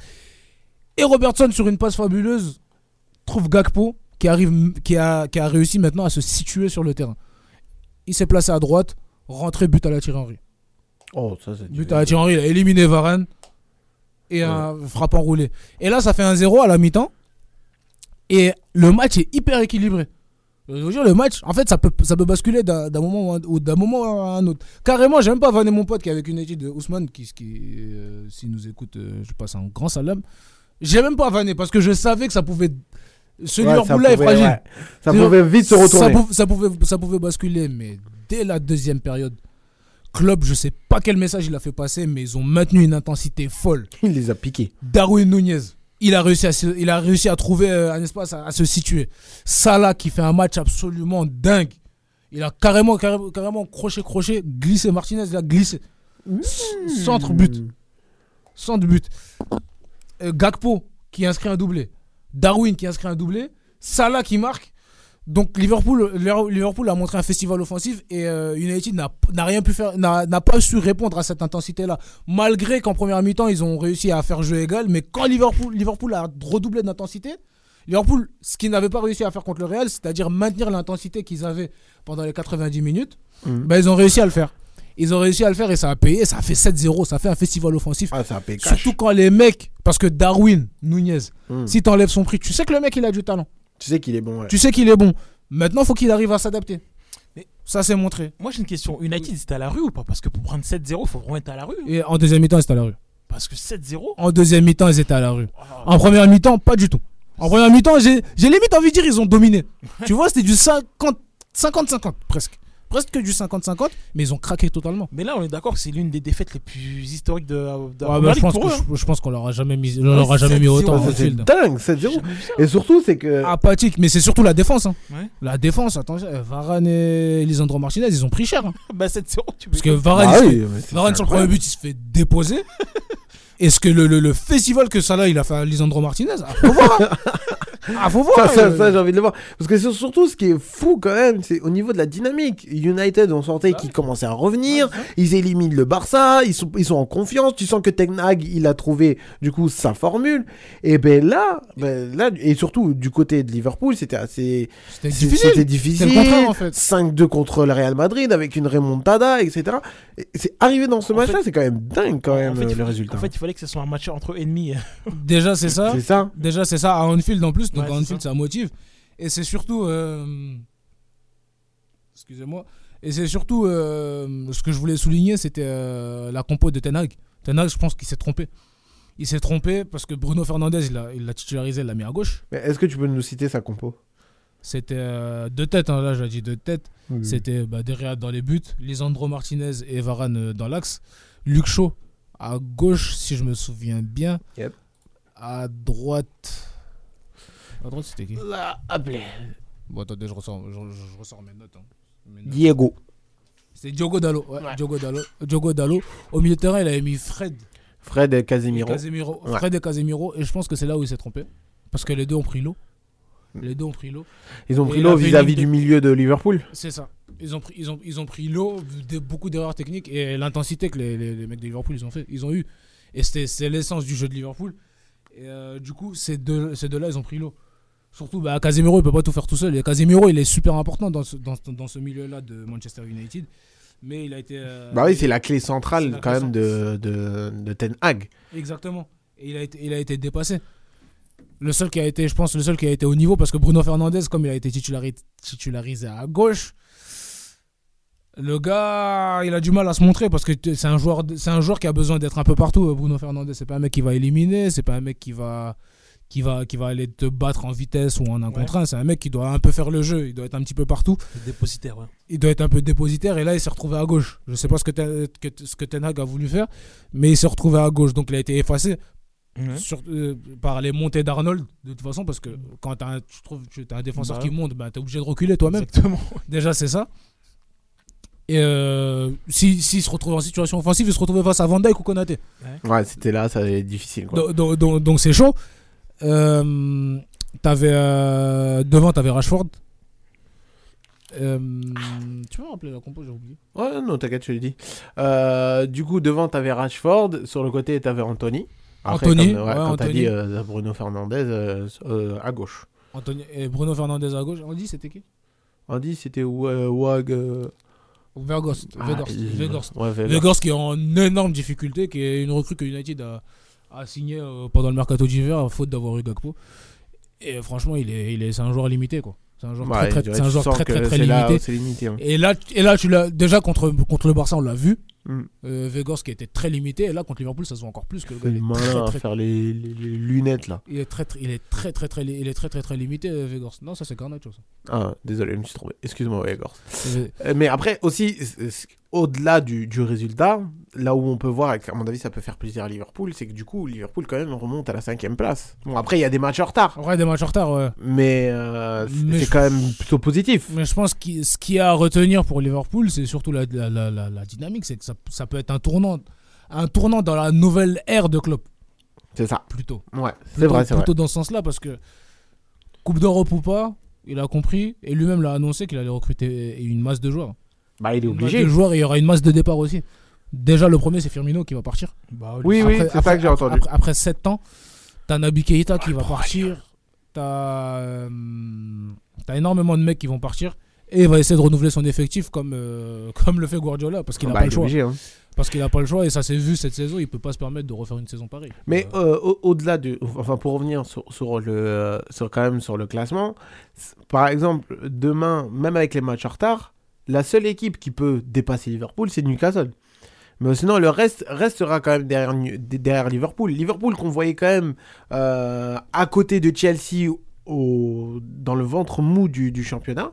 Et Robertson, sur une passe fabuleuse, trouve Gakpo qui, arrive, qui, a, qui a réussi maintenant à se situer sur le terrain. Il s'est placé à droite, rentré, but à la Thierry Henry. Oh, ça c'est. But à la Thierry Henry, il a éliminé Varane et un frappe enroulé. Et là, ça fait un 0 à la mi-temps. Et le match est hyper équilibré. Je veux dire, le match, en fait, ça peut, ça peut basculer d'un moment, ou d'un moment à un autre. Carrément, j'aime pas vanner mon pote qui est avec une étude de Ousmane, qui, qui euh, s'il nous écoute, euh, je passe un grand salam. J'ai même pas vanné parce que je savais que ça pouvait. Ce Ouais, Liverpool-là est fragile. ouais. Ça pouvait vite se ça retourner. pou- Ça pouvait, ça pouvait basculer, mais dès la deuxième période, Klopp, je sais pas quel message il a fait passer, mais ils ont maintenu une intensité folle. Il les a piqués. Darwin Nunez, il a réussi à, se- il a réussi à trouver euh, un espace à, à se situer. Salah qui fait un match absolument dingue. Il a carrément, carrément, carrément crochet, crochet, glissé. Martinez, il a glissé. Centre but. Centre but. Euh, Gakpo qui inscrit un doublé. Darwin qui inscrit un doublé. Salah qui marque. Donc Liverpool, Liverpool a montré un festival offensif et euh, United n'a rien pu faire, n'a pas su répondre à cette intensité-là. Malgré qu'en première mi-temps ils ont réussi à faire jeu égal, mais quand Liverpool, Liverpool a redoublé d'intensité, Liverpool, ce qu'ils n'avaient pas réussi à faire contre le Real, c'est-à-dire maintenir l'intensité qu'ils avaient pendant les 90 minutes, Mhm. ben, ils ont réussi à le faire. Ils ont réussi à le faire et ça a payé. Ça a fait 7-0, ça a fait un festival offensif. Ah, ça a payé. Surtout quand les mecs, parce que Darwin, Nunez, Mhm. si t'enlèves son prix, tu sais que le mec il a du talent. Tu sais qu'il est bon. ouais. Tu sais qu'il est bon. Maintenant, faut qu'il arrive à s'adapter. Ça, c'est montré. Moi j'ai une question. United c'était à la rue ou pas? Parce que pour prendre 7-0, il faut vraiment être à la rue. Et en deuxième mi-temps, ils étaient à la rue. Parce que 7-0. En deuxième mi-temps, ils étaient à la rue. Ah. En première mi-temps, pas du tout. En première mi-temps, j'ai limite envie de dire ils ont dominé. tu vois, c'était du 50 50-50 presque. Presque du 50-50, mais ils ont craqué totalement. Mais là on est d'accord que c'est l'une des défaites les plus historiques de, Ouais, bah, je pense pour que eux, je, je pense qu'on leur a jamais mis, on leur a jamais mis 7-0, autant Ah, au C'est field. dingue, 7-0. Et surtout, c'est que. Apathique, mais c'est surtout la défense. hein. Ouais. La défense, attention, euh, Varane et Lisandro Martinez, ils ont pris cher. hein. Bah 7-0, tu Parce que. Varane, Bah oui, c'est Varane sur le premier but, il se fait déposer. Est-ce que le, le, le festival que Salah il a fait à Lisandro Martinez, ah, faut voir. hein. Ah, faut voir. Ça, ça, euh. ça, j'ai envie de le voir. Parce que c'est surtout ce qui est fou quand même, c'est au niveau de la dynamique. United, on sentait qu'ils commençaient à revenir, ils éliminent le Barça, ils sont, ils sont en confiance. Tu sens que Ten Hag, il a trouvé du coup sa formule. Et ben là, ben là, et surtout du côté de Liverpool, c'était assez. C'était difficile. C'était difficile. En fait. 5-2 contre le Real Madrid avec une remontada, etc. Et C'est arrivé dans ce match-là, c'est quand même dingue quand même En fait, le résultat. En fait, il fallait que ce soit un match entre ennemis. Déjà, c'est ça. c'est ça. Déjà, c'est ça à Anfield en plus. Donc, Ouais, à c'est Anfield, ça motive. Et c'est surtout. euh, Excusez-moi. Et c'est surtout. euh, Ce que je voulais souligner, c'était euh, la compo de Ten Hag. Ten Hag, je pense qu'il s'est trompé. Il s'est trompé parce que Bruno Fernandez, il l'a titularisé, il l'a mis à gauche. Mais est-ce que tu peux nous citer sa compo? C'était euh, deux têtes, hein, là j'ai dit deux têtes. Oui. C'était bah, dans les buts, Lisandro Martinez et Varane euh, dans l'axe. Luc Shaw à gauche, si je me souviens bien. Yep. À droite. À droite, c'était qui? Là, appelé. Bon, attendez, je ressors, je, ressors mes notes. hein. Mes notes. Diego. C'est Diogo Dallo. Ouais, Diogo Dallo. Diogo Dallo. Au milieu de terrain, il avait mis Fred. Fred et Casemiro. Casemiro. Ouais. Fred et Casemiro. Et je pense que c'est là où il s'est trompé. Parce que les deux ont pris l'eau. Les deux ont pris l'eau. Ils ont pris l'eau vis-à-vis du milieu de Liverpool. C'est ça. Ils ont pris, ils ont, ils ont pris l'eau, des- beaucoup d'erreurs techniques et l'intensité que les, les- les mecs de Liverpool ils ont fait, ils ont eu. Et c'était c'est l'essence du jeu de Liverpool. Et euh, du coup, ces deux, ces deux-là, ils ont pris l'eau. Surtout, bah, Casemiro, il peut pas tout faire tout seul. Et Casemiro, il est super important dans ce, dans, dans ce milieu-là de Manchester United. Mais il a été. euh, Bah oui, c'est la clé centrale la quand clé même de, de, de Ten Hag. Exactement. Et il a été, il a été dépassé. Le seul qui a été, je pense, le seul qui a été au niveau, parce que Bruno Fernandez, comme il a été titulari- titularisé à gauche, le gars, il a du mal à se montrer parce que c'est un joueur, c'est un joueur qui a besoin d'être un peu partout. Bruno Fernandez, c'est pas un mec qui va éliminer, c'est pas un mec qui va, qui va, qui va aller te battre en vitesse ou en un contre un. C'est un mec qui doit un peu faire le jeu. Il doit être un petit peu partout. Dépositaire, ouais. Il doit être un peu dépositaire et là il s'est retrouvé à gauche. Je sais pas ce que, Ten- que- ce que Ten Hag a voulu faire, mais il s'est retrouvé à gauche. Donc il a été effacé sur- euh, par les montées d'Arnold de toute façon parce que quand t'as un, tu trouves tu as un défenseur Bah qui monte, bah, t'es obligé de reculer toi-même. Déjà c'est ça. Et euh, si- s'il se retrouve en situation offensive, il se retrouvait face à Van Dijk ou Konaté. Ouais, c'était là, ça allait être difficile. Quoi. Donc- c'est chaud. Euh, t'avais euh, devant t'avais Rashford. Euh, tu peux me rappeler la compo, j'ai oublié. Ouais, non, t'inquiète, je l'ai dit. Du coup, devant, t'avais Rashford. Sur le côté, t'avais Anthony. Anthony, comme, ouais, quand t'as Anthony. dit Bruno Fernandez à gauche. Anthony et Bruno Fernandez à gauche. On dit c'était qui? On dit c'était Wa- Wag. Euh, Vergost. Ah, il- ouais, qui est en énorme difficulté, qui est une recrue que United a, a signé euh, pendant le mercato d'hiver, faute d'avoir eu Gakpo. Et franchement, il est, il est, c'est un joueur limité quoi. C'est un joueur Ouais, très, très, un joueur très, que très, très c'est là limité. hein. Et là, et là, tu l'as déjà contre, contre le Barça, on l'a vu. Mm. Euh, qui était très limité, et là contre Liverpool, ça se voit encore plus que le gars. Il est malin très, à faire les, les- les lunettes là. il est très, très, il est très, très, très, il est très, très, très limité, euh, Weghorst. Non, ça c'est Garnacho. Ça. Ah, désolé, je me suis trompé. Excuse-moi. C'est- Euh, Mais après, aussi, au-delà du, du résultat, là où on peut voir, et qu'à mon avis, ça peut faire plaisir à Liverpool, c'est que du coup, Liverpool, quand même, remonte à la cinquième place. Bon, après, il y a des matchs en retard. Ouais, des matchs en retard, ouais. Mais, euh, c'est je- quand même plutôt positif. Mais je pense que ce qu'il y a à retenir pour Liverpool, c'est surtout la, la, la, la- la dynamique. C'est que ça, ça peut être un tournant, un tournant dans la nouvelle ère de Klopp. C'est ça. Plutôt. Ouais, c'est Plutôt- vrai, c'est vrai. Plutôt dans ce sens-là, parce que Coupe d'Europe ou pas, il a compris et lui-même l'a annoncé qu'il allait recruter une masse de joueurs. Bah, il est obligé. de joueurs et il y aura une masse de départ aussi. Déjà, le premier, c'est Firmino qui va partir. Oui, oui, c'est ça que j'ai entendu. Après, après 7 ans, t'as Naby Keita qui va partir. T'as euh, t'as énormément de mecs qui vont partir. Et il va essayer de renouveler son effectif comme, euh, comme le fait Guardiola parce qu'il Ah n'a bah, pas il le choix. obligé, hein. Parce qu'il n'a pas le choix et ça s'est vu cette saison. Il peut pas se permettre de refaire une saison pareille. Mais euh, au- au-delà du, enfin pour revenir sur, sur le, euh, sur quand même sur le classement, par exemple demain, même avec les matchs en retard, la seule équipe qui peut dépasser Liverpool, c'est Newcastle. Mais sinon, le reste restera quand même derrière, derrière Liverpool. Liverpool qu'on voyait quand même euh, à côté de Chelsea au, dans le ventre mou du, du championnat.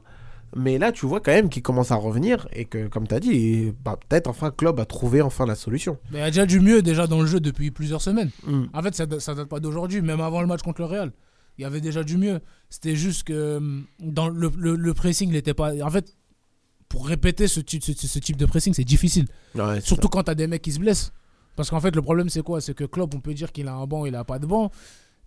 Mais là, tu vois quand même qu'il commence à revenir et que, comme tu as dit, bah, peut-être enfin Klopp a trouvé enfin la solution. Mais il y a déjà du mieux déjà dans le jeu depuis plusieurs semaines. Mm. En fait, ça, ça date pas d'aujourd'hui, même avant le match contre le Real. Il y avait déjà du mieux. C'était juste que hum, dans le, le- le pressing n'était pas. En fait, pour répéter ce type, ce, ce type de pressing, c'est difficile. Ouais, Surtout quand tu as des mecs qui se blessent. Parce qu'en fait, le problème, c'est quoi? C'est que Klopp, on peut dire qu'il a un banc, il a pas de banc.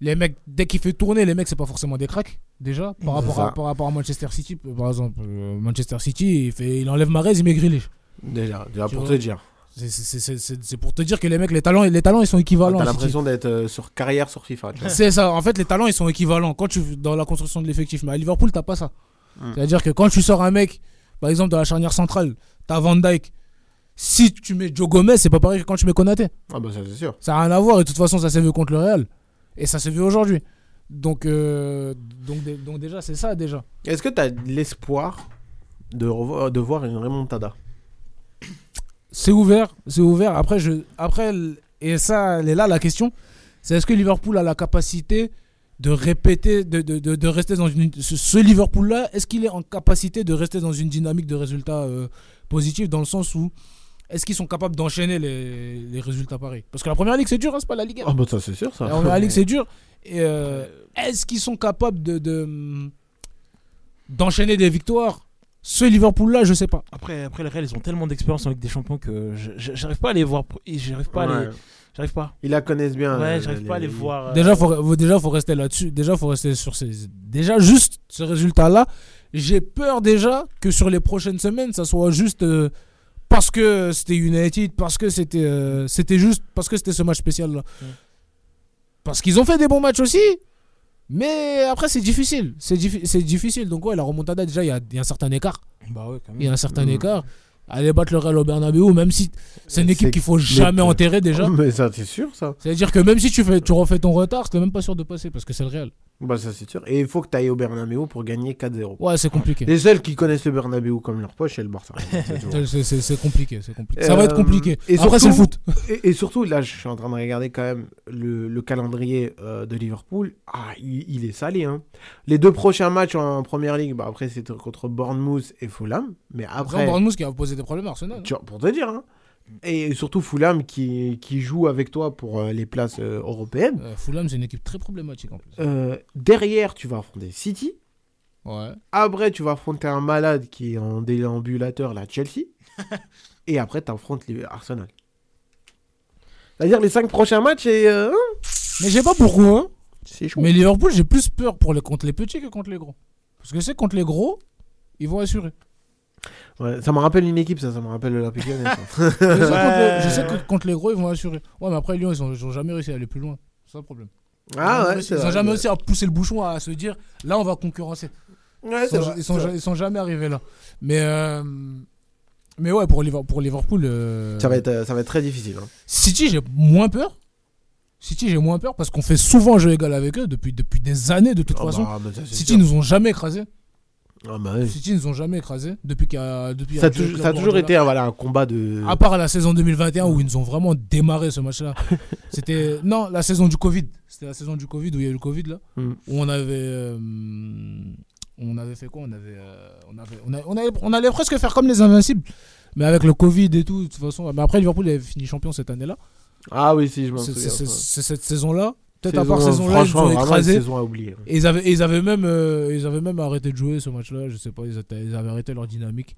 Les mecs, dès qu'il fait tourner, les mecs, c'est pas forcément des cracks, déjà. Par rapport, à, par rapport à Manchester City, par exemple. euh, Manchester City, il, fait, il enlève Mahrez, il met Grealish. Déjà, déjà pour vois te dire. C'est- c'est- C'est c'est- c'est pour te dire que les mecs, les talents, les talents ils sont équivalents. T'as l'impression d'être euh, sur carrière sur FIFA. tu vois. C'est ça, en fait, les talents ils sont équivalents quand tu dans la construction de l'effectif. Mais à Liverpool, t'as pas ça. Mm. C'est-à-dire que quand tu sors un mec, par exemple, dans la charnière centrale, t'as Van Dyke. Si tu mets Joe Gomez, c'est pas pareil que quand tu mets Konaté. Ah bah ça c'est sûr. Ça n'a rien à voir et de toute façon, ça s'est vu contre le Real. Et ça s'est vu aujourd'hui. Donc, euh, donc, donc déjà, c'est ça déjà. Est-ce que tu as l'espoir de, revoir- de voir une remontada? C'est ouvert, c'est ouvert. Après, je, après, et ça, elle est là la question, c'est est-ce que Liverpool a la capacité de répéter, de, de, de, de rester dans une, ce, ce Liverpool-là, est-ce qu'il est en capacité de rester dans une dynamique de résultats euh, positifs dans le sens où est-ce qu'ils sont capables d'enchaîner les, les résultats pareils? Parce que la première ligue c'est dur, hein, c'est pas la Ligue 1. Ah bah ça c'est sûr ça. La première ligue c'est dur. Et euh, est-ce qu'ils sont capables de, de, d'enchaîner des victoires? Ce Liverpool-là, je sais pas. Après, après, le Real, ils ont tellement d'expérience en Ligue des Champions que je- j'arrive pas à les voir. J'arrive pas à Ouais. les. J'arrive pas. Ils la connaissent bien. Ouais, euh, j'arrive pas à les voir. euh, Déjà, faut, faut- déjà, faut rester là-dessus. Déjà, faut rester sur ces. Déjà, juste ce résultat-là. J'ai peur déjà que sur les prochaines semaines, ça soit juste euh, parce que c'était United, parce que c'était, euh, c'était juste parce que c'était ce match spécial-là. Mm. Parce qu'ils ont fait des bons matchs aussi. Mais après, c'est difficile. C'est diffi- c'est difficile. Donc, ouais, la remontada, déjà, il y a, il y a un certain écart. Bah ouais, quand même. Il y a un certain écart. Aller battre le Real au Bernabeu, même si c'est une équipe C'est- qu'il faut jamais mais- enterrer déjà. Mais ça, c'est sûr, ça. C'est-à-dire que même si tu, fais, tu refais ton retard, t'es même pas sûr de passer parce que c'est le Real. Bah, ça, c'est sûr. Et il faut que tu ailles au Bernabeu pour gagner 4-0. Ouais, c'est compliqué. Les seuls qui connaissent le Bernabeu comme leur poche, c'est le Barça. C'est compliqué, c'est compliqué. Ça va être Euh, compliqué. et Après, c'est le surtout- foot. Et, et surtout, là, je suis en train de regarder quand même le, le calendrier euh, de Liverpool. Ah, il, il est salé. Hein. Les deux prochains matchs en première ligue, bah, après, c'est contre Bournemouth et Fulham. Mais Après, Bournemouth qui a posé des problèmes à Arsenal. tu vois, pour te dire. hein. Et surtout Fulham qui, qui joue avec toi pour euh, les places euh, européennes. Euh, Fulham, c'est une équipe très problématique en plus. Euh, derrière, tu vas affronter City. Ouais. Après, tu vas affronter un malade qui est en déambulateur, là, Chelsea. et après, tu affrontes Arsenal. C'est-à-dire les cinq prochains matchs et. euh, hein, Mais je sais pas pourquoi. hein. c'est chaud. Mais Liverpool, j'ai plus peur pour les, contre les petits que contre les gros. Parce que c'est contre les gros, ils vont assurer. Ouais, ça me rappelle une équipe, ça, ça me rappelle l'Olympique Lyonnais. Je sais, je sais que contre les gros, ils vont assurer. Ouais, mais après, Lyon, ils ont, ils ont jamais réussi à aller plus loin. C'est ça le problème. ah Ils ouais, réussi- Ils ont vrai. jamais réussi à pousser le bouchon, à se dire là, on va concurrencer. Ouais, Ils sont, vrai, ils, sont, ils jamais arrivés là. Mais, euh, mais ouais, pour, Liver- pour Liverpool. euh, Ça va, être, ça va être très difficile. hein. City, j'ai moins peur. City, j'ai moins peur parce qu'on fait souvent jeu égal avec eux depuis, depuis des années de toute Ah façon. bah, bah, City sûr. nous ont jamais écrasés. Ah bah ouais. City nous ont jamais écrasés depuis qu'il y a depuis Ça, a toujours- Club ça a toujours Guardiola. été euh, voilà, un combat de. À part la saison 2021 où ils nous ont vraiment démarré ce match-là. C'était non la saison du Covid. C'était la saison du Covid où il y a eu le Covid là. Mm. Où on avait euh, on avait fait quoi? On avait euh, on avait on, avait- on allait presque faire comme les invincibles. Mais avec le Covid et tout, de toute façon. Mais après Liverpool avait fini champion cette année-là. Ah oui, si, je m'en souviens. c'est cette saison-là. Peut-être à Saison, part saison-là, ils nous franchement, ont vraiment, écrasés. saison à oublier. Et ils avaient, ils avaient même, euh, ils avaient même arrêté de jouer ce match-là. Je sais pas, ils, étaient- ils avaient arrêté leur dynamique.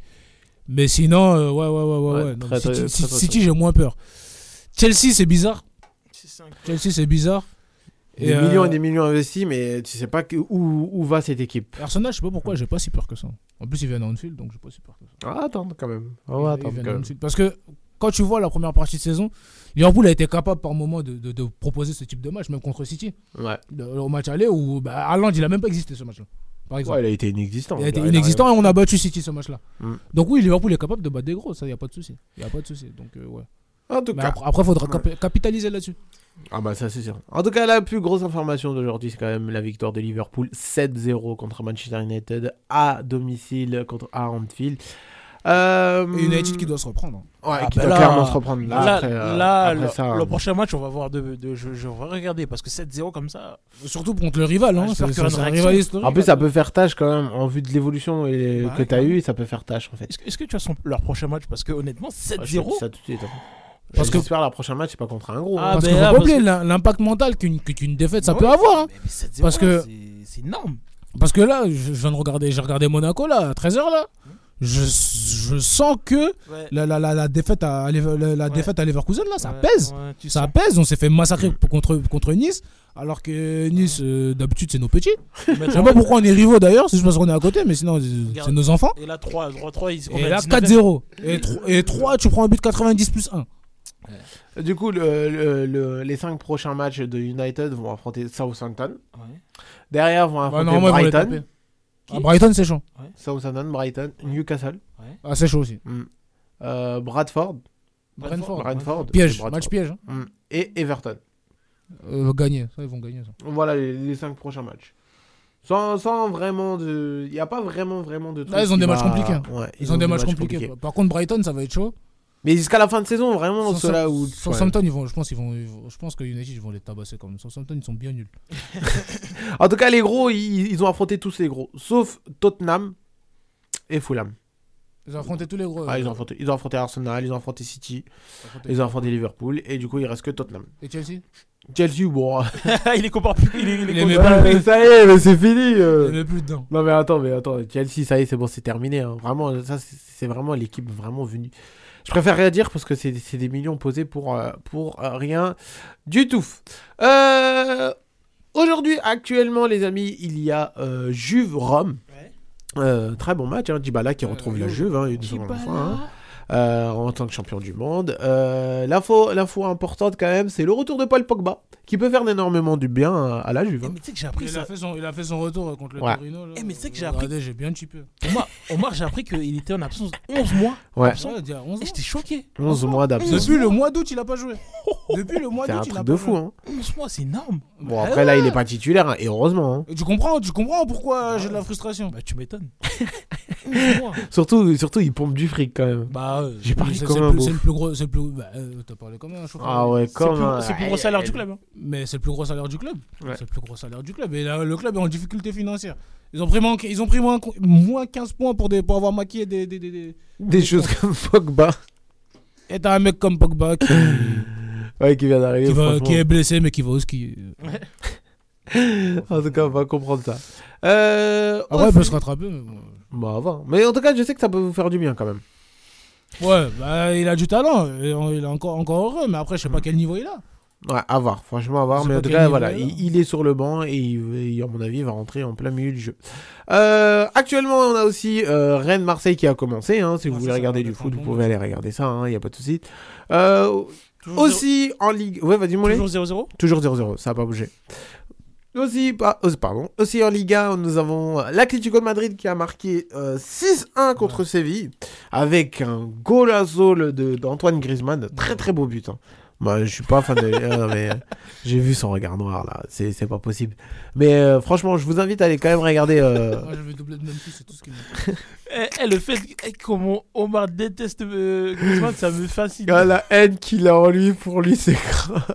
Mais sinon, euh, ouais, ouais, ouais, ouais. Ouais, ouais. Non, très, City, très, j'ai moins peur. Chelsea, c'est bizarre. Chelsea, c'est bizarre. Des euh, millions et des millions investis, mais tu sais pas que, où, où va cette équipe. Arsenal, je sais pas pourquoi, j'ai pas si peur que ça. En plus, ils viennent à Anfield, donc j'ai pas si peur que ça. Ah, attends, quand même. Ils- ils viennent quand même. Parce que quand tu vois la première partie de saison, Liverpool a été capable par moment de, de- de proposer ce type de match, même contre City. Ouais. De- au match aller où bah, Haaland, il a même pas existé ce match-là. Par exemple. Ouais, il a été inexistant. Il a été Il inexistant et on a battu City ce match-là. Mm. Donc oui, Liverpool est capable de battre des gros, ça, il n'y a pas de souci. Il a pas de souci. Donc euh, ouais. En tout cas. après, après, faudra capitaliser là-dessus. Ah bah ça c'est sûr. En tout cas, la plus grosse information d'aujourd'hui, c'est quand même la victoire de Liverpool 7-0 contre Manchester United à domicile contre à Anfield. Euh, Et United qui doit se reprendre. Ouais, Ah, qui bah doit là- clairement se reprendre. Là, Là, après, euh, là, après le, ça, le euh, prochain match, on va voir de, de- je, je vais regarder parce que 7-0 comme ça. Surtout contre le rival. Hein, un rival historique. En plus, ça peut faire tâche quand même, en vue de l'évolution Bah, que tu as eu, ça peut faire tâche en fait. Est-ce que, que tu as son, leur prochain match? Parce que honnêtement, Ah, je te 7-0. dis ça tout de suite. hein. Parce que- j'espère la prochain match, c'est pas contre un gros. Ah, hein. Parce ben qu'il faut oublier que- l'im- l'impact mental qu'une défaite ça Ouais, peut avoir. hein. Mais, mais 7-0, Parce que- c'est- énorme. Parce que là, je je viens de regarder, j'ai regardé Monaco là, à 13h là. Je, je sens que Ouais. la, la, la, la défaite à, Lever- la, la Ouais. défaite à Leverkusen là, ça Ouais, pèse. ouais, Ça sens. pèse, on s'est fait massacrer contre, contre Nice, alors que Nice, euh, d'habitude, c'est nos petits. Je sais pas pourquoi on est rivaux d'ailleurs, c'est juste parce qu'on est à côté, mais sinon, c'est nos enfants. Et là, 3, 3, 3 ils, on Et là, 19e. 4-0. Et, et 3, tu prends un but 90 plus 1. Du coup, le- le- le- les 5 prochains matchs de United vont affronter Southampton. Ouais. Derrière vont Bah, affronter vont les Brighton. Qui Ah, Brighton, c'est chaud. Southampton, Brighton, Newcastle, Ah, c'est chaud aussi. mm, euh, Bradford, Brentford. Brentford, Piège, Bradford. match piège. hein. Mm, et Everton. Euh, gagner, ça, ils vont gagner ça. Voilà les, les 5 prochains matchs. Sans, sans vraiment de. Il n'y a pas vraiment, vraiment de. trucs Là, ils ont des matchs compliqués. Ouais, Ils, ont des matchs compliqués. Par contre, Brighton, ça va être chaud. Mais jusqu'à la fin de saison, vraiment, ceux-là où. Southampton, ils vont, je pense, ils vont, ils vont- je pense que United, ils vont les tabasser quand même. Southampton, ils sont bien nuls. En tout cas, les gros, ils, ils ont affronté tous les gros. Sauf Tottenham et Fulham. Ils ont affronté tous les gros. Ah, ils, ont affronté, ils ont affronté Arsenal, ils ont affronté City, ils ont affronté Liverpool, et du coup, il reste que Tottenham. Et Chelsea? Chelsea, bon. il est compare plus. Il est, il est pas mais ça y est, mais c'est fini. euh. Il n'y plus dedans. Non, mais attends, mais attends. Chelsea, ça y est, c'est bon, c'est terminé. hein. Vraiment, ça, c'est vraiment l'équipe vraiment venue. Je préfère rien dire parce que c'est des millions posés pour, euh, pour euh, rien du tout. Euh, Aujourd'hui, actuellement, les amis, il y a euh, Juve-Rome. Très bon match, hein. Dybala qui retrouve la Juve hein, fois, hein, euh, en tant que champion du monde. Euh, L'info l'info importante quand même, c'est le retour de Paul Pogba qui peut faire énormément du bien à, la Juve. hein. Mais tu sais que j'ai appris Il ça. a, fait son, il a fait son retour euh, contre le Ouais. Torino. là. Eh, mais tu sais que j'ai Regardez, appris- j'ai bien chippé. Omar, Omar, j'ai appris qu'il était en absence 11 mois. Ouais. Absent. Ouais, il y a 11 Et j'étais choqué. 11 mois d'absence. Depuis le mois d'août, il a pas joué. Depuis le mois d'août, un il a truc pas de joué. fou. Hein. 11 mois, c'est énorme. Bon, après là, il est pas titulaire, hein, et heureusement. hein. Et tu comprends, tu comprends pourquoi j'ai de la frustration Bah, tu m'étonnes. 11 mois. Surtout, surtout, il pompe du fric quand même. Bah, J'ai parlé c'est- comme un le plus- beauf. C'est le plus gros. C'est le plus. Bah, euh, t'as parlé comme un chauffeur. Ah ouais, comme un- c'est le plus gros salaire du club. hein. Mais c'est le plus gros salaire du club. Ouais. C'est le plus gros salaire du club. Et là, le club est en difficulté financière. Ils ont pris moins, ils ont pris moins, moins 15 points pour, des, pour avoir maquillé des. des, des, des- Des choses comme Pogba. Et t'as un mec comme Pogba qui, Ouais, qui vient d'arriver. qui, va- franchement. qui est blessé mais qui va au ski. En tout cas, on va comprendre ça. Euh, Après, il aussi- peut se rattraper. Mais bon. Bah, avant. Mais en tout cas, je sais que ça peut vous faire du bien quand même. Ouais, bah, il a du talent. Et on- il est encore, encore heureux. Mais après, je sais pas quel niveau il a. Ouais, à voir, franchement, à voir. Je sais Mais pas en tout quel cas, niveau voilà, il est, là. il, il est sur le banc et il, il, à mon avis, il va rentrer en plein milieu du jeu. Euh, actuellement, on a aussi euh, Rennes-Marseille qui a commencé. Hein, si vous Ouais, voulez ça, ça regarder va du être foot, vous pouvez aller regarder ça, il n'y a pas de souci. Euh, Toujours aussi en Ligue. Ouais, vas-y, mon Toujours 0-0 Toujours 0-0, ça n'a pas bougé. Aussi, euh, pardon, aussi en Liga, nous avons euh, l'Atlético de Madrid qui a marqué euh, 6-1 contre Séville avec un golazo de- d'Antoine Griezmann. Très très beau but. hein. Moi, je suis pas fan de. euh, mais euh, j'ai vu son regard noir là, c'est c'est pas possible. Mais euh, franchement, je vous invite à aller quand même regarder. euh, Moi, je vais doubler de Memphis, c'est tout ce qu'il me Eh, eh, le fait que- eh, comment Omar déteste euh, Griezmann, ça me fascine. Ah, la haine qu'il a en lui, pour lui, c'est grave.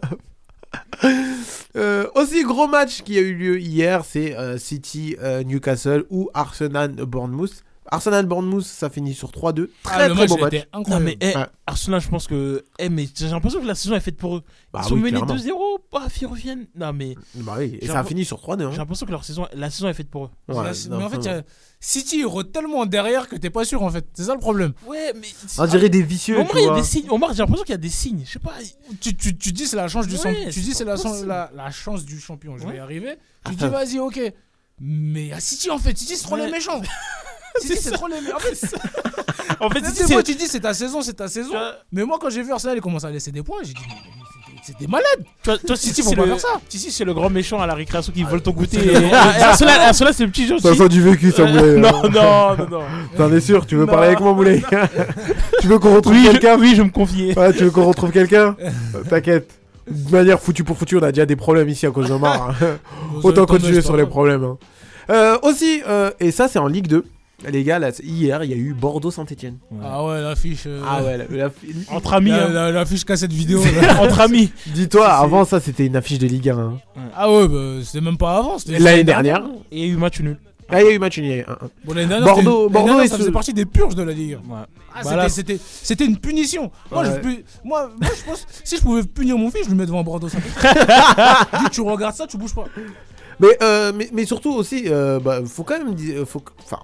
Euh, aussi, gros match qui a eu lieu hier, c'est euh, City euh, Newcastle ou Arsenal Bournemouth. Arsenal Bournemouth, ça finit sur 3-2. Très Ah, le très match, beau match. était Non, incroyable. mais eh, Ouais. Arsenal, je pense que. Eh, mais j'ai l'impression que la saison est faite pour eux. Bah Ils sont oui, menés clairement. 2-0, paf, ils reviennent. Non, mais Bah oui, et J'ai ça a l'impression- fini sur 3-2. hein. j'ai l'impression que leur saison, la saison est faite pour eux. Ouais, non, mais en fait, y a- City il rôde tellement derrière que t'es pas sûr en fait. C'est ça le problème. Ouais, mais. On dirait des vicieux. Omar, tu il y a des signes. Omar, j'ai l'impression qu'il y a des signes. Je sais pas. Tu, tu, tu dis c'est la chance du Ouais, champ- tu dis c'est la, la, la chance du champion. Je vais y arriver. Tu Ah, dis vas-y ok. Mais à City en fait, City c'est trop les méchants. City c'est trop les. En fait, En fait, c'est City, moi c'est- tu dis c'est ta saison, c'est ta saison. Mais moi quand j'ai vu Arsenal il commence à laisser des points, j'ai dit c'est- des malades. Toi, toi City, faut pas faire ça. City, c'est le grand méchant à la récréation qui vole ton goûter. Ah, Arsenal, Arsenal, c'est le petit gentil. Ça sent du vécu, ça, Moulay. non, non, non, non. T'en es sûr Tu veux Non. parler avec moi, Moulay Tu veux qu'on retrouve Oui, quelqu'un je, oui, je me confiais. Ouais, tu veux qu'on retrouve quelqu'un T'inquiète. De manière foutu pour foutu, on a déjà des problèmes ici à cause d'Omar. hein. Autant continuer sur les problèmes. hein. Euh, aussi, euh, et ça c'est en Ligue 2. Les gars, là, hier, il y a eu Bordeaux-Saint-Etienne. Ah ouais l'affiche. euh, Ah ouais, la- la- Entre amis, la- hein. la- L'affiche cassette vidéo. Entre amis. Dis-toi, avant ça, c'était une affiche de Ligue 1. hein. Ah ouais bah c'était même pas avant. c'était- L'année dernière. Et il y a eu match nul. Ah, il y a eu match nul. un, un. Bon, l'année dernière, Bordeaux- Bordeaux dernière, ça faisait partie des purges de la Ligue. Ouais. Ah, Bah c'était- une punition. Moi, Ouais. je, peux- moi, moi, je pense, si je pouvais punir mon fils, je le mets devant Bordeaux. Ça Dis, tu regardes ça, tu bouges pas. Mais, euh, mais, mais surtout aussi, euh, bah, faut quand même. Faut, enfin,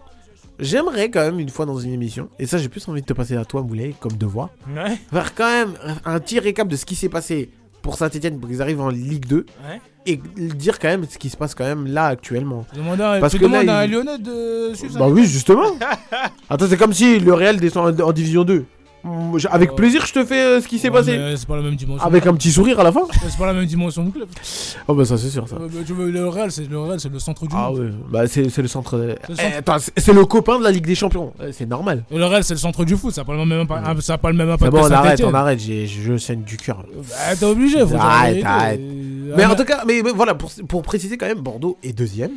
j'aimerais quand même une fois dans une émission, et ça j'ai plus envie de te passer à toi, Moulay, comme devoir, Ouais. faire quand même un petit récap de ce qui s'est passé pour Saint-Etienne pour qu'ils arrivent en Ligue 2 Ouais. et dire quand même ce qui se passe quand même là actuellement. À, Parce tu que là, demandes à un il- Lyonnais de. Bah oui, justement. Attends, c'est comme si le Real descend en, en Division 2. Avec Oh. plaisir, je te fais euh, ce qui s'est passé. mais C'est pas la même dimension. Avec un petit sourire à la fin. C'est pas la même dimension du club. Oh bah ça c'est sûr ça. Euh, bah, le Real, c'est le Real, c'est le centre du Ah monde. ouais, bah c'est le centre. de- C'est le Eh, c'est le copain de la Ligue des Champions. Euh, C'est normal. Le Real, c'est le centre du foot. Ça a pas le même impact. ah, Ça pas le même impact. Bon, que on arrête, on arrête. j'ai- Je saigne du cœur. Bah, t'es obligé, Arrête. Euh, Mais ah, en tout cas, mais, mais voilà, pour, pour préciser quand même, Bordeaux est deuxième.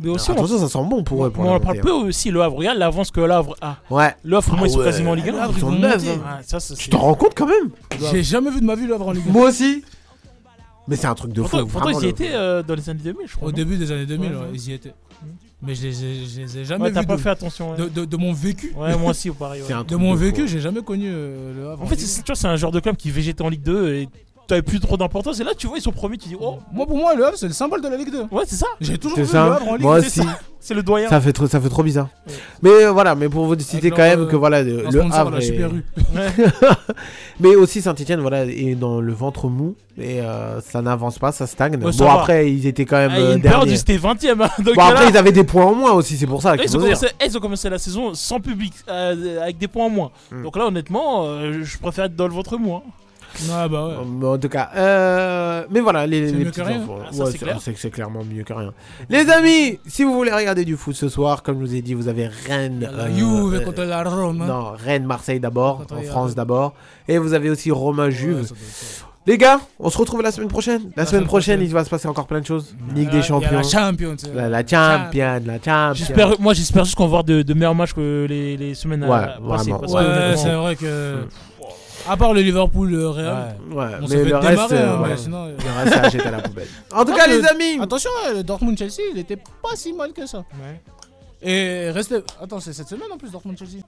Mais aussi, on, Attention, ça sent bon pour eux. Pour on en parle peu aussi, le Havre. Regarde l'avance que le Havre a. hein. Ouais. Le Havre, pour moi, Ah ils sont ouais. quasiment en Ligue 1. Le Havre, ils sont hein. Ça, Tu t'en rends compte quand même J'ai jamais vu de ma vie le Havre en Ligue 1. Moi aussi. Mais c'est un truc de fou. Pourtant, ils y étaient euh, dans les années 2000, je crois. Au début des années 2000, Ouais, ouais, ouais. ils y étaient. Mais je les ai, je les ai jamais Ouais, vus. t'as pas de- fait attention. ouais. de, de- de mon vécu. Ouais, moi aussi, pareil. ouais. De mon de vécu, fou. j'ai jamais connu euh, le Havre. En fait, c'est- tu vois, c'est un genre de club qui végétait en Ligue 2 et t'avais plus trop d'importance. Et là, tu vois, ils sont premiers, tu dis, oh, Moi, pour moi, le Havre, c'est le symbole de la Ligue 2. ouais, c'est ça. J'ai toujours C'est vu ça. le Havre en Ligue Moi 2. aussi. C'est le doyen. Ça fait, trop, ça fait trop bizarre. Ouais. Mais euh, voilà, mais pour vous citer Avec quand leur, même euh, que voilà, le, Havre est-. Mais aussi Saint-Etienne, voilà, est dans le ventre mou et euh, ça n'avance pas, ça stagne. Ouais, ça bon va. après, ils étaient quand même Ah, euh, derniers. c'était 20 ème Donc Bon après, là, ils avaient des points en moins aussi, c'est pour ça là, ils, ont commencé, eh, ils ont commencé la saison sans public, avec des points en moins. Hmm. Donc là, honnêtement, je préfère être dans le ventre mou. hein. Ouais, bah ouais. En tout cas, euh, mais voilà, les, les mieux petits que rien. enfants. Ah, Ouais, c'est clair. clairement mieux que rien. Les amis, si vous voulez regarder du foot ce soir, comme je vous ai dit, vous avez Rennes. La euh, Juve euh, contre la Rome. hein. non, Rennes, Marseille d'abord, en France d'abord. Et vous avez aussi Roma Ouais, Juve. Les gars, on se retrouve la semaine prochaine. La, La semaine semaine prochaine, prochaine. il va se passer encore plein de choses. Ligue des a champions. La Champions. La, la champion, la champion. J'espère, moi, j'espère juste qu'on va voir de, de meilleurs matchs que les, les semaines Ouais, euh, passées. vraiment. parce que, Ouais, c'est vrai que. À part le Liverpool, le Real. ouais. Ouais, On mais fait le reste, démarrer, euh, hein, ouais. mais sinon, euh, le reste, ça jette à la poubelle. En tout Ah, cas, le- les amis, Attention, ouais, le Dortmund-Chelsea, il était pas si mal que ça. Ouais. Et restez. Attends, c'est cette semaine en plus, Dortmund-Chelsea.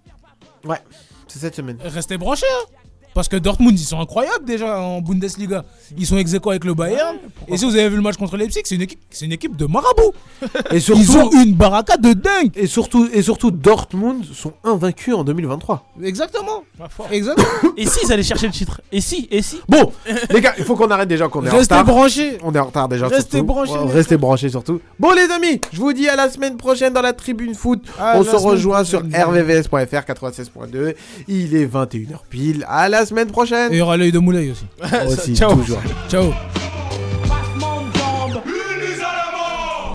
c'est cette semaine. Restez branchés, hein. Parce que Dortmund, ils sont incroyables déjà en Bundesliga. Ils sont ex avec le Bayern. Et si vous avez vu le match contre Leipzig, c'est une équipe, c'est une équipe de marabout. Et Ils ont surtout, une baraka de dingue. et surtout, et surtout, Dortmund sont invaincus en 2023. Exactement. Exactement. Et si ils allaient chercher le titre? Et si Et si? Bon, les gars, il faut qu'on arrête déjà qu'on est en Restez retard. branchés. On est en retard déjà. Restez surtout. branchés, Ouais, Restez branchés surtout. Bon, les amis, je vous dis à la semaine prochaine dans la tribune foot. À On la se rejoint sur rvvs.fr 96.2. Il est 21h pile. À la semaine prochaine. Et il y aura l'œil de Moulay aussi. Aussi, Ciao. toujours. Ciao.